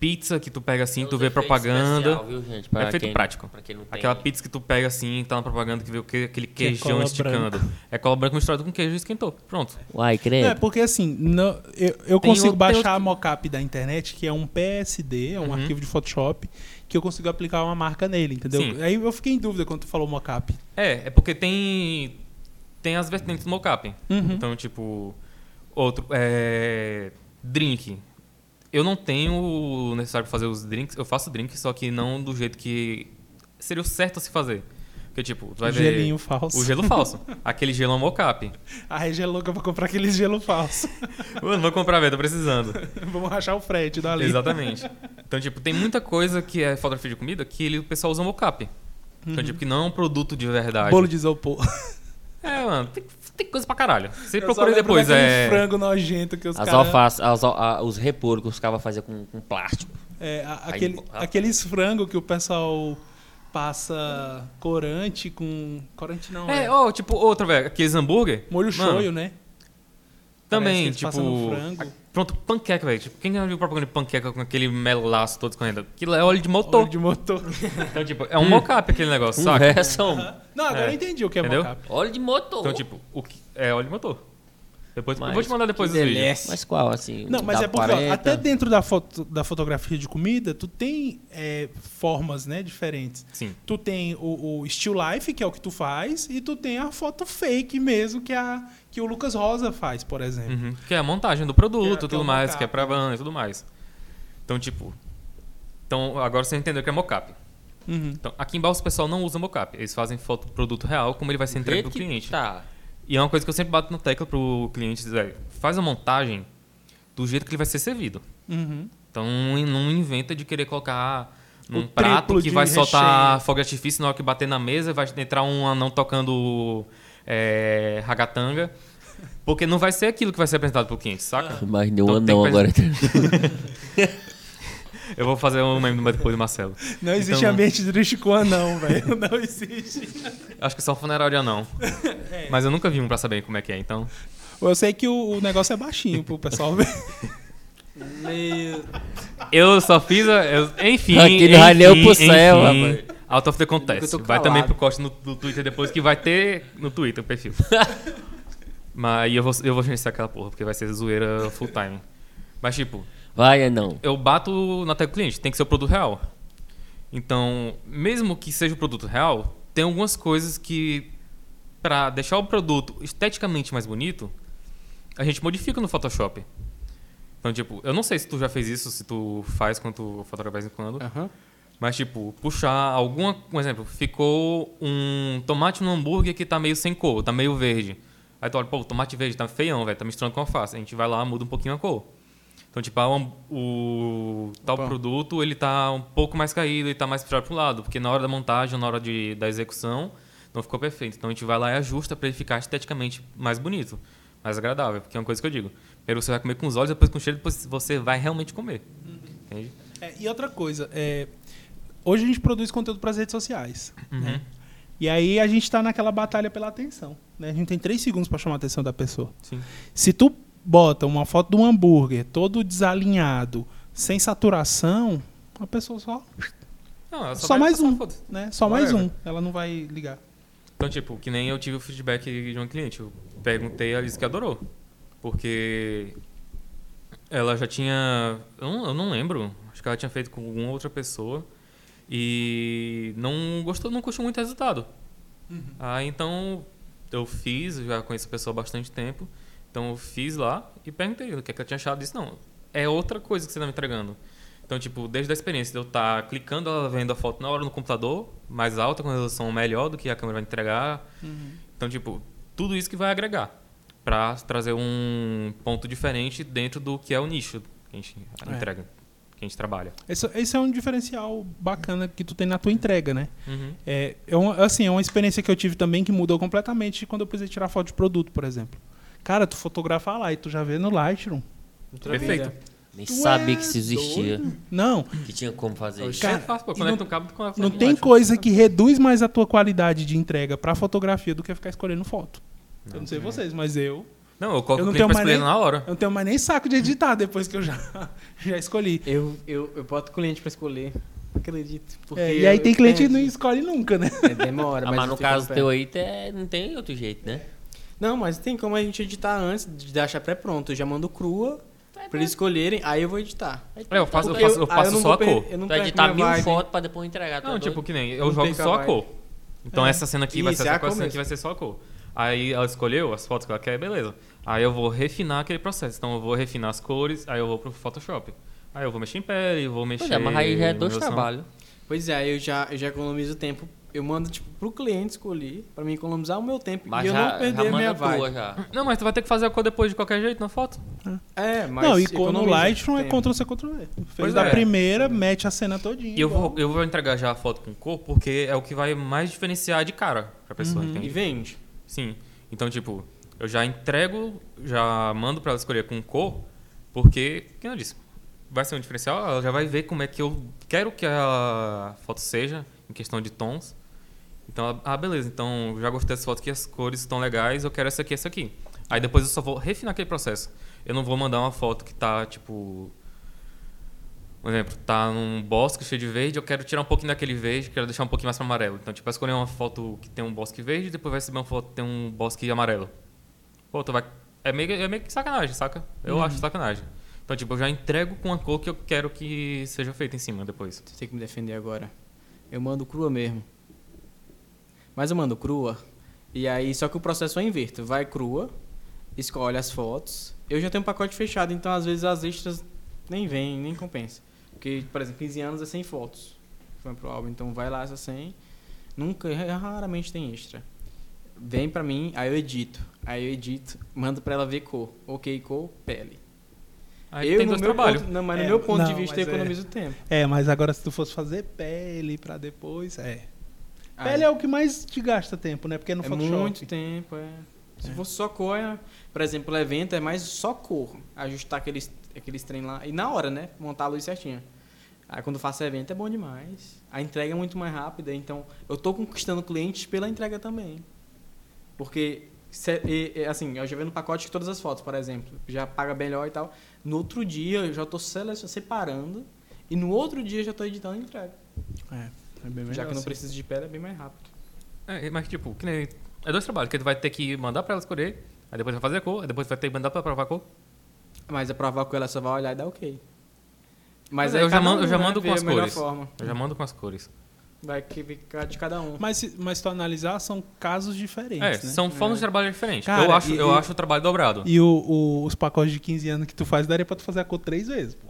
[SPEAKER 1] pizza que tu pega assim,
[SPEAKER 4] É
[SPEAKER 1] tu vê propaganda.
[SPEAKER 4] especial, viu, gente?
[SPEAKER 1] É efeito
[SPEAKER 4] quem-
[SPEAKER 1] prático.
[SPEAKER 4] Pra quem não tem.
[SPEAKER 1] Aquela pizza que tu pega assim, tá na propaganda, que vê aquele
[SPEAKER 2] Que é
[SPEAKER 1] queijão
[SPEAKER 2] cola
[SPEAKER 1] esticando. É cola branca misturada com queijo e esquentou. Pronto.
[SPEAKER 5] Uai,
[SPEAKER 2] É,
[SPEAKER 5] credo.
[SPEAKER 2] porque assim, não- eu, eu
[SPEAKER 1] Tem
[SPEAKER 2] consigo
[SPEAKER 1] outro-
[SPEAKER 2] baixar
[SPEAKER 1] outro-
[SPEAKER 2] a mockup da internet, que é um PSD, é um
[SPEAKER 1] Uhum.
[SPEAKER 2] arquivo de Photoshop, que eu consigo aplicar uma marca nele, entendeu?
[SPEAKER 1] Sim.
[SPEAKER 2] Aí eu fiquei em dúvida quando tu falou mockup.
[SPEAKER 1] É, é porque tem. Tem as vertentes do mocap.
[SPEAKER 2] Uhum.
[SPEAKER 1] Então, tipo. Outro. É. Drink. Eu não tenho o necessário pra fazer os drinks. Eu faço drink, só que não do jeito que seria o certo a se fazer. Porque, tipo, tu vai ver.
[SPEAKER 2] Gelinho falso.
[SPEAKER 1] O gelo falso. Aquele gelo é mocap.
[SPEAKER 2] A Regia é louca pra comprar aquele gelo falso.
[SPEAKER 1] Mano, vou comprar, velho, tô precisando.
[SPEAKER 2] Vamos rachar o frete dali.
[SPEAKER 1] Exatamente. Então, tipo, tem muita coisa que é fotografia de comida que ele, o pessoal usa mocap. Então, tipo, que não é um produto de verdade.
[SPEAKER 2] Bolo de isopor.
[SPEAKER 1] É, mano, tem, tem coisa pra caralho. Você procura depois, é.
[SPEAKER 2] frango nojento que os
[SPEAKER 4] As
[SPEAKER 2] caras...
[SPEAKER 4] alfaces, as a- os repolhos que os caras faziam com, com plástico.
[SPEAKER 2] É, a-
[SPEAKER 4] Aí,
[SPEAKER 2] aquele,
[SPEAKER 4] ah.
[SPEAKER 2] aqueles frango que o pessoal passa corante com... Corante não,
[SPEAKER 1] É,
[SPEAKER 2] é,
[SPEAKER 1] ó, tipo, outro, velho, aqueles hambúrguer.
[SPEAKER 2] molho shoyu, né?
[SPEAKER 1] Também, tipo.
[SPEAKER 2] passando frango.
[SPEAKER 1] Pronto, panqueca, velho. Tipo, quem já viu propaganda de panqueca com aquele melaço todo escorrendo? Aquilo é óleo de motor.
[SPEAKER 2] Óleo de motor.
[SPEAKER 1] Então, tipo, é um mocap aquele negócio, saca?
[SPEAKER 4] Conversa, homem.
[SPEAKER 2] Não, agora
[SPEAKER 1] É.
[SPEAKER 2] eu entendi o que é
[SPEAKER 1] Entendeu?
[SPEAKER 2] mocap.
[SPEAKER 4] Óleo de motor.
[SPEAKER 1] Então, tipo, o que é óleo de motor. Depois, eu
[SPEAKER 4] Mas
[SPEAKER 1] vou te mandar depois os vídeos.
[SPEAKER 4] Mas qual, assim?
[SPEAKER 2] Não, mas
[SPEAKER 4] da
[SPEAKER 2] é porque ó,
[SPEAKER 4] 40?
[SPEAKER 2] até dentro da, foto, da fotografia de comida, tu tem é, formas né, diferentes.
[SPEAKER 1] Sim.
[SPEAKER 2] Tu tem o, o still life, que é o que tu faz, e tu tem a foto fake mesmo, que, é a, que o Lucas Rosa faz, por exemplo.
[SPEAKER 1] Uhum. Que é a montagem do produto
[SPEAKER 2] Que é-
[SPEAKER 1] e
[SPEAKER 2] que é
[SPEAKER 1] tudo mais,
[SPEAKER 2] mocap,
[SPEAKER 1] que é pra
[SPEAKER 2] né?
[SPEAKER 1] van e tudo mais. Então, tipo. Então, agora você entendeu que é mocap.
[SPEAKER 2] Uhum.
[SPEAKER 1] Então, aqui em Balsa o pessoal não usa mocap. Eles fazem foto do produto real, como ele vai ser entregue
[SPEAKER 4] Vê
[SPEAKER 1] pro cliente.
[SPEAKER 4] Tá.
[SPEAKER 1] E é uma coisa que eu sempre bato na tecla pro cliente, velho. Faz a montagem do jeito que ele vai ser servido.
[SPEAKER 2] Uhum.
[SPEAKER 1] Então não, inventa de querer colocar num
[SPEAKER 2] O
[SPEAKER 1] prato que vai soltar
[SPEAKER 2] recheio.
[SPEAKER 1] fogo de artifício na hora que bater na mesa, vai entrar um anão tocando é, ragatanga. Porque não vai ser aquilo que vai ser apresentado pro cliente, saca?
[SPEAKER 4] Mas deu
[SPEAKER 1] Então
[SPEAKER 4] um
[SPEAKER 1] tem
[SPEAKER 4] anão agora.
[SPEAKER 1] Eu vou fazer um meme depois do Marcelo.
[SPEAKER 2] Não existe
[SPEAKER 1] Então-
[SPEAKER 2] ambiente triste com anão, velho. Não existe.
[SPEAKER 1] Acho que só um funeral de anão.
[SPEAKER 2] É.
[SPEAKER 1] Mas eu nunca vi um pra saber como é que é, então.
[SPEAKER 2] Eu sei que o, negócio é baixinho pro pessoal ver.
[SPEAKER 3] Meio...
[SPEAKER 1] Eu só fiz. A, eu- enfim.
[SPEAKER 4] Aquele ralheu
[SPEAKER 1] enfim,
[SPEAKER 4] pro céu,
[SPEAKER 1] enfim,
[SPEAKER 4] rapaz.
[SPEAKER 1] Out of the contest. Vai também pro corte no, no Twitter depois, que vai ter no Twitter o perfil. Mas eu vou, eu vou gerenciar aquela porra, porque vai ser zoeira full time. Mas tipo,
[SPEAKER 4] Vai, anão.
[SPEAKER 1] eu bato na tecla do cliente, tem que ser o produto real. Então, mesmo que seja o produto real, tem algumas coisas que, pra deixar o produto esteticamente mais bonito, a gente modifica no Photoshop. Então, tipo, eu não sei se tu já fez isso, se tu faz quando tu fotografa de vez em quando.
[SPEAKER 3] Aham.
[SPEAKER 1] Mas, tipo, puxar alguma. Um exemplo, ficou um tomate no hambúrguer que tá meio sem cor, tá meio verde. Aí tu olha, pô, o tomate verde tá feião, velho, tá misturando com alface. A gente vai lá, muda um pouquinho a cor. Então, tipo, ah, um- o tal
[SPEAKER 3] Opa.
[SPEAKER 1] produto, ele tá um pouco mais caído, ele tá mais puxado pro lado, porque na hora da montagem, na hora de, da execução, não ficou perfeito. Então a gente vai lá e ajusta pra ele ficar esteticamente mais bonito, mais agradável, porque é uma coisa que eu digo. Primeiro você vai comer com os olhos, depois com o cheiro, depois você vai realmente comer. Entende?
[SPEAKER 2] É, e outra coisa, é, hoje a gente produz conteúdo para as redes sociais. né?
[SPEAKER 1] Uhum.
[SPEAKER 2] E aí a gente está naquela batalha pela atenção. Né? A gente tem três segundos para chamar a atenção da pessoa.
[SPEAKER 1] Sim.
[SPEAKER 2] Se tu bota uma foto de um hambúrguer todo desalinhado, sem saturação, a pessoa só,
[SPEAKER 1] Não,
[SPEAKER 2] Só
[SPEAKER 1] vai
[SPEAKER 2] mais um. né? Só mais um. Ela não vai ligar.
[SPEAKER 1] Então, tipo, que nem eu tive o feedback de uma cliente. Eu perguntei, ela disse que adorou. Porque ela já tinha. Eu não, eu não lembro. Acho que ela tinha feito com alguma outra pessoa. E não gostou, não curtiu muito o resultado. Ah, então eu fiz, eu já conheço a pessoa há bastante tempo. Então eu fiz lá e perguntei o que, é que ela tinha achado. Disse, não, é outra coisa que você está me entregando. Então, tipo, desde a experiência de eu estar clicando, ela vendo a foto na hora no computador, mais alta, com resolução melhor do que a câmera vai entregar. Então, tipo, tudo isso que vai agregar para trazer um ponto diferente dentro do que é o nicho que a gente
[SPEAKER 2] É.
[SPEAKER 1] entrega, que a gente trabalha.
[SPEAKER 2] Esse, esse é um diferencial bacana que tu tem na tua entrega, né?
[SPEAKER 1] Uhum.
[SPEAKER 2] É, é uma, assim, é uma experiência que eu tive também que mudou completamente quando eu precisei tirar foto de produto, por exemplo. Cara, tu fotografa lá e tu já vê no Lightroom.
[SPEAKER 1] Perfeito.
[SPEAKER 4] Nem
[SPEAKER 2] Tu
[SPEAKER 4] sabia
[SPEAKER 2] é
[SPEAKER 4] que isso existia.
[SPEAKER 2] Não,
[SPEAKER 4] Que tinha como fazer isso.
[SPEAKER 2] Cara,
[SPEAKER 1] é fácil, pô.
[SPEAKER 2] não-
[SPEAKER 1] um cabo com a
[SPEAKER 2] não tem coisa que reduz mais a tua qualidade de entrega pra fotografia do que ficar escolhendo foto. eu não sei vocês, mas eu,
[SPEAKER 1] Não, eu coloco
[SPEAKER 2] Eu não
[SPEAKER 1] o cliente pra escolher
[SPEAKER 2] nem-
[SPEAKER 1] na hora.
[SPEAKER 2] eu não tenho mais nem saco de editar depois que eu já, já escolhi.
[SPEAKER 3] Eu, eu, eu boto cliente pra escolher. Acredito. Porque
[SPEAKER 2] É, e aí
[SPEAKER 3] eu-
[SPEAKER 2] tem cliente que não escolhe nunca, né?
[SPEAKER 3] é, demora.
[SPEAKER 4] Ah, mas
[SPEAKER 3] eu
[SPEAKER 4] no caso teu aí, não tem outro jeito, né?
[SPEAKER 3] Não, mas tem como a gente editar antes de deixar pré-pronto. Eu já mando crua pra eles escolherem, aí eu vou editar.
[SPEAKER 1] É, eu faço, eu faço, eu passo
[SPEAKER 3] não
[SPEAKER 1] só a cor.
[SPEAKER 3] Eu não
[SPEAKER 4] Tu editar mil fotos pra depois entregar. tu
[SPEAKER 1] Não, tipo, que nem eu
[SPEAKER 3] Não
[SPEAKER 1] jogo só
[SPEAKER 3] a
[SPEAKER 1] cor. Então
[SPEAKER 3] É.
[SPEAKER 1] essa cena aqui vai ser
[SPEAKER 3] é a
[SPEAKER 1] essa
[SPEAKER 3] cor
[SPEAKER 1] cena aqui vai ser só a cor. Aí ela escolheu as fotos que ela quer, beleza. Aí eu vou refinar aquele processo. Então eu vou refinar as cores, aí eu vou pro Photoshop. Aí eu vou mexer em pele, vou mexer.
[SPEAKER 4] Pois é, mas aí já é
[SPEAKER 1] em
[SPEAKER 4] dois trabalhos.
[SPEAKER 3] Pois é, aí eu já, eu já economizo tempo. Eu mando, tipo, pro cliente escolher, pra mim economizar o meu tempo
[SPEAKER 4] Mas
[SPEAKER 3] e eu
[SPEAKER 4] já,
[SPEAKER 3] não perder
[SPEAKER 4] já
[SPEAKER 3] a minha vibe.
[SPEAKER 4] tua já.
[SPEAKER 1] Não, mas tu vai ter que fazer a cor depois de qualquer jeito na foto.
[SPEAKER 3] É, mas
[SPEAKER 2] não, e no Lightroom é. Ctrl C, Ctrl V. Fez
[SPEAKER 1] Pois
[SPEAKER 2] da
[SPEAKER 1] é.
[SPEAKER 2] primeira, mete a cena todinha.
[SPEAKER 1] E eu vou, eu vou entregar já a foto com cor, porque é o que vai mais diferenciar de cara pra pessoa,
[SPEAKER 2] Uhum.
[SPEAKER 3] E vende.
[SPEAKER 1] Sim. Então, tipo, eu já entrego, já mando pra ela escolher com cor, porque, como eu disse, vai ser um diferencial, ela já vai ver como é que eu quero que a foto seja, em questão de tons. Então, ah, beleza, então já gostei dessa foto aqui, as cores estão legais, eu quero essa aqui, essa aqui. Aí depois eu só vou refinar aquele processo. Eu não vou mandar uma foto que tá, tipo. Por exemplo, tá num bosque cheio de verde, eu quero tirar um pouquinho daquele verde, quero deixar um pouquinho mais para amarelo. Então, tipo, vai escolher uma foto que tem um bosque verde, depois vai receber uma foto que tem um bosque amarelo. Pô, tu vai. É meio, é meio que sacanagem, saca? Eu
[SPEAKER 3] Uhum.
[SPEAKER 1] acho sacanagem. Então, tipo, eu já entrego com a cor que eu quero que seja feita em cima depois.
[SPEAKER 3] Você tem que me defender agora. Eu mando crua mesmo. Mas eu mando crua. E aí, só que o processo é inverto. Vai crua, escolhe as fotos. Eu já tenho um pacote fechado, então às vezes as extras nem vêm, nem compensa. Porque, por exemplo, 15 anos é 100 fotos. Foi pro álbum, então vai lá essas 100. Nunca, raramente tem extra. Vem pra mim, aí eu edito. Aí eu edito, mando pra ela ver cor. Ok, cor, pele.
[SPEAKER 1] Aí
[SPEAKER 3] eu,
[SPEAKER 1] tem
[SPEAKER 3] no
[SPEAKER 1] dois
[SPEAKER 3] meu
[SPEAKER 1] trabalhos.
[SPEAKER 3] ponto, não, mas
[SPEAKER 2] É,
[SPEAKER 3] no meu ponto de
[SPEAKER 2] não,
[SPEAKER 3] vista, eu
[SPEAKER 2] é-
[SPEAKER 3] economizo tempo.
[SPEAKER 2] É, mas agora se tu fosse fazer pele pra depois, é.
[SPEAKER 3] Aí-
[SPEAKER 2] Pele é o que mais te gasta tempo, né? Porque é no
[SPEAKER 3] é
[SPEAKER 2] Photoshop.
[SPEAKER 3] muito tempo, é. Se fosse só cor, é- por exemplo, o evento é mais só cor. Ajustar aqueles, aqueles trem lá. E na hora, né? Montar a luz certinha. Aí quando eu faço evento é bom demais. A entrega é muito mais rápida, então eu tô conquistando clientes pela entrega também. Porque, se- e- e, assim, eu já vendo no pacote de todas as fotos, por exemplo. Já paga melhor e tal. No outro dia eu já tô separando. E no outro dia eu já tô editando a entrega.
[SPEAKER 2] É, é bem melhor
[SPEAKER 3] já que não
[SPEAKER 2] assim.
[SPEAKER 3] preciso de pele, é bem mais rápido.
[SPEAKER 1] É, mas tipo, que nem- é dois trabalhos, que tu vai ter que mandar pra ela escolher, aí depois vai fazer a cor, aí depois vai ter que mandar pra provar a cor.
[SPEAKER 3] Mas a provar com ela só vai olhar e dar ok.
[SPEAKER 1] Mas
[SPEAKER 3] aí
[SPEAKER 1] eu já mando- eu já
[SPEAKER 3] né,
[SPEAKER 1] mando
[SPEAKER 3] vê
[SPEAKER 1] com as
[SPEAKER 3] melhor
[SPEAKER 1] cores.
[SPEAKER 3] Forma.
[SPEAKER 1] Eu já mando com as cores.
[SPEAKER 3] Vai que ficar de cada um.
[SPEAKER 2] Mas, se- mas se tu analisar, são casos diferentes,
[SPEAKER 1] É,
[SPEAKER 2] né?
[SPEAKER 1] são formas de trabalho diferentes.
[SPEAKER 2] Cara,
[SPEAKER 1] eu acho,
[SPEAKER 2] e-
[SPEAKER 1] eu
[SPEAKER 2] e-
[SPEAKER 1] acho o trabalho dobrado.
[SPEAKER 2] E o, o- os pacotes de 15 anos que tu faz, daria pra tu fazer a cor três vezes, pô.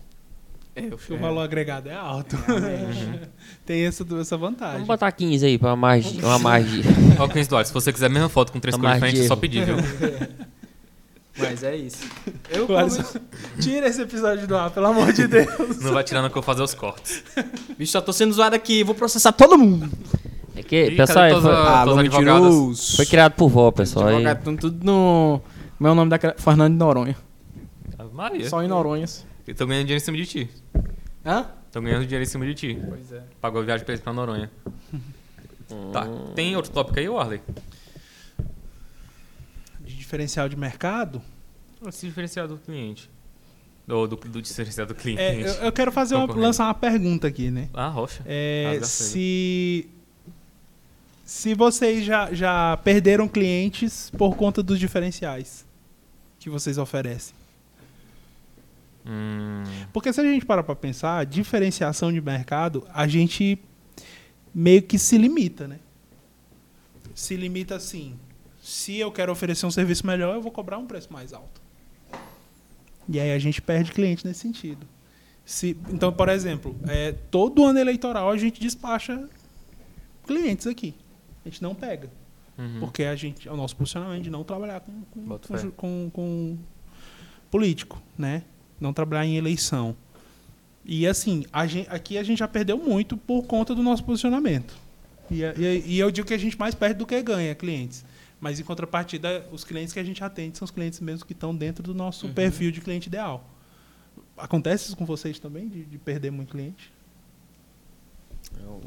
[SPEAKER 3] É, eu
[SPEAKER 2] Porque o valor agregado é alto. Tem essa, essa vantagem.
[SPEAKER 4] Vamos botar 15 aí pra mais, uma margem.
[SPEAKER 1] Ó, 15 dólares. Se você quiser a mesma foto com três cores diferentes, é só pedir, viu?
[SPEAKER 3] Mas é isso. Eu
[SPEAKER 2] Mas-
[SPEAKER 3] como...
[SPEAKER 2] Tira esse episódio do ar, pelo amor de Deus.
[SPEAKER 1] Não vai tirando que eu vou fazer os cortes.
[SPEAKER 3] Bicho, só tô sendo zoado aqui. Vou processar todo mundo.
[SPEAKER 4] É que,
[SPEAKER 1] Ih,
[SPEAKER 4] pessoal,
[SPEAKER 1] cadê
[SPEAKER 4] foi,
[SPEAKER 3] Ah, mentiroso.
[SPEAKER 4] foi criado por vó, pessoal. aí-
[SPEAKER 3] Advogado, tão tudo no... Meu nome daquela... Fernando de Noronha.
[SPEAKER 1] Ave Maria.
[SPEAKER 3] Só em Noronhas.
[SPEAKER 1] Eu tô ganhando dinheiro em cima de ti.
[SPEAKER 3] Hã?
[SPEAKER 1] Tô ganhando dinheiro em cima de ti.
[SPEAKER 3] Pois é.
[SPEAKER 1] Pagou a viagem pra eles pra Noronha. Tá. Tem outro tópico aí, Warley?
[SPEAKER 2] Diferencial de mercado,
[SPEAKER 1] Esse diferencial do cliente. Do, do, do diferencial do cliente.
[SPEAKER 2] é, eu, eu quero fazer uma, lançar uma pergunta aqui, né?
[SPEAKER 1] Ah, rocha.
[SPEAKER 2] É,
[SPEAKER 1] Rasga
[SPEAKER 2] se se vocês já, já perderam clientes por conta dos diferenciais que vocês oferecem.
[SPEAKER 1] Hum,
[SPEAKER 2] Porque se a gente parar para pensar, diferenciação de mercado, a gente meio que se limita, né? Se limita assim. Se eu quero oferecer um serviço melhor, eu vou cobrar um preço mais alto. E aí a gente perde cliente nesse sentido. Se, então, por exemplo, é, todo ano eleitoral a gente despacha clientes aqui. A gente não pega.
[SPEAKER 1] uhum.
[SPEAKER 2] Porque a gente, é o nosso posicionamento de não trabalhar com, com, com, com- com político, né? Não trabalhar em eleição. E assim, a gen- aqui a gente já perdeu muito por conta do nosso posicionamento. E, e, e eu digo que a gente mais perde do que ganha clientes. Mas em contrapartida, os clientes que a gente atende são os clientes mesmo que estão dentro do nosso
[SPEAKER 3] Uhum.
[SPEAKER 2] perfil de cliente ideal. Acontece isso com vocês também, de, de perder muito cliente?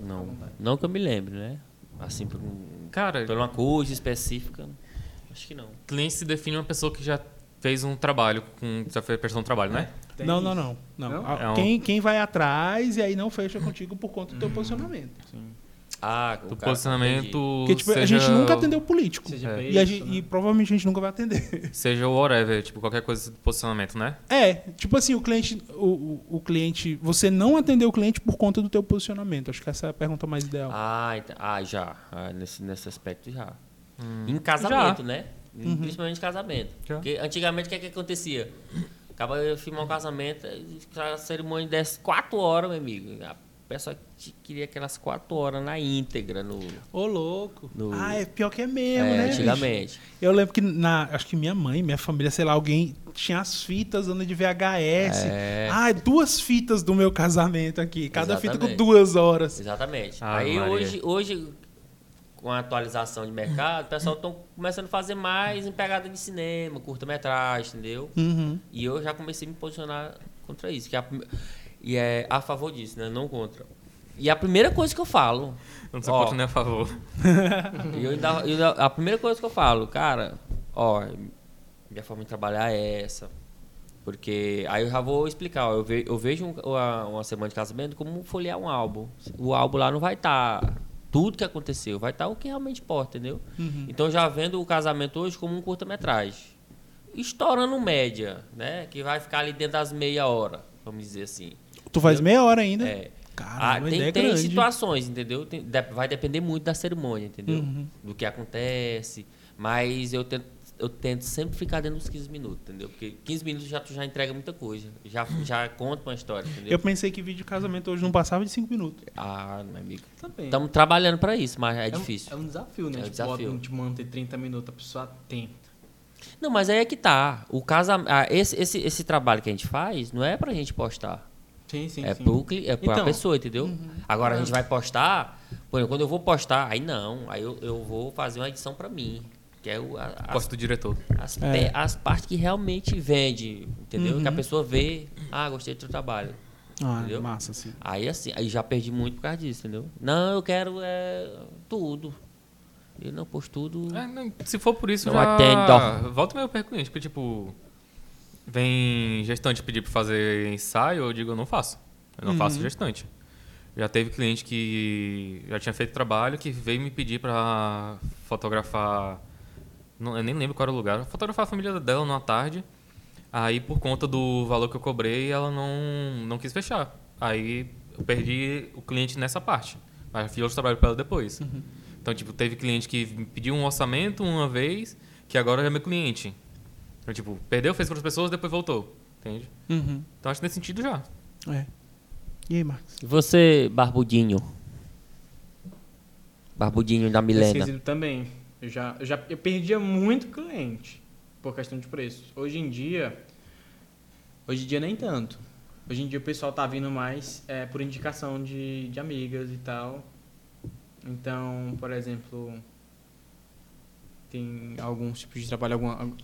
[SPEAKER 4] Não, não que eu me lembre, né? Assim, por, um,
[SPEAKER 1] Cara,
[SPEAKER 4] por uma coisa específica, acho que não.
[SPEAKER 1] cliente se define uma pessoa que já fez um trabalho, com, já fez prestou um trabalho, né?
[SPEAKER 3] Tem
[SPEAKER 2] não, não, não, não.
[SPEAKER 3] Não?
[SPEAKER 1] É
[SPEAKER 2] Quem, quem vai atrás e aí não fecha contigo por conta do
[SPEAKER 3] Uhum.
[SPEAKER 2] teu posicionamento.
[SPEAKER 4] Ah,
[SPEAKER 1] Do
[SPEAKER 4] o cara-
[SPEAKER 1] posicionamento.
[SPEAKER 2] Porque tipo, a
[SPEAKER 1] seja
[SPEAKER 2] gente nunca
[SPEAKER 1] o-
[SPEAKER 2] atendeu político.
[SPEAKER 3] Seja
[SPEAKER 1] É.
[SPEAKER 2] E, a gente-
[SPEAKER 3] né?
[SPEAKER 2] e provavelmente a gente nunca vai atender.
[SPEAKER 1] Seja o whatever, tipo, qualquer coisa de posicionamento, né?
[SPEAKER 2] É, tipo assim, o cliente, o, o, o cliente, você não atendeu o cliente por conta do teu posicionamento. Acho que essa é a pergunta mais ideal.
[SPEAKER 4] Ah, ah, já. Ah, nesse, nesse aspecto já.
[SPEAKER 1] Hum.
[SPEAKER 4] Em casamento,
[SPEAKER 1] Já.
[SPEAKER 4] né?
[SPEAKER 2] Uhum.
[SPEAKER 4] Principalmente em casamento.
[SPEAKER 1] Já.
[SPEAKER 4] Porque antigamente o que, é que acontecia? Acaba de filmar um casamento, a cerimônia desse quatro horas, meu amigo. A pessoa te- queria aquelas quatro horas na íntegra no.
[SPEAKER 2] Ô, louco.
[SPEAKER 4] No-
[SPEAKER 2] Ah, é pior que é mesmo,
[SPEAKER 4] é,
[SPEAKER 2] né? bicho?
[SPEAKER 4] antigamente.
[SPEAKER 2] Eu lembro que na, acho que minha mãe, minha família, sei lá, alguém tinha as fitas dando de VHS.
[SPEAKER 4] É.
[SPEAKER 2] Ah, duas fitas do meu casamento aqui, cada fita com
[SPEAKER 4] Exatamente.
[SPEAKER 2] duas horas.
[SPEAKER 4] Exatamente.
[SPEAKER 1] Ave
[SPEAKER 4] Aí
[SPEAKER 1] Maria.
[SPEAKER 4] hoje, hoje, com a atualização de mercado, o pessoal estão começando a fazer mais em pegada de cinema, curta-metragem, entendeu?
[SPEAKER 2] Uhum.
[SPEAKER 4] E eu já comecei a me posicionar contra isso. Que é a e é a favor disso, né? Não contra. E a primeira coisa que eu falo.
[SPEAKER 1] Eu não sou
[SPEAKER 4] Ó.
[SPEAKER 1] contra nem a favor.
[SPEAKER 4] e eu ainda, eu a primeira coisa que eu falo, cara, ó. minha forma de trabalhar é essa. Porque aí eu já vou explicar. ó, eu, ve- eu vejo um- uma, uma semana de casamento como folhear um álbum. O álbum lá não vai estar tudo que aconteceu, vai estar o que realmente importa, entendeu? Então eu já vendo o casamento hoje como um curta-metragem. Estourando média, né? Que vai ficar ali dentro das meia hora, vamos dizer assim.
[SPEAKER 2] Tu faz meia hora ainda?
[SPEAKER 4] É.
[SPEAKER 2] Caramba,
[SPEAKER 4] Ah, tem,
[SPEAKER 2] é
[SPEAKER 4] tem situações, entendeu? Tem- de- vai depender muito da cerimônia, entendeu?
[SPEAKER 2] Uhum.
[SPEAKER 4] Do que acontece. Mas eu tento, eu tento sempre ficar dentro dos 15 minutos, entendeu? Porque 15 minutos já, tu já entrega muita coisa. Já, já conta uma história, entendeu?
[SPEAKER 2] Eu pensei que vídeo de casamento hoje não passava de 5 minutos.
[SPEAKER 4] Ah, meu amigo.
[SPEAKER 3] Também.
[SPEAKER 4] Estamos trabalhando pra isso, mas é,
[SPEAKER 3] um-
[SPEAKER 4] difícil.
[SPEAKER 3] É um desafio, né?
[SPEAKER 4] É um
[SPEAKER 3] tipo,
[SPEAKER 4] desafio.
[SPEAKER 3] bota- tipo, manter 30 minutos, a pessoa tenta.
[SPEAKER 4] Não, mas aí é que tá. O casa, ah, esse, esse, esse trabalho que a gente faz não é pra gente postar.
[SPEAKER 3] Sim, sim,
[SPEAKER 4] é
[SPEAKER 3] sim.
[SPEAKER 4] pro, é pra
[SPEAKER 3] Então,
[SPEAKER 4] pessoa, entendeu? Agora a gente vai postar. Por exemplo, quando eu vou postar, aí não. Aí eu, eu vou fazer uma edição pra mim. Que é o,
[SPEAKER 1] Posto do diretor.
[SPEAKER 4] as,
[SPEAKER 2] É.
[SPEAKER 4] pe- as partes que realmente vende, entendeu?
[SPEAKER 2] Uhum.
[SPEAKER 4] Que a pessoa vê, ah, gostei do teu trabalho.
[SPEAKER 2] Ah,
[SPEAKER 4] Entendeu?
[SPEAKER 2] massa, sim.
[SPEAKER 4] Aí assim, aí já perdi muito por causa disso, entendeu? Não, eu quero é, tudo. Eu não posto tudo.
[SPEAKER 1] É, não, se for por isso,
[SPEAKER 4] Não
[SPEAKER 1] já...
[SPEAKER 4] atendo.
[SPEAKER 1] Volta perto cliente, porque, tipo... Vem gestante pedir pra fazer ensaio, eu digo, eu não faço. Eu não faço gestante. Já teve cliente que já tinha feito trabalho, que veio me pedir pra fotografar... Não, eu nem lembro qual era o lugar. Fotografar a família dela numa tarde. Aí, por conta do valor que eu cobrei, ela não, não quis fechar. Aí, eu perdi o cliente nessa parte. Mas fiz outro trabalho pra ela depois. Então, tipo, teve cliente que me pediu um orçamento uma vez, que agora é meu cliente. Então, tipo, perdeu, fez para as pessoas, depois voltou. Entende?
[SPEAKER 2] Uhum.
[SPEAKER 1] Então, acho que nesse sentido já.
[SPEAKER 2] É. E aí, Marcos?
[SPEAKER 4] E você, Barbudinho? Barbudinho da Milena.
[SPEAKER 3] quesito também. Eu já, eu já eu perdia muito cliente por questão de preço. Hoje em dia, hoje em dia nem tanto. Hoje em dia o pessoal tá vindo mais é, por indicação de, de amigas e tal. Então, por exemplo, tem alguns tipos de trabalho, alguma, algum-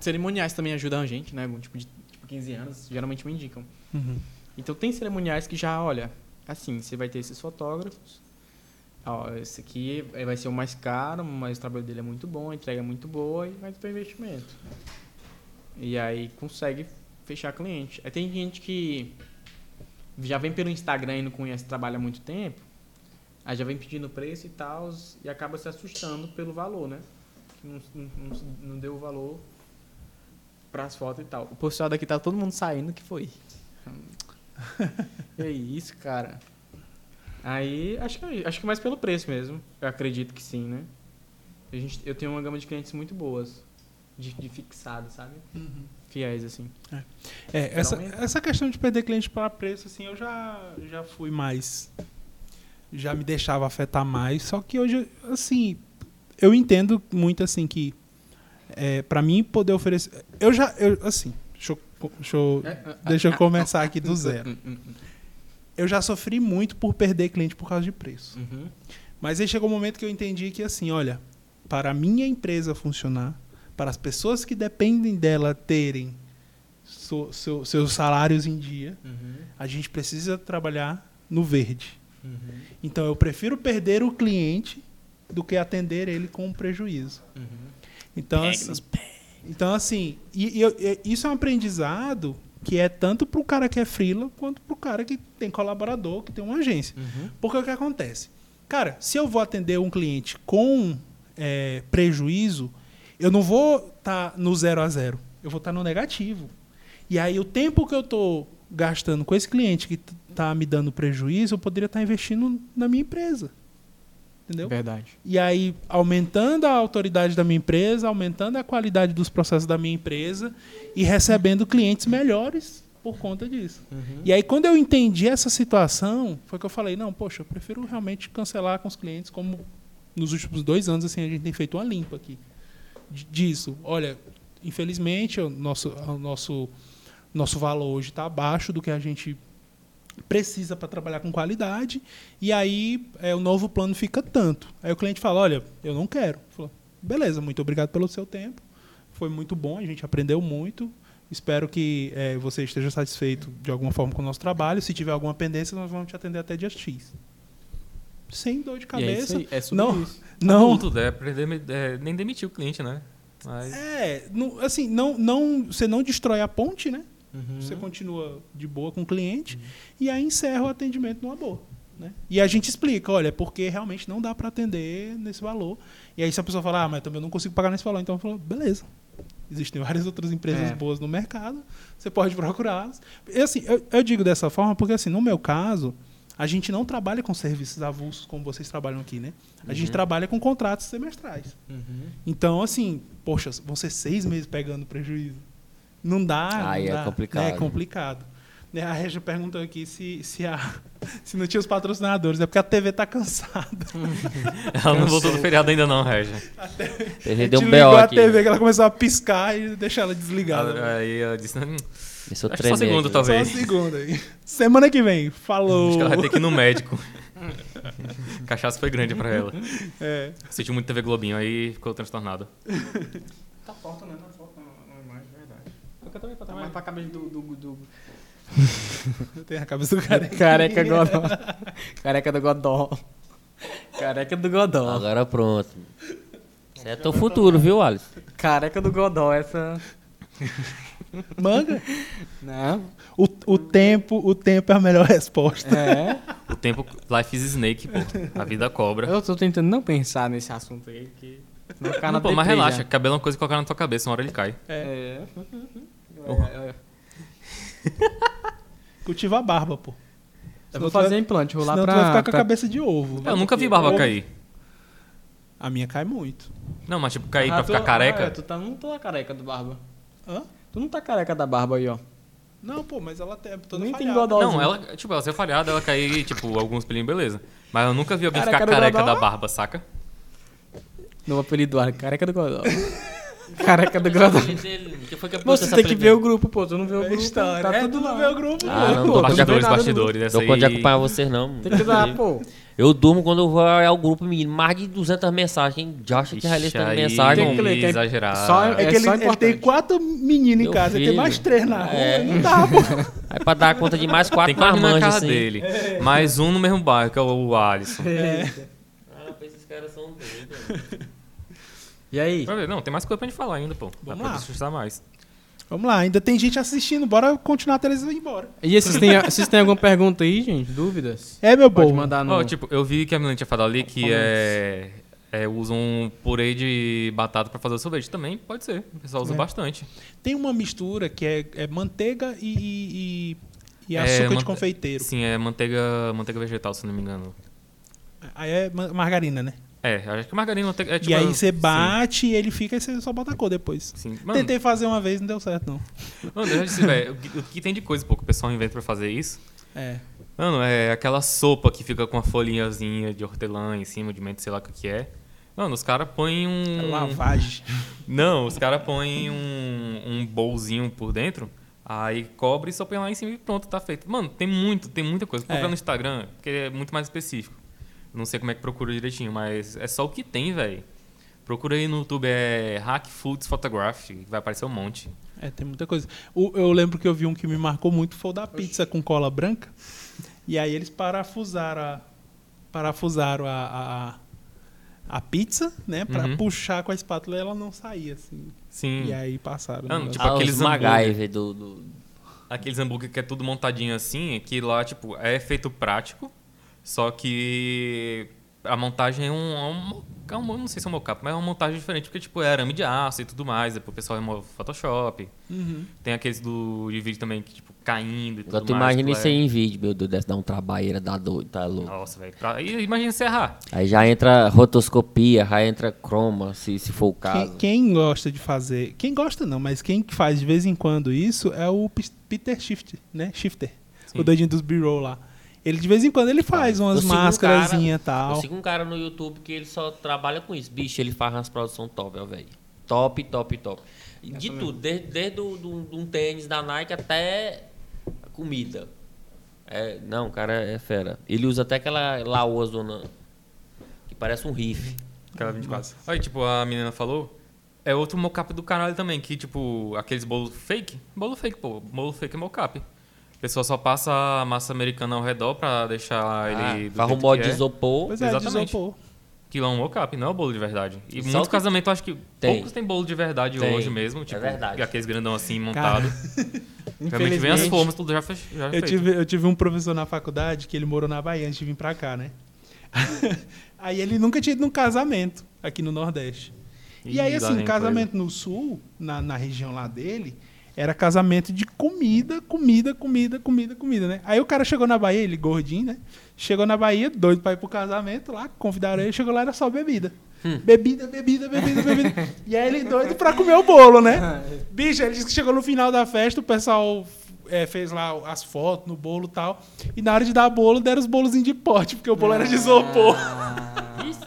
[SPEAKER 3] cerimoniais também ajudam a gente, né? Tipo de tipo 15 anos, geralmente me indicam.
[SPEAKER 2] Uhum.
[SPEAKER 3] Então tem cerimoniais que já, olha, assim, você vai ter esses fotógrafos. Ó, esse aqui é- vai ser o mais caro, mas o trabalho dele é muito bom, a entrega é muito boa e vai ter investimento. E aí consegue fechar cliente. Aí tem gente que já vem pelo Instagram e não conhece trabalho há muito tempo, aí já vem pedindo preço e tal, e acaba se assustando pelo valor, né? Que não, não, não- não deu o valor pras fotos e tal. O pessoal daqui tá todo mundo saindo, que foi? É isso, cara. Aí, acho que, acho que mais pelo preço mesmo. Eu acredito que sim, né? A gente, eu tenho uma gama de clientes muito boas. De, de fixado, sabe? Fiéis, assim.
[SPEAKER 2] É, essa,
[SPEAKER 3] Geralmente-
[SPEAKER 2] essa questão de perder cliente para preço, assim, eu já, já fui mais. Já me deixava afetar mais. Só que hoje, assim, eu entendo muito, assim, que é, para mim poder oferecer. Eu já. Eu, assim, deixa eu, deixa, eu, deixa eu começar aqui do zero. Eu já sofri muito por perder cliente por causa de preço.
[SPEAKER 3] Uhum.
[SPEAKER 2] Mas aí chegou um momento que eu entendi que, assim, olha, para a minha empresa funcionar, para as pessoas que dependem dela terem so- seu- seus salários em dia,
[SPEAKER 3] Uhum.
[SPEAKER 2] a gente precisa trabalhar no verde.
[SPEAKER 3] Uhum.
[SPEAKER 2] Então eu prefiro perder o cliente do que atender ele com um prejuízo.
[SPEAKER 3] Uhum.
[SPEAKER 2] Então, assim, então, assim e, e e isso é um aprendizado que é tanto para o cara que é freela quanto para o cara que tem colaborador, que tem uma agência.
[SPEAKER 3] Uhum.
[SPEAKER 2] Porque o que acontece? Cara, se eu vou atender um cliente com é, prejuízo, eu não vou estar no zero a zero. Eu vou estar no negativo. E aí o tempo que eu estou gastando com esse cliente que está me dando prejuízo, eu poderia estar investindo na minha empresa. Entendeu?
[SPEAKER 3] Verdade.
[SPEAKER 2] E aí, aumentando a autoridade da minha empresa, aumentando a qualidade dos processos da minha empresa e recebendo clientes melhores por conta disso.
[SPEAKER 3] Uhum.
[SPEAKER 2] E aí, quando eu entendi essa situação, foi que eu falei, não, poxa, eu prefiro realmente cancelar com os clientes, como nos últimos dois anos, assim, a gente tem feito uma limpa aqui disso. Olha, infelizmente, o nosso, o nosso, nosso valor hoje está abaixo do que a gente precisa para trabalhar com qualidade, e aí é, o novo plano fica tanto. Aí o cliente fala, olha, eu não quero. Falou, beleza, muito obrigado pelo seu tempo, foi muito bom, a gente aprendeu muito, espero que é, você esteja satisfeito de alguma forma com o nosso trabalho, se tiver alguma pendência, nós vamos te atender até dia X. Sem dor de
[SPEAKER 3] E é isso
[SPEAKER 2] cabeça.
[SPEAKER 3] aí, é sobre
[SPEAKER 2] não,
[SPEAKER 3] isso.
[SPEAKER 2] não,
[SPEAKER 1] Tudo, é, aprender, é, nem demitir o cliente, né? Mas
[SPEAKER 2] É, não- assim, não, não, você não destrói a ponte, né?
[SPEAKER 3] Uhum.
[SPEAKER 2] Você continua de boa com o cliente e aí encerra o atendimento numa boa. Né? E a gente explica, olha, é porque realmente não dá para atender nesse valor. E aí se a pessoa falar, ah, mas também eu não consigo pagar nesse valor, então eu falo, beleza. Existem várias outras empresas
[SPEAKER 3] É.
[SPEAKER 2] boas no mercado, você pode procurá-las. E assim, eu, eu digo dessa forma porque assim, no meu caso, a gente não trabalha com serviços avulsos como vocês trabalham aqui, né? A gente
[SPEAKER 4] Uhum.
[SPEAKER 2] trabalha com contratos semestrais.
[SPEAKER 3] Uhum.
[SPEAKER 2] Então, assim, poxa, vão ser seis meses pegando prejuízo. Não dá.
[SPEAKER 4] Aí
[SPEAKER 2] não
[SPEAKER 4] é
[SPEAKER 2] dá.
[SPEAKER 4] complicado.
[SPEAKER 2] É complicado. Né, A Regia perguntou aqui se, se, a, se não tinha os patrocinadores. É porque a TV tá cansada.
[SPEAKER 1] ela não voltou do feriado ainda não, Regia.
[SPEAKER 4] Ele deu um
[SPEAKER 2] Desligou
[SPEAKER 4] B.O.
[SPEAKER 2] a
[SPEAKER 4] aqui.
[SPEAKER 2] TV que ela começou a piscar e deixar ela desligada.
[SPEAKER 1] Aí ela disse, hum,
[SPEAKER 4] Começou a
[SPEAKER 1] Acho só segundo,
[SPEAKER 4] aqui.
[SPEAKER 1] talvez.
[SPEAKER 2] Só a segunda aí. Semana que vem. Falou.
[SPEAKER 1] acho que ela vai ter que ir no médico. Cachaça foi grande pra ela.
[SPEAKER 2] É.
[SPEAKER 1] Assistiu muito TV Globinho, aí ficou transtornado.
[SPEAKER 3] Tá foto, né? Tá foto na imagem,
[SPEAKER 1] Eu também,
[SPEAKER 3] Tá mais pra cabeça do, do, do...
[SPEAKER 2] Tem a cabeça do cara.
[SPEAKER 3] Careca Godó. Careca do Godó. Careca do Godó.
[SPEAKER 4] Agora pronto. Isso é teu futuro, viu, Alisson?
[SPEAKER 3] Careca do Godó, essa.
[SPEAKER 2] Manga.
[SPEAKER 3] Não.
[SPEAKER 2] O, o, tempo, o tempo é a melhor resposta.
[SPEAKER 3] É.
[SPEAKER 1] O tempo, life is snake, pô. A vida cobra.
[SPEAKER 3] Eu tô tentando não pensar nesse assunto aí, que. Não
[SPEAKER 1] pô, mas relaxa, cabelo é uma coisa que colocar na tua cabeça, uma hora ele cai.
[SPEAKER 3] É.
[SPEAKER 2] Cultiva a barba, pô.
[SPEAKER 3] Eu vou fazer
[SPEAKER 2] vai-
[SPEAKER 3] implante, vou lá
[SPEAKER 2] Senão
[SPEAKER 3] pra.
[SPEAKER 2] tu vai ficar com a
[SPEAKER 3] pra-
[SPEAKER 2] cabeça de ovo.
[SPEAKER 1] Eu nunca vi barba
[SPEAKER 2] Ovo.
[SPEAKER 1] cair.
[SPEAKER 2] A minha cai muito.
[SPEAKER 1] Não, mas tipo, cair
[SPEAKER 3] Ah,
[SPEAKER 1] pra
[SPEAKER 3] tu-
[SPEAKER 1] ficar
[SPEAKER 3] ah, é,
[SPEAKER 1] careca.
[SPEAKER 3] tu tá, não tá careca do barba.
[SPEAKER 2] Hã?
[SPEAKER 3] Tu não tá careca da barba aí, ó.
[SPEAKER 2] Não, pô, mas ela tem toda
[SPEAKER 3] Nem tem
[SPEAKER 2] falhada.
[SPEAKER 3] godó.
[SPEAKER 1] Não, ela, tipo, ela ser falhada, ela cair, tipo, alguns pelinhos, beleza. Mas eu nunca vi alguém
[SPEAKER 3] Careca
[SPEAKER 1] ficar careca da barba, saca?
[SPEAKER 3] Novo apelido do ar, careca do Godó. careca do Godó.
[SPEAKER 4] Que foi que eu
[SPEAKER 3] Pô,
[SPEAKER 4] pus
[SPEAKER 3] Você tem que
[SPEAKER 4] primeira?
[SPEAKER 3] ver o grupo, pô. Tu não vê o
[SPEAKER 2] É
[SPEAKER 3] grupo.
[SPEAKER 2] história.
[SPEAKER 3] Tá
[SPEAKER 2] é,
[SPEAKER 3] tudo
[SPEAKER 2] tu não
[SPEAKER 3] lá.
[SPEAKER 2] vê o grupo,
[SPEAKER 4] Ah, não,
[SPEAKER 2] pô.
[SPEAKER 4] tô
[SPEAKER 2] Tu
[SPEAKER 1] Bastidores, bastidores. Essa
[SPEAKER 4] Dou conta de
[SPEAKER 1] aí...
[SPEAKER 4] acompanhar vocês, não.
[SPEAKER 3] Tem que dar, pô.
[SPEAKER 4] Eu durmo quando eu vou ao grupo, menino. Mais de 200 mensagens. Já acha que já listando
[SPEAKER 1] aí
[SPEAKER 4] mensagem.
[SPEAKER 3] Tem que ler, que é
[SPEAKER 1] exagerado.
[SPEAKER 3] só-
[SPEAKER 2] É,
[SPEAKER 3] É
[SPEAKER 2] que ele,
[SPEAKER 3] só
[SPEAKER 2] ele
[SPEAKER 3] importante.
[SPEAKER 2] tem quatro meninos em
[SPEAKER 4] Meu
[SPEAKER 2] casa, ele tem
[SPEAKER 4] filho.
[SPEAKER 2] mais três na rua.
[SPEAKER 4] É.
[SPEAKER 2] Não dá, pô.
[SPEAKER 4] Aí pra dar conta de mais quatro
[SPEAKER 1] Tem quatro na
[SPEAKER 4] marmanjos,
[SPEAKER 1] casa
[SPEAKER 4] assim.
[SPEAKER 1] dele. Mais um no mesmo bairro, que é o Alisson.
[SPEAKER 4] Ah, esses caras são doidos.
[SPEAKER 3] E aí?
[SPEAKER 1] Pra Não, tem mais coisa pra gente falar ainda, pô. Dá
[SPEAKER 2] Vamos
[SPEAKER 1] pra
[SPEAKER 2] lá.
[SPEAKER 1] discutir mais.
[SPEAKER 2] Vamos lá, ainda tem gente assistindo. Bora continuar até eles irem embora.
[SPEAKER 3] E vocês têm, vocês têm alguma pergunta aí, gente? Dúvidas?
[SPEAKER 2] É, meu
[SPEAKER 3] Pode
[SPEAKER 2] povo.
[SPEAKER 3] mandar no.
[SPEAKER 1] Ó, tipo, eu vi que a menina tinha falado ali que é, é, usam um purê de batata pra fazer o sorvete. Também pode ser. O pessoal usa
[SPEAKER 2] É.
[SPEAKER 1] bastante.
[SPEAKER 2] Tem uma mistura que é, é manteiga e, e, e- e
[SPEAKER 1] É,
[SPEAKER 2] açúcar de confeiteiro.
[SPEAKER 1] Sim, é manteiga, manteiga vegetal, se não me engano.
[SPEAKER 2] Aí é ma- margarina, né?
[SPEAKER 1] É, acho que margarina. É, tipo,
[SPEAKER 2] e aí
[SPEAKER 1] sim,
[SPEAKER 2] você bate e ele fica e você só bota a cor depois.
[SPEAKER 1] Sim. Mano,
[SPEAKER 2] Tentei fazer uma vez, não deu certo, não.
[SPEAKER 1] mano, eu disse, velho, o que- tem de coisa, pô, que o pessoal inventa pra fazer isso?
[SPEAKER 2] É.
[SPEAKER 1] Mano, é aquela sopa que fica com a folhinhazinha de hortelã em cima, de mente, sei lá o que que é. Mano, os caras põem
[SPEAKER 2] É
[SPEAKER 1] um.
[SPEAKER 2] lavagem.
[SPEAKER 1] Não, os caras põem um, um bolzinho por dentro, aí cobre e só põe lá em cima e pronto, tá feito. Mano, tem muito, tem muita coisa. Procura
[SPEAKER 2] É.
[SPEAKER 1] no Instagram, porque é muito mais específico. Não sei como é que procura direitinho, mas é só o que tem, velho. Procura aí no YouTube, é Hack Foods Photography, que vai aparecer um monte.
[SPEAKER 2] É, tem muita coisa. O- eu lembro que eu vi um que me marcou muito, foi o da pizza com cola branca. E aí eles parafusaram a, parafusaram a, a, a- pizza, né? Pra
[SPEAKER 1] Uhum.
[SPEAKER 2] puxar com a espátula e ela não saía, assim.
[SPEAKER 1] Sim.
[SPEAKER 2] E aí passaram.
[SPEAKER 1] Ah,
[SPEAKER 2] né?
[SPEAKER 1] tipo,
[SPEAKER 4] ah,
[SPEAKER 1] aqueles
[SPEAKER 4] MacGyver do, do...
[SPEAKER 1] Aqueles hambúrguer que é tudo montadinho assim, que lá, tipo, é feito prático, só que a montagem é um, é um, é um- não sei se é um mocap, mas é uma montagem diferente, porque, tipo, é arame de aço e tudo mais, depois o pessoal remove o Photoshop.
[SPEAKER 2] Uhum.
[SPEAKER 1] Tem aqueles do, de vídeo também, que, tipo, caindo e tudo
[SPEAKER 4] Agora tu
[SPEAKER 1] mais.
[SPEAKER 4] imagina
[SPEAKER 1] tipo,
[SPEAKER 4] isso
[SPEAKER 1] é-
[SPEAKER 4] aí em vídeo, meu Deus, deve dar um trabalheira, dá doido, tá louco.
[SPEAKER 1] Nossa, velho. pra- e Imagina se errar.
[SPEAKER 4] Aí já entra rotoscopia, já entra croma, se, se for o caso.
[SPEAKER 2] Quem, quem gosta de fazer. Quem gosta não, mas quem faz de vez em quando isso é o Peter Shift, né? Shifter.
[SPEAKER 1] Sim.
[SPEAKER 2] O doidinho dos B-roll lá. Ele de vez em quando ele faz umas
[SPEAKER 4] Eu sigo um
[SPEAKER 2] máscarazinhas e
[SPEAKER 4] Eu
[SPEAKER 2] tal.
[SPEAKER 4] sigo um cara no YouTube que ele só trabalha com isso. Bicho, ele faz umas produções top, ó, velho. Top, top, top. De tudo, desde, desde o- do, do- um tênis da Nike até comida. É, não, o cara é fera. Ele usa até aquela laoa zona que parece um riff.
[SPEAKER 1] Aquela 24. Aí, tipo, a menina falou, é outro mocap do canal também, que, tipo, aqueles bolos fake, bolo fake, pô, bolo fake é mocap. A pessoa só passa a massa americana ao redor pra deixar
[SPEAKER 4] Ah,
[SPEAKER 1] ele
[SPEAKER 4] faz um mod
[SPEAKER 1] que
[SPEAKER 4] de
[SPEAKER 1] é.
[SPEAKER 4] isopor.
[SPEAKER 2] Pois é,
[SPEAKER 1] Exatamente.
[SPEAKER 2] isopor.
[SPEAKER 1] Aquilo é um mocap, não é o bolo de verdade. E
[SPEAKER 4] Só
[SPEAKER 1] muitos
[SPEAKER 4] que-
[SPEAKER 1] casamentos, acho que
[SPEAKER 4] Tem.
[SPEAKER 1] poucos têm bolo de verdade
[SPEAKER 4] Tem,
[SPEAKER 1] hoje mesmo.
[SPEAKER 4] é
[SPEAKER 1] Tipo,
[SPEAKER 4] verdade.
[SPEAKER 1] aqueles grandão assim, montado. Realmente vem as formas, tudo já, fech, já
[SPEAKER 2] Eu
[SPEAKER 1] feito.
[SPEAKER 2] tive, eu tive um professor na faculdade que ele morou na Bahia antes de vir pra cá, né? aí ele nunca tinha ido num casamento aqui no Nordeste. E
[SPEAKER 1] Ih,
[SPEAKER 2] aí, assim, casamento no Sul, na, na região lá dele, era casamento de comida, comida, comida, comida, comida, né? Aí o cara chegou na Bahia, ele gordinho, né? Chegou na Bahia, doido pra ir pro casamento lá, convidaram ele, chegou lá, era só bebida. Bebida, bebida, bebida, bebida. e aí ele doido pra comer o bolo, né? Bicho, ele disse que chegou no final da festa, o pessoal é, fez lá as fotos no bolo e tal. E na hora de dar bolo, deram os bolozinhos de pote, porque o bolo era de isopor.
[SPEAKER 4] Isso,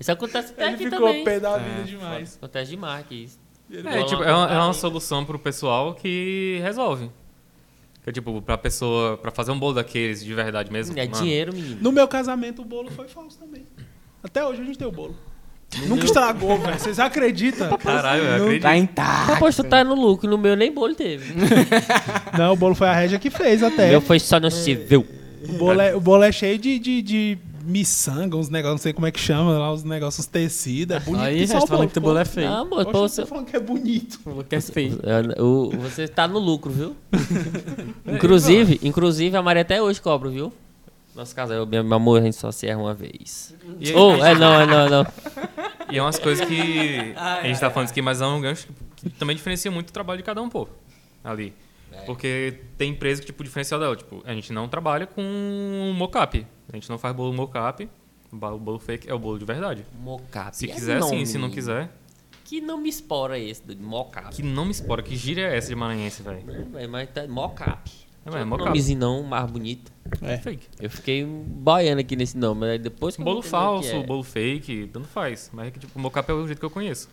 [SPEAKER 4] isso acontece até
[SPEAKER 2] Ele
[SPEAKER 4] aqui
[SPEAKER 2] ficou
[SPEAKER 4] também.
[SPEAKER 2] pé da vida demais.
[SPEAKER 4] Acontece demais aqui. Isso.
[SPEAKER 1] É, tipo, é, uma, é uma solução pro pessoal que resolve. Que, tipo, pra pessoa, pra fazer um bolo daqueles de verdade mesmo.
[SPEAKER 4] É
[SPEAKER 1] mano,
[SPEAKER 4] dinheiro, menino.
[SPEAKER 2] No meu casamento, o bolo foi falso também. Até hoje a gente tem o bolo. Nunca estragou, velho. Vocês acreditam?
[SPEAKER 1] Caralho, eu acredito.
[SPEAKER 3] Tá intacto.
[SPEAKER 4] Depois tu tá no lucro, no meu nem bolo teve.
[SPEAKER 2] Não, o bolo foi a Régia que fez
[SPEAKER 4] O
[SPEAKER 2] até.
[SPEAKER 4] meu foi só no civil.
[SPEAKER 2] O bolo é, o bolo é cheio de, de, de miçanga, uns negócios, não sei como é que chama lá, os negócios, tecidos. É bonito.
[SPEAKER 3] Aí, você falando que teu bolo é feio.
[SPEAKER 4] Não, amor, você,
[SPEAKER 2] tô falando que é bonito.
[SPEAKER 3] Falou que é feio.
[SPEAKER 4] É, o- você tá no lucro, viu? inclusive, inclusive, a Maria até hoje cobra, viu? Nossa casa, eu, meu amor, a gente só se erra uma vez. Ou, é não, é não, é não.
[SPEAKER 1] e é umas coisas que a gente tá falando isso aqui, mas é um gancho que também diferencia muito o trabalho de cada um, pô. Ali. Porque tem empresa que, tipo, o diferencial dela, tipo, a gente não trabalha com mocap. A gente não faz bolo mocap. O bolo fake é o bolo de verdade.
[SPEAKER 4] Mocap.
[SPEAKER 1] Se
[SPEAKER 4] é
[SPEAKER 1] quiser, sim.
[SPEAKER 4] nome.
[SPEAKER 1] Se não quiser,
[SPEAKER 4] Que não me espora esse, do mocap.
[SPEAKER 1] que não me espora. Que gíria é essa de maranhense, velho?
[SPEAKER 4] É, mas tá, mocap.
[SPEAKER 1] É,
[SPEAKER 4] Tinha
[SPEAKER 1] é
[SPEAKER 4] um
[SPEAKER 1] mocap.
[SPEAKER 4] nomezinho não, mais bonito.
[SPEAKER 1] É fake.
[SPEAKER 4] Eu fiquei boiando aqui nesse nome, mas depois que eu
[SPEAKER 1] Bolo falso,
[SPEAKER 4] é.
[SPEAKER 1] bolo fake, tanto faz. Mas é que, tipo, mocap é o jeito que eu conheço.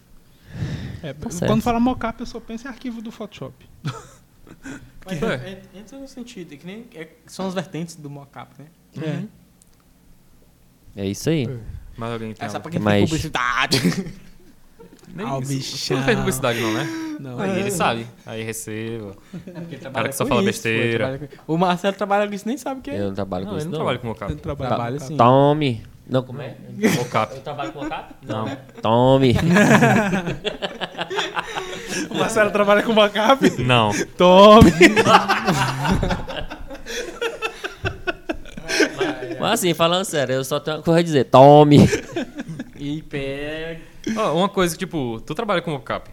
[SPEAKER 2] É,
[SPEAKER 4] certo.
[SPEAKER 2] quando fala mocap, eu só penso em arquivo do Photoshop.
[SPEAKER 3] Mas é,
[SPEAKER 1] é?
[SPEAKER 3] é- entra no sentido, é que nem é- são as vertentes do mocap, né?
[SPEAKER 1] Uhum.
[SPEAKER 4] É isso aí.
[SPEAKER 1] Mas alguém tem
[SPEAKER 3] Essa
[SPEAKER 1] algo?
[SPEAKER 3] pra quem
[SPEAKER 4] Mas-
[SPEAKER 3] tem publicidade.
[SPEAKER 1] Nem
[SPEAKER 2] Ah, o
[SPEAKER 1] isso.
[SPEAKER 2] bichão.
[SPEAKER 1] Não fez publicidade não, né?
[SPEAKER 2] Não,
[SPEAKER 1] Aí ele sabe. Aí receba.
[SPEAKER 3] Porque
[SPEAKER 1] Cara que só fala besteira.
[SPEAKER 3] O Marcelo trabalha com isso nem sabe o que é.
[SPEAKER 4] Eu não trabalho
[SPEAKER 1] Não,
[SPEAKER 4] com
[SPEAKER 1] ele
[SPEAKER 4] isso,
[SPEAKER 1] não
[SPEAKER 4] não.
[SPEAKER 1] trabalha com mocap.
[SPEAKER 2] eu trabalho.
[SPEAKER 3] Trabalho
[SPEAKER 2] com
[SPEAKER 3] sim.
[SPEAKER 4] Tome. Não, como é?
[SPEAKER 1] Mocap.
[SPEAKER 4] Eu trabalho com mocap?
[SPEAKER 1] Não.
[SPEAKER 4] Tome.
[SPEAKER 2] O Marcelo trabalha com mocap?
[SPEAKER 1] Não.
[SPEAKER 2] Tome!
[SPEAKER 4] Mas assim, falando sério, eu só tenho uma coisa a dizer. Tome.
[SPEAKER 3] E pega.
[SPEAKER 1] Ó, uma coisa que, tipo, tu trabalha com mocap.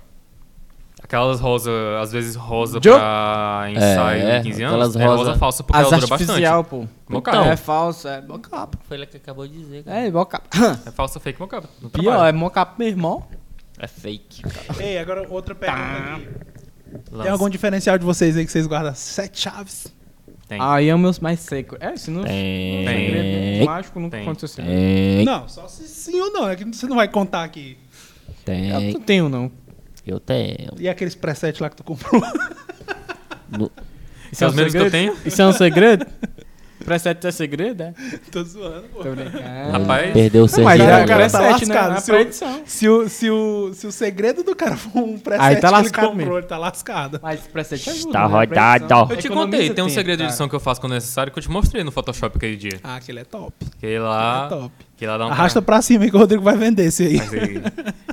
[SPEAKER 1] Aquelas rosa, às vezes rosa
[SPEAKER 3] Joe?
[SPEAKER 1] pra ensaio
[SPEAKER 4] É,
[SPEAKER 1] de 15
[SPEAKER 4] aquelas
[SPEAKER 1] anos. É rosa
[SPEAKER 4] rosa-
[SPEAKER 1] falsa porque
[SPEAKER 3] As
[SPEAKER 1] ela dura
[SPEAKER 3] artificial,
[SPEAKER 1] bastante.
[SPEAKER 3] pô.
[SPEAKER 1] Mocap.
[SPEAKER 3] Então, é falso, é mocap.
[SPEAKER 4] Foi ele que acabou de dizer. cara.
[SPEAKER 3] É, mocap.
[SPEAKER 1] É falsa fake mocap.
[SPEAKER 3] Pior, é mocap meu irmão.
[SPEAKER 4] É fake.
[SPEAKER 2] Ei, agora outra pergunta
[SPEAKER 3] Tá.
[SPEAKER 2] Tem algum diferencial de vocês aí que vocês guardam sete chaves?
[SPEAKER 1] Tem.
[SPEAKER 3] Aí é o meus mais seco. É, se não.
[SPEAKER 4] Tem.
[SPEAKER 3] Segredo mágico nunca
[SPEAKER 1] Tem.
[SPEAKER 3] aconteceu assim.
[SPEAKER 4] Tem.
[SPEAKER 2] Não, só se sim ou não. É que você não vai contar aqui.
[SPEAKER 3] Eu
[SPEAKER 4] Tem.
[SPEAKER 3] não tenho, não.
[SPEAKER 4] Eu tenho.
[SPEAKER 2] E aqueles presets lá que tu comprou?
[SPEAKER 4] No-
[SPEAKER 1] São os mesmos que eu tenho.
[SPEAKER 3] Isso é um segredo? Preset é segredo, é?
[SPEAKER 2] Tô zoando, pô.
[SPEAKER 3] Tô brincando.
[SPEAKER 1] Rapaz,
[SPEAKER 4] Perdeu o
[SPEAKER 3] mas
[SPEAKER 4] serviço.
[SPEAKER 3] já
[SPEAKER 2] o cara tá
[SPEAKER 3] preset, né?
[SPEAKER 2] lascado.
[SPEAKER 3] Na
[SPEAKER 2] Se eu-
[SPEAKER 3] pré-edição.
[SPEAKER 2] Se o, se, o, se o segredo do cara for um preset
[SPEAKER 3] Aí tá
[SPEAKER 2] que ele
[SPEAKER 3] lascado
[SPEAKER 2] comprou,
[SPEAKER 3] mesmo.
[SPEAKER 2] ele tá lascado.
[SPEAKER 3] Mas preset ajuda.
[SPEAKER 4] Tá
[SPEAKER 3] né?
[SPEAKER 4] rodado.
[SPEAKER 3] Pré-edição.
[SPEAKER 1] eu te
[SPEAKER 3] Economiza
[SPEAKER 1] contei, tem um
[SPEAKER 3] tempo,
[SPEAKER 1] segredo de
[SPEAKER 3] cara.
[SPEAKER 1] edição que eu faço quando necessário que eu te mostrei no Photoshop aquele dia.
[SPEAKER 2] Ah, aquele é top.
[SPEAKER 1] Que lá.
[SPEAKER 2] é top.
[SPEAKER 1] Que lá dá um
[SPEAKER 2] Arrasta pra cima aí que o Rodrigo vai vender esse aí.
[SPEAKER 1] Mas aí,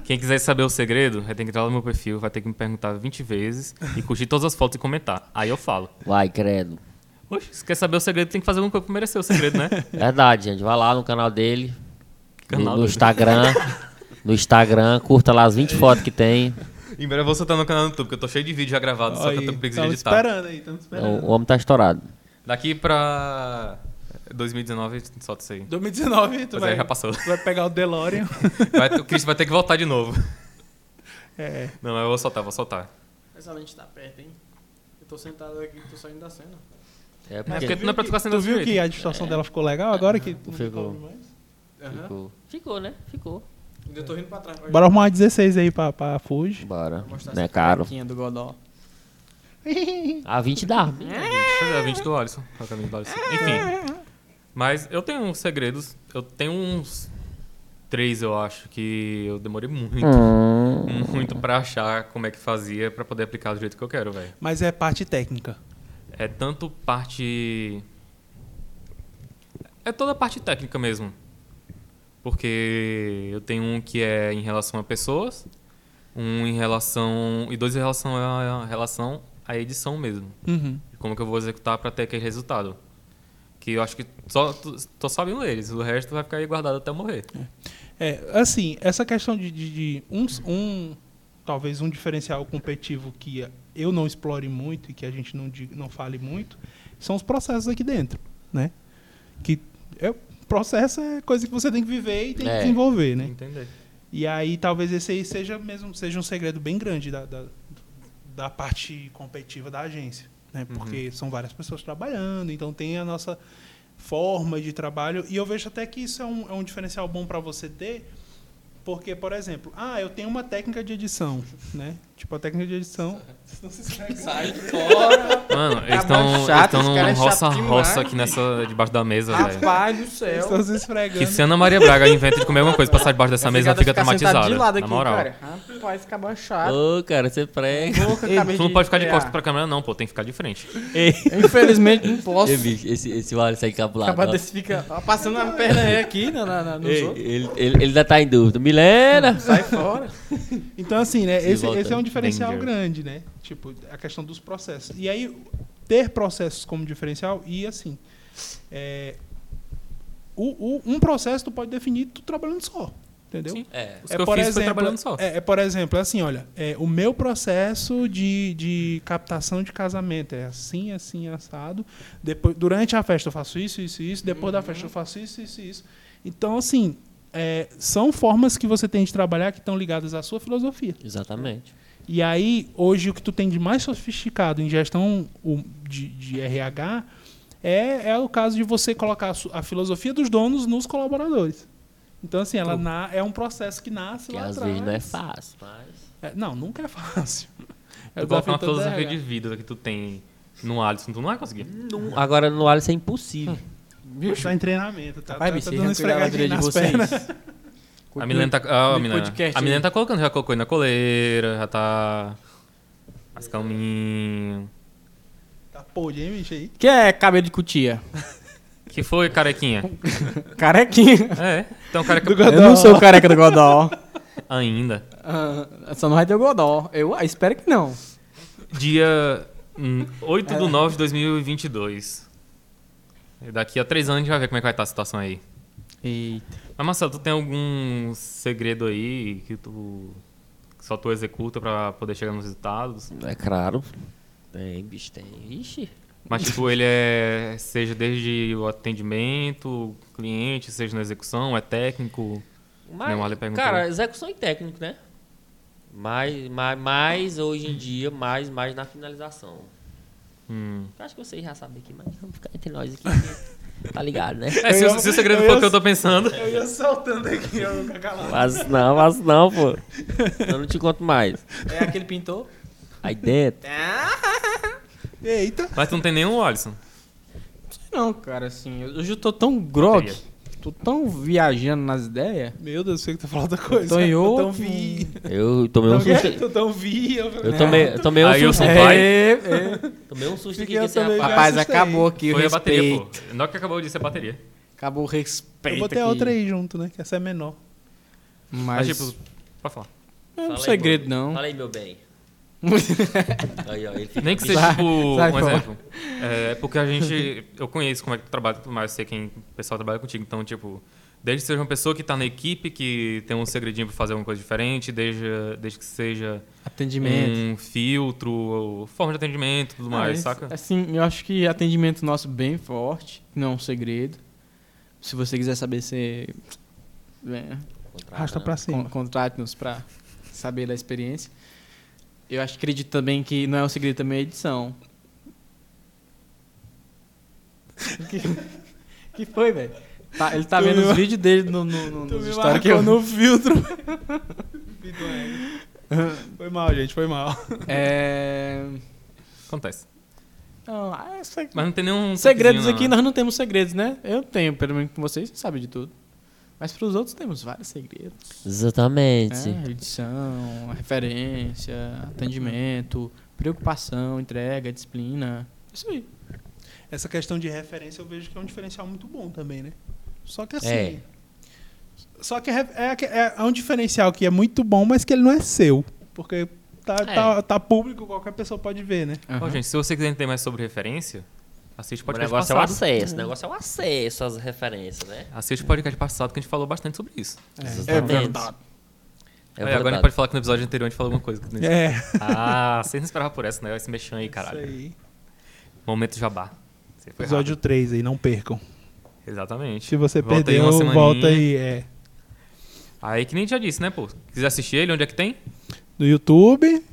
[SPEAKER 1] quem quiser saber o segredo, vai ter que entrar no meu perfil, vai ter que me perguntar 20 vezes e curtir todas as fotos e comentar. Aí eu falo.
[SPEAKER 4] Vai, credo.
[SPEAKER 1] Oxe, se quer saber o segredo, tem que fazer alguma coisa pra merecer o segredo, né?
[SPEAKER 4] Verdade, gente. Vai lá no canal dele.
[SPEAKER 1] Canal
[SPEAKER 4] no, no. Instagram. No Instagram, curta lá as 20 fotos que tem.
[SPEAKER 1] em breve eu vou soltar no canal do YouTube, porque eu tô cheio de vídeo já gravado, só que eu tô com preguiça de editar.
[SPEAKER 2] esperando aí, estamos
[SPEAKER 4] O,
[SPEAKER 2] esperando.
[SPEAKER 4] o homem tá estourado.
[SPEAKER 1] Daqui pra 2019, solta isso aí.
[SPEAKER 2] 2019, tu
[SPEAKER 1] Mas
[SPEAKER 2] vai,
[SPEAKER 1] aí já passou.
[SPEAKER 2] tu vai pegar o DeLorean.
[SPEAKER 1] Vai, o Chris vai ter que voltar de novo.
[SPEAKER 2] É.
[SPEAKER 1] Não, mas eu vou soltar, vou soltar.
[SPEAKER 3] Essa lente tá perto, hein? Eu tô sentado aqui, tô saindo da cena.
[SPEAKER 4] É
[SPEAKER 1] É
[SPEAKER 4] porque
[SPEAKER 1] porque não é pra tu ficar sendo
[SPEAKER 2] Tu viu que a distorção dela ficou legal agora que tu não
[SPEAKER 4] Ficou. ficou.
[SPEAKER 1] Ficou, né? Ficou.
[SPEAKER 3] Ainda tô rindo pra trás.
[SPEAKER 2] Bora arrumar uma 16 aí pra, pra Fuji.
[SPEAKER 4] Bora. Não é
[SPEAKER 3] essa
[SPEAKER 4] caro.
[SPEAKER 3] do Godó.
[SPEAKER 4] A 20 dá.
[SPEAKER 1] É, 20 do Alisson. Qual é o caminho do Alisson? Enfim. Mas eu tenho uns segredos. Eu tenho uns três, eu acho, que eu demorei muito.
[SPEAKER 4] Hum.
[SPEAKER 1] Muito pra achar como é que fazia pra poder aplicar do jeito que eu quero, velho.
[SPEAKER 2] Mas é parte técnica.
[SPEAKER 1] É tanto parte. É toda a parte técnica mesmo. Porque eu tenho um que é em relação a pessoas, um em relação. e dois em relação à relação à edição mesmo.
[SPEAKER 2] Uhum.
[SPEAKER 1] Como que eu vou executar para ter aquele resultado. Que eu acho que só tô, tô sabendo eles, o resto vai ficar aí guardado até morrer.
[SPEAKER 2] É, assim, essa questão de, de, de um, um- talvez um diferencial competitivo que eu não explore muito e que a gente não, diga- não fale muito, são os processos aqui dentro, né? Que é, processo é coisa que você tem que viver e tem
[SPEAKER 4] É.
[SPEAKER 2] que desenvolver, né?
[SPEAKER 1] Entender.
[SPEAKER 2] E aí talvez esse aí seja mesmo seja um segredo bem grande da, da, da parte competitiva da agência, né? Porque são várias pessoas trabalhando, então tem a nossa forma de trabalho e eu vejo até que isso é um, é um diferencial bom para você ter, porque por exemplo, ah, eu tenho uma técnica de edição, né? Tipo a técnica de edição.
[SPEAKER 3] Sai fora.
[SPEAKER 1] Mano, eles estão
[SPEAKER 3] esse
[SPEAKER 1] num
[SPEAKER 3] é
[SPEAKER 1] roça-roça
[SPEAKER 3] demais.
[SPEAKER 1] aqui nessa, debaixo da mesa, velho.
[SPEAKER 3] Rapaz do céu.
[SPEAKER 2] Estão se esfregando.
[SPEAKER 1] Que se Ana Maria Braga inventa de comer alguma coisa, passar debaixo dessa mesa, ela fica traumatizada.
[SPEAKER 3] de lado
[SPEAKER 1] Na
[SPEAKER 3] aqui,
[SPEAKER 1] moral.
[SPEAKER 3] cara. Rapaz, acaba chato.
[SPEAKER 4] Ô, cara, você prega.
[SPEAKER 3] Boca,
[SPEAKER 1] Ei, tu não pode ficar de
[SPEAKER 3] é.
[SPEAKER 1] costas pra câmera, não, pô. Tem que ficar de frente.
[SPEAKER 3] Infelizmente, não posso.
[SPEAKER 4] Ê, bicho, esse, esse Wallace aí cabulado.
[SPEAKER 3] Acabar
[SPEAKER 4] ó.
[SPEAKER 3] desse fica ó, passando a perna aí aqui na, na, nos
[SPEAKER 4] Ei,
[SPEAKER 3] outros.
[SPEAKER 4] ele, ele, ele ainda tá em dúvida. Milena!
[SPEAKER 3] Sai fora.
[SPEAKER 2] Então, assim, né?
[SPEAKER 4] Se
[SPEAKER 2] Esse, esse é um diferencial
[SPEAKER 1] danger.
[SPEAKER 2] grande, né? Tipo, a questão dos processos. E aí, ter processos como diferencial e, assim, é, o, o- um processo tu pode definir tu trabalhando só, entendeu?
[SPEAKER 1] Sim.
[SPEAKER 4] É.
[SPEAKER 1] Eu fiz foi trabalhando só.
[SPEAKER 2] É, é, por exemplo, é assim, olha, é, o meu processo de, de captação de casamento é assim, assim, assado. Depois, durante a festa eu faço isso, isso, isso. Depois da festa eu faço isso, isso, isso. Então, assim, é, são formas que você tem de trabalhar que estão ligadas à sua filosofia.
[SPEAKER 4] Exatamente.
[SPEAKER 2] E aí, hoje, o que tu tem de mais sofisticado em gestão de, de RH é, é o caso de você colocar a, filosofia dos donos nos colaboradores. Então, assim, ela na- é um processo que nasce
[SPEAKER 4] Que
[SPEAKER 2] lá
[SPEAKER 4] às
[SPEAKER 2] atrás.
[SPEAKER 4] vezes não é fácil, mas.
[SPEAKER 2] É, não, nunca é fácil. É
[SPEAKER 1] Tu coloca uma filosofia de vida que tu tem no Alisson, tu não vai conseguir.
[SPEAKER 4] Não, agora no Wallace é impossível.
[SPEAKER 3] Bicho,
[SPEAKER 2] Tá em treinamento, tá,
[SPEAKER 3] Rapaz,
[SPEAKER 2] tá, tá dando esfregadinha
[SPEAKER 3] vida de vocês.
[SPEAKER 2] pernas.
[SPEAKER 1] A Milena tá. Ah, a Milena.
[SPEAKER 3] podcast
[SPEAKER 1] A Milena tá colocando, já colocou na coleira, já tá. Mais calminho.
[SPEAKER 2] Tá podre, hein, bicho aí?
[SPEAKER 3] que é cabelo de cutia?
[SPEAKER 1] Que foi, carequinha?
[SPEAKER 3] Carequinha.
[SPEAKER 1] É, então careca
[SPEAKER 2] Do
[SPEAKER 3] Eu não sou o careca do Godó.
[SPEAKER 1] ainda.
[SPEAKER 3] Ah, só não vai ter o Godó. Eu ah, espero que não.
[SPEAKER 1] Dia hum, 8 do 9 de 2022. E Daqui a três anos a gente vai ver como é que vai estar a situação aí.
[SPEAKER 3] Eita.
[SPEAKER 1] Mas Marcelo, tu tem algum segredo aí que tu que só tu executa pra poder chegar nos resultados?
[SPEAKER 4] É claro. Tem, bicho, tem. Ixi.
[SPEAKER 1] Mas tipo, ele é seja desde o atendimento, cliente, seja na execução, é técnico.
[SPEAKER 4] Mas,
[SPEAKER 1] Ale perguntou.
[SPEAKER 4] cara, execução e técnico, né? Mais, mais, mais hoje em dia, mais, mais na finalização.
[SPEAKER 1] Hum.
[SPEAKER 4] Eu acho que vocês já sabem aqui, mas vamos ficar entre nós aqui. tá ligado, né?
[SPEAKER 1] É, se,
[SPEAKER 2] Eu
[SPEAKER 1] se o segredo for o que eu tô pensando.
[SPEAKER 2] Eu ia saltando aqui, eu ficar calado.
[SPEAKER 4] Mas não, mas não, pô. Eu não te conto mais.
[SPEAKER 3] É aquele pintor?
[SPEAKER 4] Aí dentro.
[SPEAKER 2] Eita.
[SPEAKER 1] Mas tu não tem nenhum Alisson.
[SPEAKER 3] Não, cara, assim, hoje eu tô tão grog,
[SPEAKER 1] Bateria.
[SPEAKER 3] Tô tão viajando nas ideias.
[SPEAKER 2] Meu Deus, eu sei que tu falou outra coisa.
[SPEAKER 3] Tô em
[SPEAKER 2] Eu
[SPEAKER 3] outro-
[SPEAKER 2] tão vi.
[SPEAKER 4] Eu tomei um
[SPEAKER 2] Tão
[SPEAKER 4] susto.
[SPEAKER 2] Tô tão vi. Eu...
[SPEAKER 4] Eu tomei, eu tomei um
[SPEAKER 1] Aí eu
[SPEAKER 4] susto.
[SPEAKER 1] sou-.
[SPEAKER 3] É, é.
[SPEAKER 4] Tomei um susto aqui
[SPEAKER 2] eu
[SPEAKER 4] rapaz.
[SPEAKER 3] Acabou aqui
[SPEAKER 1] Foi
[SPEAKER 3] o
[SPEAKER 1] a bateria, pô.
[SPEAKER 3] respeito.
[SPEAKER 1] Não é que acabou de ser bateria.
[SPEAKER 3] Acabou o respeito
[SPEAKER 2] Eu botei a outra aí junto, né? Que essa é menor.
[SPEAKER 3] Mas,
[SPEAKER 1] Mas, tipo, pode falar.
[SPEAKER 3] não é um segredo, não.
[SPEAKER 4] Fala aí, meu bem. aí, ó,
[SPEAKER 1] Nem que seja, tipo,
[SPEAKER 3] sai
[SPEAKER 1] um
[SPEAKER 3] fora.
[SPEAKER 1] exemplo. É, porque a gente. Eu conheço como é que tu trabalha e tudo mais, eu sei quem o pessoal trabalha contigo. Então, tipo, desde que seja uma pessoa que tá na equipe, que tem um segredinho pra fazer alguma coisa diferente, desde, desde que seja
[SPEAKER 3] Atendimento.
[SPEAKER 1] um filtro, ou forma de atendimento tudo
[SPEAKER 3] Ah,
[SPEAKER 1] mais,
[SPEAKER 3] esse-
[SPEAKER 1] saca?
[SPEAKER 3] Assim, eu acho que atendimento nosso bem forte, não é um segredo. Se você quiser saber, você é,
[SPEAKER 4] Contrata,
[SPEAKER 2] Arrasta
[SPEAKER 4] né?
[SPEAKER 2] pra cima.
[SPEAKER 3] con- contrate-nos pra saber da experiência. Eu acho que acredito também que não é um segredo também a edição. que, que foi, velho? Tá, ele tá
[SPEAKER 2] Tu
[SPEAKER 3] vendo
[SPEAKER 2] me
[SPEAKER 3] os vídeos dele no, no, no,
[SPEAKER 2] Tu
[SPEAKER 3] nos
[SPEAKER 2] me
[SPEAKER 3] stories que eu...
[SPEAKER 2] no filtro. foi mal, gente, foi mal.
[SPEAKER 3] É...
[SPEAKER 1] Acontece.
[SPEAKER 3] Não, é
[SPEAKER 1] Mas não tem nenhum.
[SPEAKER 3] segredos aqui,
[SPEAKER 1] não.
[SPEAKER 3] nós não temos segredos, né? Eu tenho, pelo menos com vocês, vocês sabem de tudo. Mas para os outros temos vários segredos.
[SPEAKER 4] Exatamente.
[SPEAKER 3] né? Edição, referência, atendimento, preocupação, entrega, disciplina. Isso aí.
[SPEAKER 2] Essa questão de referência eu vejo que é um diferencial muito bom também, né? Só que assim.
[SPEAKER 4] É.
[SPEAKER 2] Só que é, é, é- é um diferencial que é muito bom, mas que ele não é seu. Porque tá,
[SPEAKER 4] É.
[SPEAKER 2] tá, tá público, qualquer pessoa pode ver, né?
[SPEAKER 1] Ó, gente, se você quiser entender mais sobre referência, assiste o
[SPEAKER 4] O
[SPEAKER 1] podcast
[SPEAKER 4] negócio é o
[SPEAKER 1] passado.
[SPEAKER 4] acesso, o negócio é o acesso às referências, né?
[SPEAKER 1] Assiste o podcast passado que a gente falou bastante sobre isso.
[SPEAKER 4] Exatamente. É
[SPEAKER 1] Aí, agora a gente
[SPEAKER 4] verdade.
[SPEAKER 1] pode falar que no episódio anterior a gente falou alguma coisa. que-
[SPEAKER 2] É.
[SPEAKER 1] Ah, vocês não esperavam por essa, né? Esse mexão aí,
[SPEAKER 2] Isso
[SPEAKER 1] caralho.
[SPEAKER 2] aí.
[SPEAKER 1] Momento jabá.
[SPEAKER 2] Episódio 3 aí, não percam.
[SPEAKER 1] Exatamente.
[SPEAKER 2] Se você
[SPEAKER 1] Volta aí
[SPEAKER 2] perdeu,
[SPEAKER 1] uma semaninha.
[SPEAKER 2] volta aí. É.
[SPEAKER 1] Aí que nem já disse, né, pô? Quiser assistir ele, onde é que tem?
[SPEAKER 2] No YouTube,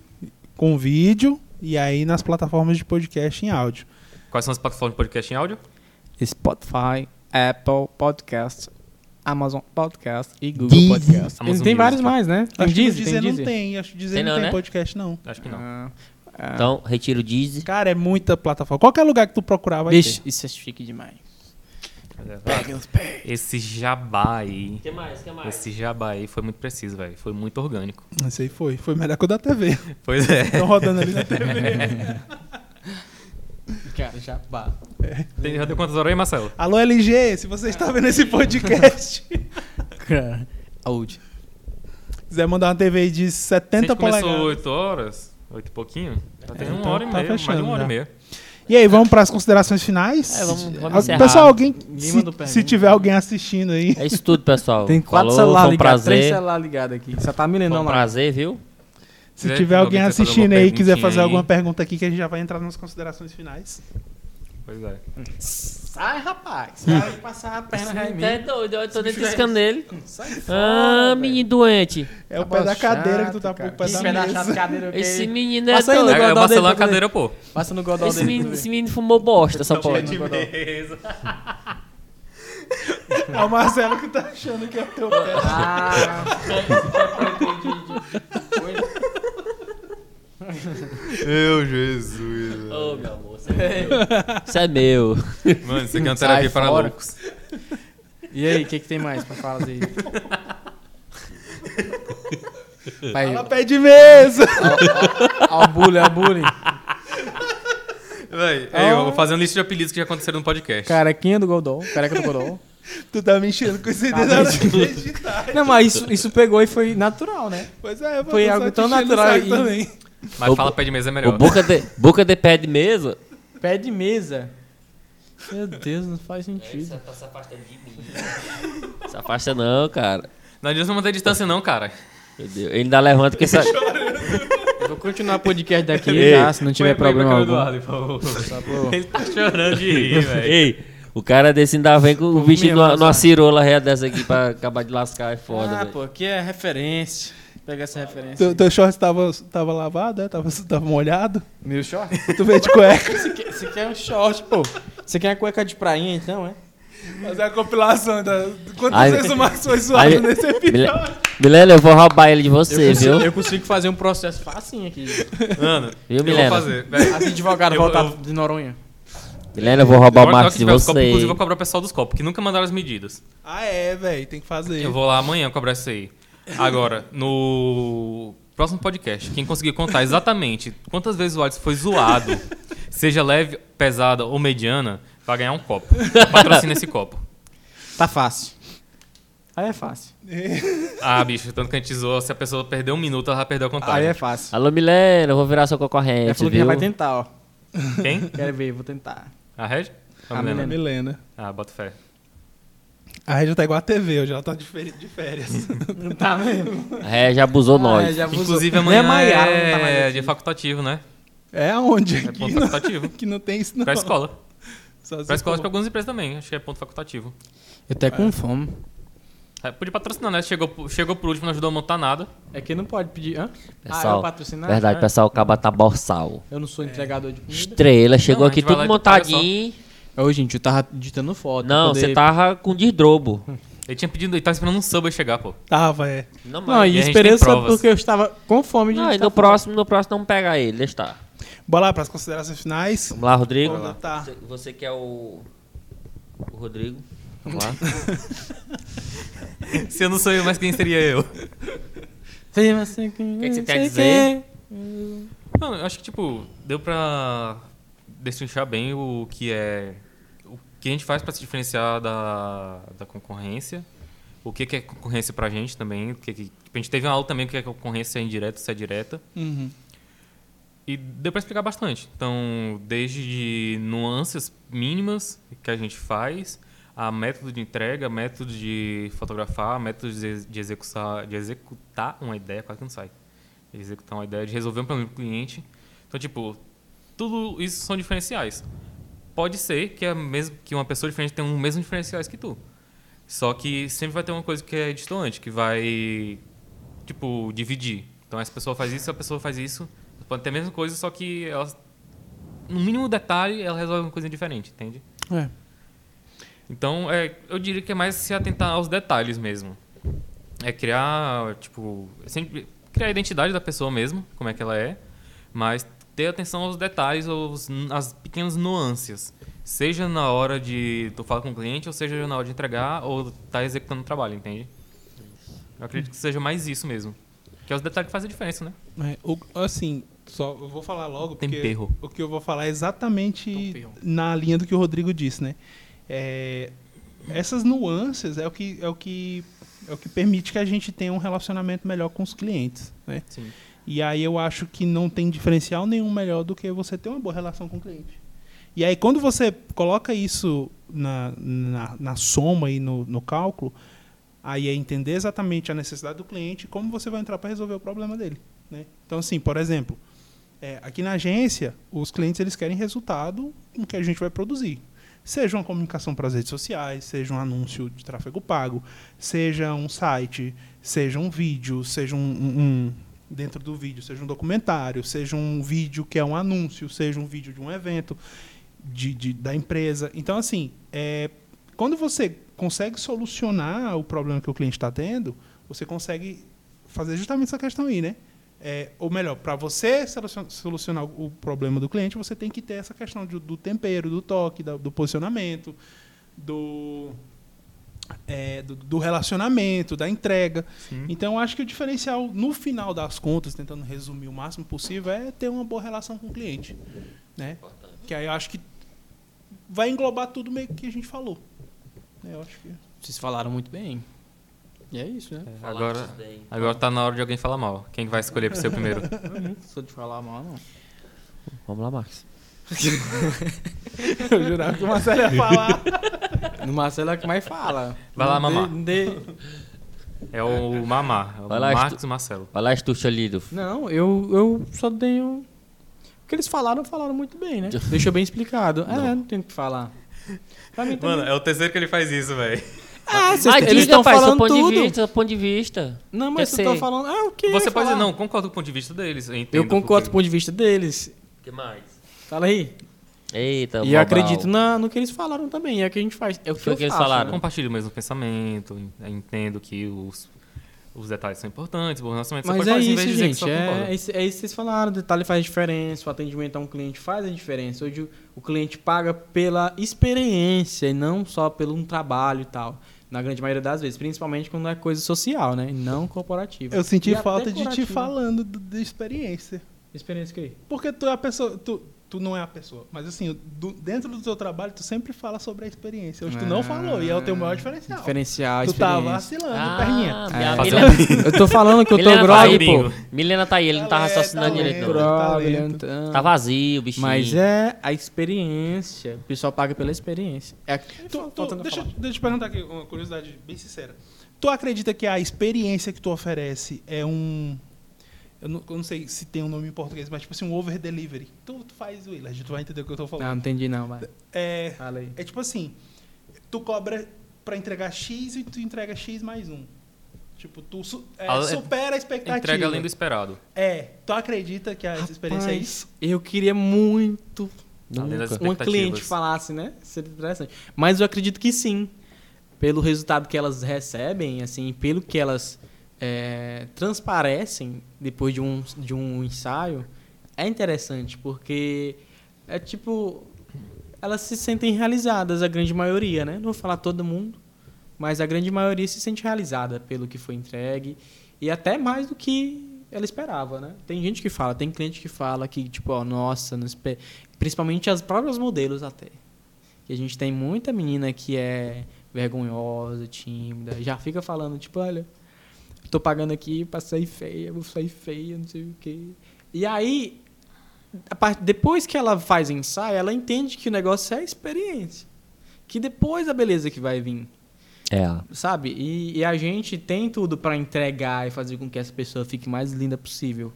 [SPEAKER 2] com vídeo, e aí nas plataformas de podcast em áudio.
[SPEAKER 1] Quais são as plataformas de podcast em áudio?
[SPEAKER 3] Spotify, Apple Podcast, Amazon Podcast e Google
[SPEAKER 2] Deezer.
[SPEAKER 3] Podcast.
[SPEAKER 1] Amazon
[SPEAKER 3] tem vários mais, né? Tem
[SPEAKER 2] acho
[SPEAKER 3] Deezer,
[SPEAKER 2] Deezer
[SPEAKER 3] tem
[SPEAKER 2] não
[SPEAKER 3] Deezer.
[SPEAKER 2] tem. Acho que Deezer
[SPEAKER 4] Tem
[SPEAKER 2] não
[SPEAKER 4] não,
[SPEAKER 2] tem
[SPEAKER 4] né?
[SPEAKER 2] podcast, não.
[SPEAKER 1] Acho que não.
[SPEAKER 3] Ah, ah.
[SPEAKER 4] Então, retiro o Deezer.
[SPEAKER 2] Cara, é muita plataforma. Qualquer lugar que tu procurar vai
[SPEAKER 3] Vixe,
[SPEAKER 2] ter.
[SPEAKER 3] isso é chique demais.
[SPEAKER 1] Esse jabá aí.
[SPEAKER 4] O que mais? Que mais?
[SPEAKER 1] Esse jabá aí foi muito preciso, velho. Foi muito orgânico.
[SPEAKER 2] Esse aí foi. Foi melhor que o da TV.
[SPEAKER 1] Pois é.
[SPEAKER 2] Estão rodando ali na TV.
[SPEAKER 3] Cara, já pá.
[SPEAKER 1] Tem, já deu quantas horas aí, Marcelo?
[SPEAKER 2] Alô, LG, se você está vendo esse podcast,
[SPEAKER 3] Cara, Old.
[SPEAKER 2] quiser mandar uma TV aí de
[SPEAKER 1] Se a
[SPEAKER 2] 70
[SPEAKER 1] gente começou
[SPEAKER 2] polegadas.
[SPEAKER 1] 8 horas, 8 e pouquinho, tá tendo
[SPEAKER 2] É,
[SPEAKER 1] uma
[SPEAKER 2] então
[SPEAKER 1] hora e
[SPEAKER 2] tá
[SPEAKER 1] meia, mais de
[SPEAKER 2] fechando
[SPEAKER 1] uma hora
[SPEAKER 2] já.
[SPEAKER 1] e meia.
[SPEAKER 2] E aí, vamos para as considerações finais?
[SPEAKER 4] É, vamos- vamos
[SPEAKER 2] Al-
[SPEAKER 4] encerrar.
[SPEAKER 2] Pessoal, alguém, se, se tiver alguém assistindo aí,
[SPEAKER 4] É isso tudo, pessoal.
[SPEAKER 3] Tem quatro celulares ligados, três
[SPEAKER 4] prazer.
[SPEAKER 3] celulares ligados aqui. Só tá
[SPEAKER 4] Foi
[SPEAKER 3] milenão
[SPEAKER 4] um
[SPEAKER 3] lá.
[SPEAKER 4] prazer, viu?
[SPEAKER 2] Se
[SPEAKER 1] quiser-
[SPEAKER 2] tiver alguém assistindo aí e quiser fazer
[SPEAKER 1] aí.
[SPEAKER 2] alguma pergunta aqui, que a gente já vai entrar nas considerações finais.
[SPEAKER 1] Pois é.
[SPEAKER 3] Sai, rapaz. Sai passar a perna
[SPEAKER 4] Tá
[SPEAKER 3] em mim.
[SPEAKER 4] doido, eu tô dentro desse nele.
[SPEAKER 3] Sai
[SPEAKER 4] Ah,
[SPEAKER 3] fora, velho.
[SPEAKER 4] menino doente.
[SPEAKER 2] É o
[SPEAKER 3] Tá
[SPEAKER 2] pé da
[SPEAKER 3] chato,
[SPEAKER 2] cadeira que tu tá por pé da mesa.
[SPEAKER 3] cadeira?
[SPEAKER 4] Esse menino é doido.
[SPEAKER 3] godó
[SPEAKER 1] Eu
[SPEAKER 3] dele
[SPEAKER 1] passei lá
[SPEAKER 3] pra
[SPEAKER 1] na
[SPEAKER 3] poder-
[SPEAKER 1] cadeira, pô.
[SPEAKER 3] Passa no godó
[SPEAKER 4] Esse
[SPEAKER 3] dele.
[SPEAKER 4] menino, esse menino fumou bosta, essa porra.
[SPEAKER 3] no godó.
[SPEAKER 2] É o Marcelo que tá achando que é o teu pé.
[SPEAKER 3] Ah,
[SPEAKER 1] Meu Jesus.
[SPEAKER 4] Ô, meu amor, isso é meu. Isso é meu.
[SPEAKER 1] Mano, isso aqui é uma terapia para
[SPEAKER 3] fora.
[SPEAKER 1] loucos.
[SPEAKER 3] E aí, o que, que tem mais pra falar aí? Vai,
[SPEAKER 2] Fala pé de mesa.
[SPEAKER 3] ó, o bullying, ó, o bullying.
[SPEAKER 1] Véi, eu vou fazer uma lista de apelidos que já aconteceram no podcast.
[SPEAKER 3] Carequinha do Godol, careca do Godol.
[SPEAKER 2] tu tá me enchendo com esse
[SPEAKER 3] Tá
[SPEAKER 2] dedo.
[SPEAKER 3] Não, mas isso, isso pegou e foi natural, né?
[SPEAKER 2] Pois é, pô,
[SPEAKER 3] Foi
[SPEAKER 2] tô só
[SPEAKER 3] algo tão natural e-
[SPEAKER 2] também.
[SPEAKER 1] Mas
[SPEAKER 4] O-
[SPEAKER 1] fala pé de mesa é
[SPEAKER 4] O
[SPEAKER 1] melhor.
[SPEAKER 4] boca de, boca de pé de mesa.
[SPEAKER 3] Pé de mesa. Meu Deus, não faz sentido.
[SPEAKER 4] tá se afastando de mim. Se afasta não, cara.
[SPEAKER 1] Não adianta manter distância não, cara.
[SPEAKER 4] Meu Deus. Ele ainda levanta que essa...
[SPEAKER 3] Eu vou continuar o podcast daqui
[SPEAKER 4] Ei,
[SPEAKER 3] já, se não tiver problema algum.
[SPEAKER 1] Eduardo, por favor. Ele tá chorando de rir, velho.
[SPEAKER 4] Ei, o cara desse ainda vem com o bicho
[SPEAKER 3] mesmo,
[SPEAKER 4] numa, numa cirola ré dessa aqui pra acabar de lascar. É foda,
[SPEAKER 3] Ah,
[SPEAKER 4] velho.
[SPEAKER 3] pô, aqui é referência. Pega essa referência.
[SPEAKER 2] Teu, teu short tava, tava lavado, é? Tava, tava molhado?
[SPEAKER 3] Meu short?
[SPEAKER 2] Tu veio de cueca.
[SPEAKER 3] Você quer, você quer um short, pô. Você quer uma cueca de prainha, então, é?
[SPEAKER 2] Fazer a compilação da... Quantas vezes o Marcos foi zoado
[SPEAKER 4] Ai,
[SPEAKER 2] nesse episódio?
[SPEAKER 4] Milena, eu vou roubar ele de você,
[SPEAKER 3] eu, consigo,
[SPEAKER 4] viu?
[SPEAKER 3] eu consigo fazer um processo facinho aqui.
[SPEAKER 1] Mano,
[SPEAKER 4] Viu,
[SPEAKER 1] eu vou
[SPEAKER 4] Milena?
[SPEAKER 1] fazer. velho.
[SPEAKER 3] As advogado
[SPEAKER 1] Eu- eu-
[SPEAKER 3] de Noronha.
[SPEAKER 4] Milena, eu vou roubar o
[SPEAKER 1] Agora
[SPEAKER 4] Marcos
[SPEAKER 1] que
[SPEAKER 4] de você.
[SPEAKER 1] inclusive, eu vou cobrar o pessoal dos copos, que nunca mandaram as medidas.
[SPEAKER 2] Ah, é, velho. Tem que fazer.
[SPEAKER 1] Eu vou lá amanhã cobrar isso aí. Agora, no próximo podcast, quem conseguir contar exatamente quantas vezes o Alisson foi zoado, seja leve, pesada ou mediana, vai ganhar um copo. Patrocina esse copo.
[SPEAKER 3] Tá fácil. Aí é fácil.
[SPEAKER 1] Ah, bicho, tanto que a gente zoou, se a pessoa perder um minuto, ela já perdeu a contagem.
[SPEAKER 3] Aí é fácil.
[SPEAKER 4] Alô, Milena, eu vou virar seu
[SPEAKER 3] Ela
[SPEAKER 4] concorrente,
[SPEAKER 3] falou que já
[SPEAKER 4] viu?
[SPEAKER 3] vai tentar, ó.
[SPEAKER 1] Quem?
[SPEAKER 3] Quero ver, vou tentar.
[SPEAKER 1] A Red? Ou
[SPEAKER 3] A
[SPEAKER 1] Milena?
[SPEAKER 2] Milena.
[SPEAKER 1] Ah, bota fé.
[SPEAKER 2] A Rede tá igual a TV, hoje ela tá de feri- de férias.
[SPEAKER 3] Tá mesmo?
[SPEAKER 4] É, já abusou nós.
[SPEAKER 3] Ah, já abusou.
[SPEAKER 1] Inclusive,
[SPEAKER 3] Nem
[SPEAKER 1] amanhã
[SPEAKER 3] a Maiara
[SPEAKER 1] é,
[SPEAKER 3] não tá mais aqui.
[SPEAKER 1] dia facultativo, né?
[SPEAKER 2] É aonde?
[SPEAKER 1] É
[SPEAKER 2] Aqui
[SPEAKER 1] ponto
[SPEAKER 2] não,
[SPEAKER 1] facultativo.
[SPEAKER 2] que não tem isso, não.
[SPEAKER 1] Pra escola.
[SPEAKER 2] Só
[SPEAKER 1] Pra escola e pra algumas empresas também. Acho que é ponto facultativo.
[SPEAKER 3] Eu tô com fome.
[SPEAKER 1] É, podia patrocinar, né? Chegou, chegou por último, não ajudou a montar nada.
[SPEAKER 3] É que não pode pedir. Hã? ah,
[SPEAKER 4] Pessoal,
[SPEAKER 3] eu patrocinar?
[SPEAKER 4] Verdade,
[SPEAKER 3] Ah,
[SPEAKER 4] pessoal, acaba tá borsal.
[SPEAKER 3] Eu não sou entregador de comida.
[SPEAKER 4] Estrela, chegou
[SPEAKER 1] Não, a
[SPEAKER 4] aqui tudo montadinho.
[SPEAKER 3] Ô, gente, eu tava digitando foto.
[SPEAKER 4] Não, você
[SPEAKER 3] poder-
[SPEAKER 4] tava com desdrobo.
[SPEAKER 1] Ele tinha pedido, ele tava esperando um Subway chegar, pô.
[SPEAKER 2] Tava, é.
[SPEAKER 1] Não,
[SPEAKER 3] Não,
[SPEAKER 1] e
[SPEAKER 3] esperei só porque eu estava com fome de
[SPEAKER 4] Não, e no próximo, no próximo não pega ele, deixa estar.
[SPEAKER 2] Bora lá pras considerações finais.
[SPEAKER 4] Vamos lá, Rodrigo.
[SPEAKER 2] Vamos lá. Tá.
[SPEAKER 4] Você, você que é o. O Rodrigo. Vamos lá.
[SPEAKER 1] Se eu não sou eu, mas quem seria eu?
[SPEAKER 3] Sei você que,
[SPEAKER 4] que você
[SPEAKER 3] sei
[SPEAKER 4] dizer?
[SPEAKER 1] Não, eu acho que, tipo, deu pra destrinchar bem o que é. O que a gente faz pra se diferenciar da, da concorrência. o que, que é concorrência pra gente também. Que que, a gente teve uma aula também o que é concorrência é indireta, se é direta.
[SPEAKER 2] Uhum.
[SPEAKER 1] E deu para explicar bastante. Então, desde de nuances mínimas que a gente faz, a método de entrega, método de fotografar, método de, de, executar, de executar uma ideia, quase que não sai. De executar uma ideia, de resolver um problema do cliente. Então, tipo, tudo isso são diferenciais. Pode ser que, a mesma, que uma pessoa diferente tenha os mesmos diferenciais que tu. Só que sempre vai ter uma coisa que é distante, que vai, tipo, dividir. Então, essa pessoa faz isso, a pessoa faz isso Pode ter a mesma coisa, só que elas, no mínimo detalhe, ela resolve uma coisa diferente, entende?
[SPEAKER 2] É.
[SPEAKER 1] Então, é, eu diria que é mais se atentar aos detalhes mesmo. É criar, tipo, sempre criar a identidade da pessoa mesmo, como é que ela é, mas ter atenção aos detalhes, aos, às pequenas nuances. Seja na hora de tu falar com o cliente, ou seja na hora de entregar, ou tá executando o trabalho, entende? Eu acredito que seja mais isso mesmo. Que é os detalhes que fazem a diferença, né?
[SPEAKER 2] É, o, assim, só eu vou falar logo porque
[SPEAKER 1] Tempero.
[SPEAKER 2] o que eu vou falar é exatamente
[SPEAKER 3] Tempero.
[SPEAKER 2] na linha do que o Rodrigo disse, né? É, essas nuances é o que é o que é o que permite que a gente tenha um relacionamento melhor com os clientes, né?
[SPEAKER 1] Sim.
[SPEAKER 2] E aí eu acho que não tem diferencial nenhum melhor do que você ter uma boa relação com o cliente. E aí quando você coloca isso na, na, na soma e no, no cálculo, aí é entender exatamente a necessidade do cliente e como você vai entrar para resolver o problema dele. Né? Então, assim, por exemplo, é, aqui na agência, os clientes eles querem resultado no que a gente vai produzir. Seja uma comunicação para as redes sociais, seja um anúncio de tráfego pago, seja um site, seja um vídeo, seja um, um, um dentro do vídeo, seja um documentário, seja um vídeo que é um anúncio, seja um vídeo de um evento de, de da empresa. Então, assim, é, quando você consegue solucionar o problema que o cliente está tendo, você consegue fazer justamente essa questão aí, né? É, ou melhor, para você solucionar o problema do cliente, você tem que ter essa questão de, do tempero, do toque, do, do posicionamento, do, é, do, do, relacionamento, da entrega.
[SPEAKER 1] Sim.
[SPEAKER 2] Então, acho que o diferencial, no final das contas, tentando resumir o máximo possível, é ter uma boa relação com o cliente. Né? Que aí eu acho que vai englobar tudo meio que a gente falou. Eu acho que...
[SPEAKER 3] Vocês falaram muito bem. E é isso, né?
[SPEAKER 1] É, agora, agora tá na hora de alguém falar mal. Quem vai escolher para ser o primeiro?
[SPEAKER 3] Eu não sou de falar mal, não.
[SPEAKER 4] Vamos lá, Max.
[SPEAKER 2] eu jurava que o Marcelo ia falar.
[SPEAKER 3] No Marcelo é o que mais fala.
[SPEAKER 1] Vai lá, mamar.
[SPEAKER 3] De-
[SPEAKER 1] É o Mamá. É o
[SPEAKER 4] Vai lá,
[SPEAKER 1] Marcos e Marcelo.
[SPEAKER 4] Vai lá, Estuxa ali do...
[SPEAKER 3] Não, eu, eu só tenho. O que eles falaram, falaram muito bem, né? Deixou bem explicado. É, não tem o que falar. Pra mim também.
[SPEAKER 1] Mano, é o terceiro que ele faz isso, velho.
[SPEAKER 3] Ah, vocês-
[SPEAKER 4] Mas
[SPEAKER 3] eles
[SPEAKER 4] diga,
[SPEAKER 3] estão
[SPEAKER 4] pai, seu
[SPEAKER 3] falando
[SPEAKER 4] ponto
[SPEAKER 3] tudo.
[SPEAKER 4] de vista, seu ponto de vista.
[SPEAKER 3] Não, mas vocês estão falando. Ah, o que?
[SPEAKER 1] Você pode dizer, não, concordo com o ponto de vista deles. Eu, entendo
[SPEAKER 3] Eu concordo com o
[SPEAKER 1] porque-
[SPEAKER 3] ponto de vista deles.
[SPEAKER 4] O que mais?
[SPEAKER 3] Fala aí.
[SPEAKER 4] Eita,
[SPEAKER 3] e eu acredito na, no que eles falaram também. É o que a gente faz. É o que,
[SPEAKER 4] Foi
[SPEAKER 3] eu
[SPEAKER 4] o que eles
[SPEAKER 3] faço,
[SPEAKER 4] falaram.
[SPEAKER 3] né?
[SPEAKER 1] Compartilho o mesmo pensamento, entendo que os, os detalhes são importantes, o relacionamento
[SPEAKER 3] Mas
[SPEAKER 1] pode
[SPEAKER 3] é
[SPEAKER 1] fazer, em
[SPEAKER 3] isso,
[SPEAKER 1] dizer
[SPEAKER 3] gente. É, é, isso- é isso que vocês falaram. O detalhe faz diferença. O atendimento a um cliente faz a diferença. Hoje o, o cliente paga pela experiência e não só pelo um trabalho e tal. Na grande maioria das vezes. Principalmente quando é coisa social, né? E não corporativa.
[SPEAKER 2] Eu senti
[SPEAKER 3] E até
[SPEAKER 2] falta de te falando do- da experiência.
[SPEAKER 3] Experiência que
[SPEAKER 2] Porque tu é a pessoa. Tu, tu não é a pessoa. Mas assim, do- dentro do teu trabalho, tu sempre fala sobre a experiência. Hoje tu não falou. E é o teu maior diferencial.
[SPEAKER 3] Diferencial,
[SPEAKER 2] tu tá vacilando, perninha.
[SPEAKER 4] Ah,
[SPEAKER 3] É.
[SPEAKER 4] minha
[SPEAKER 1] Fazer
[SPEAKER 4] Milena,
[SPEAKER 3] Eu tô falando que eu tô
[SPEAKER 4] Milena
[SPEAKER 3] grog, pô.
[SPEAKER 4] Milena tá aí, ele não tá raciocinando
[SPEAKER 2] talento.
[SPEAKER 4] direito.
[SPEAKER 3] Grog, então.
[SPEAKER 4] Tá vazio, bichinho.
[SPEAKER 3] Mas é a experiência. O pessoal paga pela experiência. É
[SPEAKER 2] Tu-
[SPEAKER 3] tu,
[SPEAKER 2] deixa, eu- deixa eu te perguntar aqui uma curiosidade bem sincera. Tu acredita que a experiência que tu oferece é um. Eu não, eu não sei se tem um nome em português, mas tipo assim, um over delivery. Tu, tu faz, Willard, tu vai entender o que eu tô falando.
[SPEAKER 3] Não, não entendi não, vai.
[SPEAKER 2] É,
[SPEAKER 3] Fala aí.
[SPEAKER 2] é tipo assim, tu cobra pra entregar X e tu entrega X mais um. Tipo, tu su- é,
[SPEAKER 1] Ale-
[SPEAKER 2] supera a expectativa.
[SPEAKER 1] Entrega além do esperado.
[SPEAKER 2] É, tu acredita que essa experiência é
[SPEAKER 3] Rapaz,
[SPEAKER 2] isso?
[SPEAKER 3] Eu queria muito
[SPEAKER 1] expectativas.
[SPEAKER 3] cliente falasse, né? Seria interessante. Mas eu acredito que sim. Pelo resultado que elas recebem, assim, pelo que elas é, transparecem depois de um, de um ensaio, é interessante, porque é tipo. Elas se sentem realizadas, a grande maioria, né? Não vou falar todo mundo, mas a grande maioria se sente realizada pelo que foi entregue e até mais do que ela esperava, né? Tem gente que fala, tem cliente que fala que, tipo, ó, nossa, principalmente as próprias modelos até. Que a gente tem muita menina que é vergonhosa, tímida, já fica falando, tipo, olha, tô pagando aqui pra sair feia, vou sair feia, não sei o quê. E aí, part- depois que ela faz ensaio, ela entende que o negócio é a experiência. Que depois a beleza que vai vir
[SPEAKER 4] É.
[SPEAKER 3] sabe? E, e a gente tem tudo pra entregar e fazer com que essa pessoa fique mais linda possível.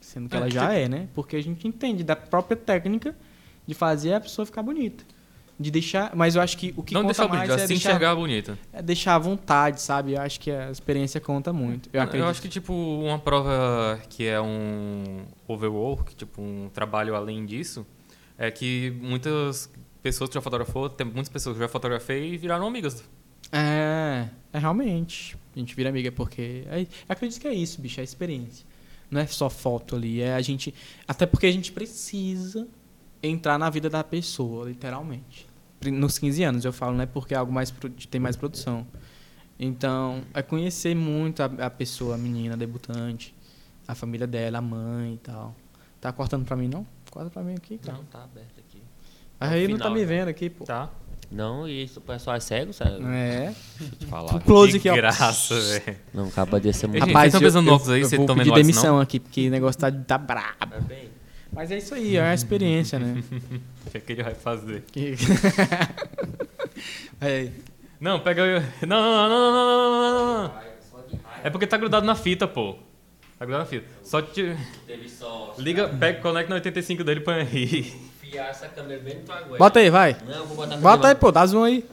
[SPEAKER 3] Sendo que
[SPEAKER 1] É,
[SPEAKER 3] ela já é, né? Porque a gente entende da própria técnica de fazer a pessoa ficar bonita. De deixar. Mas eu acho que o que
[SPEAKER 1] não
[SPEAKER 3] conta mais
[SPEAKER 1] brilho,
[SPEAKER 3] é
[SPEAKER 1] assim
[SPEAKER 3] deixar,
[SPEAKER 1] enxergar bonita.
[SPEAKER 3] é deixar à vontade, sabe? Eu acho que a experiência conta muito. Eu,
[SPEAKER 1] Eu, acho que, tipo, uma prova que é um overwork, tipo, um trabalho além disso, é que muitas pessoas que já fotografou, tem muitas pessoas que já fotografei e viraram amigas.
[SPEAKER 3] É, é realmente. A gente vira amiga porque. é- eu acredito que é isso, bicho, é a experiência. Não é só foto ali, é a gente. Até porque a gente precisa entrar na vida da pessoa, literalmente. Nos 15 anos, eu falo, né? Porque é algo mais. tem mais produção. Então, é conhecer muito a, a pessoa, a menina, a debutante, a família dela, a mãe e tal. Tá cortando pra mim, não? Corta pra mim aqui, cara.
[SPEAKER 4] Não, tá aberto aqui.
[SPEAKER 3] Aí não
[SPEAKER 4] final,
[SPEAKER 3] tá me
[SPEAKER 4] né?
[SPEAKER 3] vendo aqui, pô.
[SPEAKER 1] Tá?
[SPEAKER 4] Não, e isso, o pessoal é cego, sabe?
[SPEAKER 3] É.
[SPEAKER 4] Deixa eu te falar.
[SPEAKER 3] O close
[SPEAKER 1] que
[SPEAKER 3] aqui, ó.
[SPEAKER 1] graça, velho.
[SPEAKER 4] Não acaba de ser muito.
[SPEAKER 3] Rapaz,
[SPEAKER 1] vocês tão pensando
[SPEAKER 3] eu,
[SPEAKER 1] no óculos aí,
[SPEAKER 3] eu,
[SPEAKER 1] você
[SPEAKER 3] eu vou
[SPEAKER 1] toma
[SPEAKER 3] pedir
[SPEAKER 1] no WhatsApp,
[SPEAKER 3] demissão
[SPEAKER 1] não?
[SPEAKER 3] aqui, porque o negócio tá, tá brabo.
[SPEAKER 4] É bem.
[SPEAKER 3] Mas é isso aí, é a experiência, né?
[SPEAKER 1] O que é que ele vai fazer?
[SPEAKER 3] Que- é,
[SPEAKER 1] Não, pega. Não, não, não, não, não, não, não, não. É porque tá grudado na fita, pô. Tá grudado na fita. Só te. Liga, pega, conecta no 85 dele e põe aí.
[SPEAKER 4] Enfiar essa câmera bem no tua goela.
[SPEAKER 3] Bota aí, vai.
[SPEAKER 4] Não, eu vou botar
[SPEAKER 3] Bota aí, pô, dá zoom aí.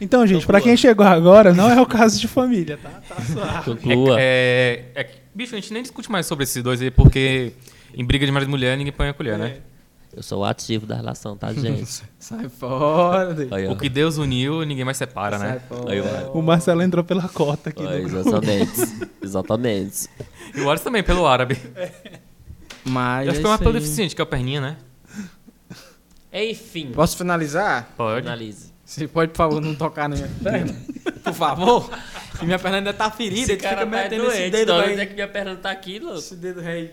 [SPEAKER 2] Então, gente, pra quem chegou agora, não é o caso de família, tá? Tá suave.
[SPEAKER 1] É, é, é bicho, a gente nem discute mais sobre esses dois aí, porque em briga de marido e mulher ninguém põe a colher, né?
[SPEAKER 4] Eu sou o ativo da relação, tá, gente?
[SPEAKER 3] Sai fora.
[SPEAKER 4] Aí.
[SPEAKER 1] O que Deus uniu, ninguém mais separa,
[SPEAKER 3] Sai
[SPEAKER 1] né?
[SPEAKER 3] fora.
[SPEAKER 4] Aí.
[SPEAKER 2] O Marcelo entrou pela cota aqui
[SPEAKER 4] Aí, exatamente. exatamente.
[SPEAKER 1] E o Alisson também, pelo árabe.
[SPEAKER 3] Mas
[SPEAKER 1] Eu acho
[SPEAKER 3] é
[SPEAKER 1] que é uma
[SPEAKER 3] isso
[SPEAKER 1] pelo deficiente, que é a perninha, né?
[SPEAKER 4] Enfim.
[SPEAKER 3] Posso finalizar?
[SPEAKER 1] Pode.
[SPEAKER 4] Finalize.
[SPEAKER 3] Você pode, por favor, não tocar na minha perna? Por favor? Que minha perna ainda tá ferida,
[SPEAKER 4] Esse cara
[SPEAKER 3] fica
[SPEAKER 4] tá
[SPEAKER 3] metendo esse
[SPEAKER 4] doente.
[SPEAKER 3] dedo
[SPEAKER 4] Onde
[SPEAKER 3] aí.
[SPEAKER 4] é que minha perna tá aqui, louco?
[SPEAKER 3] Esse dedo aí.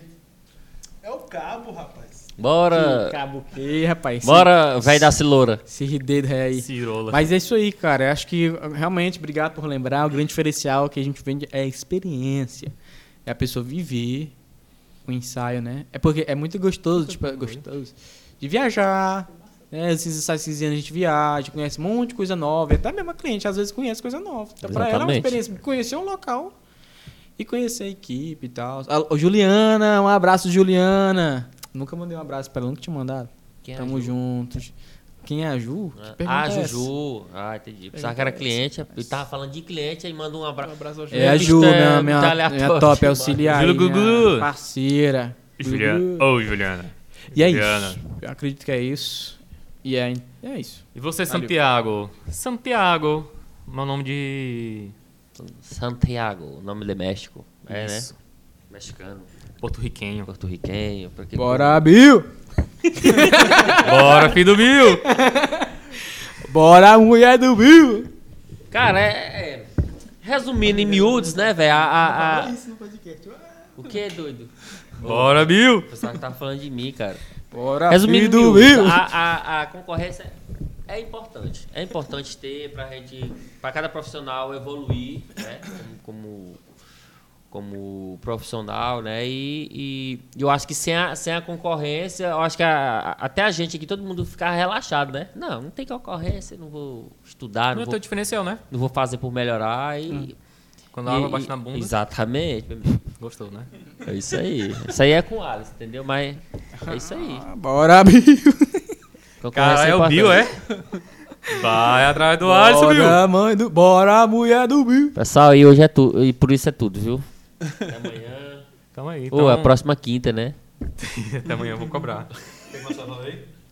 [SPEAKER 2] É o cabo, rapaz.
[SPEAKER 4] Bora.
[SPEAKER 3] Cabo que, rapaz.
[SPEAKER 4] Bora, velho da ciloura.
[SPEAKER 3] Esse, esse dedo aí.
[SPEAKER 1] Cirola.
[SPEAKER 3] Mas é isso aí, cara. Eu acho que realmente, obrigado por lembrar. O grande diferencial que a gente vende é a experiência. É a pessoa viver o ensaio, né? É porque é muito gostoso, tipo, é gostoso de viajar. Né? Esses ensaios esses anos a gente viaja, conhece um monte de coisa nova. E até mesmo a cliente às vezes conhece coisa nova. Então, pra ela é uma experiência conhecer um local e conhecer a equipe e tal. Ah, ô, Juliana, um abraço, Juliana. Nunca mandei um abraço pra ela, nunca tinha mandado.
[SPEAKER 4] Quem é
[SPEAKER 3] Tamo
[SPEAKER 4] a Ju?
[SPEAKER 3] juntos. Quem é a Ju? Que pergunta
[SPEAKER 4] Ah,
[SPEAKER 3] é essa?
[SPEAKER 4] Juju. Ah, entendi. Pensava que era cliente. E tava falando de cliente, aí manda um
[SPEAKER 2] Um
[SPEAKER 4] abraço.
[SPEAKER 2] abraço ao
[SPEAKER 3] É a Ju,
[SPEAKER 4] tá
[SPEAKER 3] minha, minha,
[SPEAKER 4] aleatório,
[SPEAKER 3] minha top auxiliar.
[SPEAKER 1] Júlio Gugu.
[SPEAKER 3] Parceira.
[SPEAKER 1] Juliana. Ô, Juliana.
[SPEAKER 3] E é
[SPEAKER 1] Juliana.
[SPEAKER 3] isso. Eu acredito que é isso. E é, é isso.
[SPEAKER 1] E você,
[SPEAKER 3] Valeu.
[SPEAKER 1] Santiago? Santiago. Meu nome de.
[SPEAKER 4] Santiago, nome de México. É,
[SPEAKER 1] Isso.
[SPEAKER 4] né? Mexicano,
[SPEAKER 1] Porto-riquenho.
[SPEAKER 4] porto-riquenho. porque-
[SPEAKER 3] Bora, Bill!
[SPEAKER 1] Bora, filho do Bill!
[SPEAKER 3] Bora, mulher do Bill!
[SPEAKER 4] Cara, é. é- Resumindo em miúdos, né, velho? A, a, a- O que, doido?
[SPEAKER 1] Bora, Bill!
[SPEAKER 4] O pessoal que tava falando de mim, cara.
[SPEAKER 3] Bora,
[SPEAKER 4] Resumindo,
[SPEAKER 3] filho do
[SPEAKER 4] miúdos,
[SPEAKER 3] Bill!
[SPEAKER 4] a, a, a concorrência é importante. É importante ter pra gente, pra cada profissional evoluir, né? Como, como, como profissional, né? E, e eu acho que sem a, sem a concorrência, eu acho que a- a- até a gente aqui, todo mundo ficar relaxado, né? Não, não tem concorrência, não vou estudar,
[SPEAKER 1] Não
[SPEAKER 4] não,
[SPEAKER 1] é
[SPEAKER 4] vou,
[SPEAKER 1] teu diferencial, né?
[SPEAKER 4] não vou fazer por melhorar e...
[SPEAKER 1] Quando a água bate na bunda,
[SPEAKER 4] Exatamente.
[SPEAKER 1] gostou, né?
[SPEAKER 4] É isso aí. Isso aí é com o Alice, entendeu? Mas é isso aí.
[SPEAKER 3] Bora, Bill!
[SPEAKER 4] Concorrência
[SPEAKER 1] Cara, é o Bill, é? Vai atrás do Alisson, Bill!
[SPEAKER 3] Bora, mãe do... Bora, mulher do Bill!
[SPEAKER 4] Pessoal, e hoje é tudo. E por isso é tudo, viu? Até amanhã.
[SPEAKER 1] Calma aí.
[SPEAKER 4] Ou
[SPEAKER 1] Então,
[SPEAKER 4] é a próxima quinta, né?
[SPEAKER 1] Até amanhã eu vou cobrar.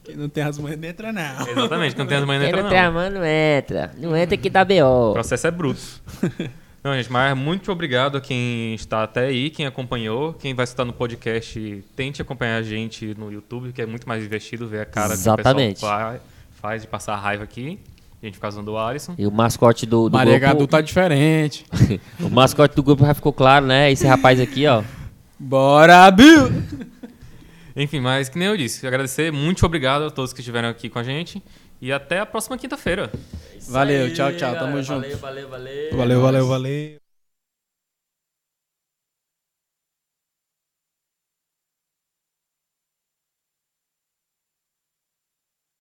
[SPEAKER 2] Quem não tem as manhas não entra, não.
[SPEAKER 1] Exatamente, que não tem as manhãs
[SPEAKER 4] Quem
[SPEAKER 1] entra,
[SPEAKER 4] não tem a
[SPEAKER 1] não.
[SPEAKER 4] mão não entra. Não entra que dá
[SPEAKER 1] O
[SPEAKER 4] B.O.
[SPEAKER 1] processo é bruto. Não, gente, mas muito obrigado a quem está até aí, quem acompanhou. Quem vai estar no podcast, tente acompanhar a gente no YouTube, que é muito mais divertido ver a cara
[SPEAKER 4] Exatamente.
[SPEAKER 1] que o pessoal fa- faz de passar raiva aqui. A gente ficar usando o Alisson.
[SPEAKER 4] E o mascote do, do
[SPEAKER 3] Maria
[SPEAKER 4] grupo.
[SPEAKER 3] Gadu tá diferente.
[SPEAKER 4] O mascote do grupo já ficou claro, né? Esse rapaz aqui, ó.
[SPEAKER 3] Bora, Bill!
[SPEAKER 1] Enfim, mas que nem eu disse, agradecer, muito obrigado a todos que estiveram aqui com a gente. E até a próxima quinta-feira.
[SPEAKER 3] Valeu,
[SPEAKER 4] aí,
[SPEAKER 3] tchau, tchau, tamo
[SPEAKER 4] galera.
[SPEAKER 3] junto.
[SPEAKER 4] Valeu, valeu, valeu.
[SPEAKER 2] Valeu, valeu, valeu.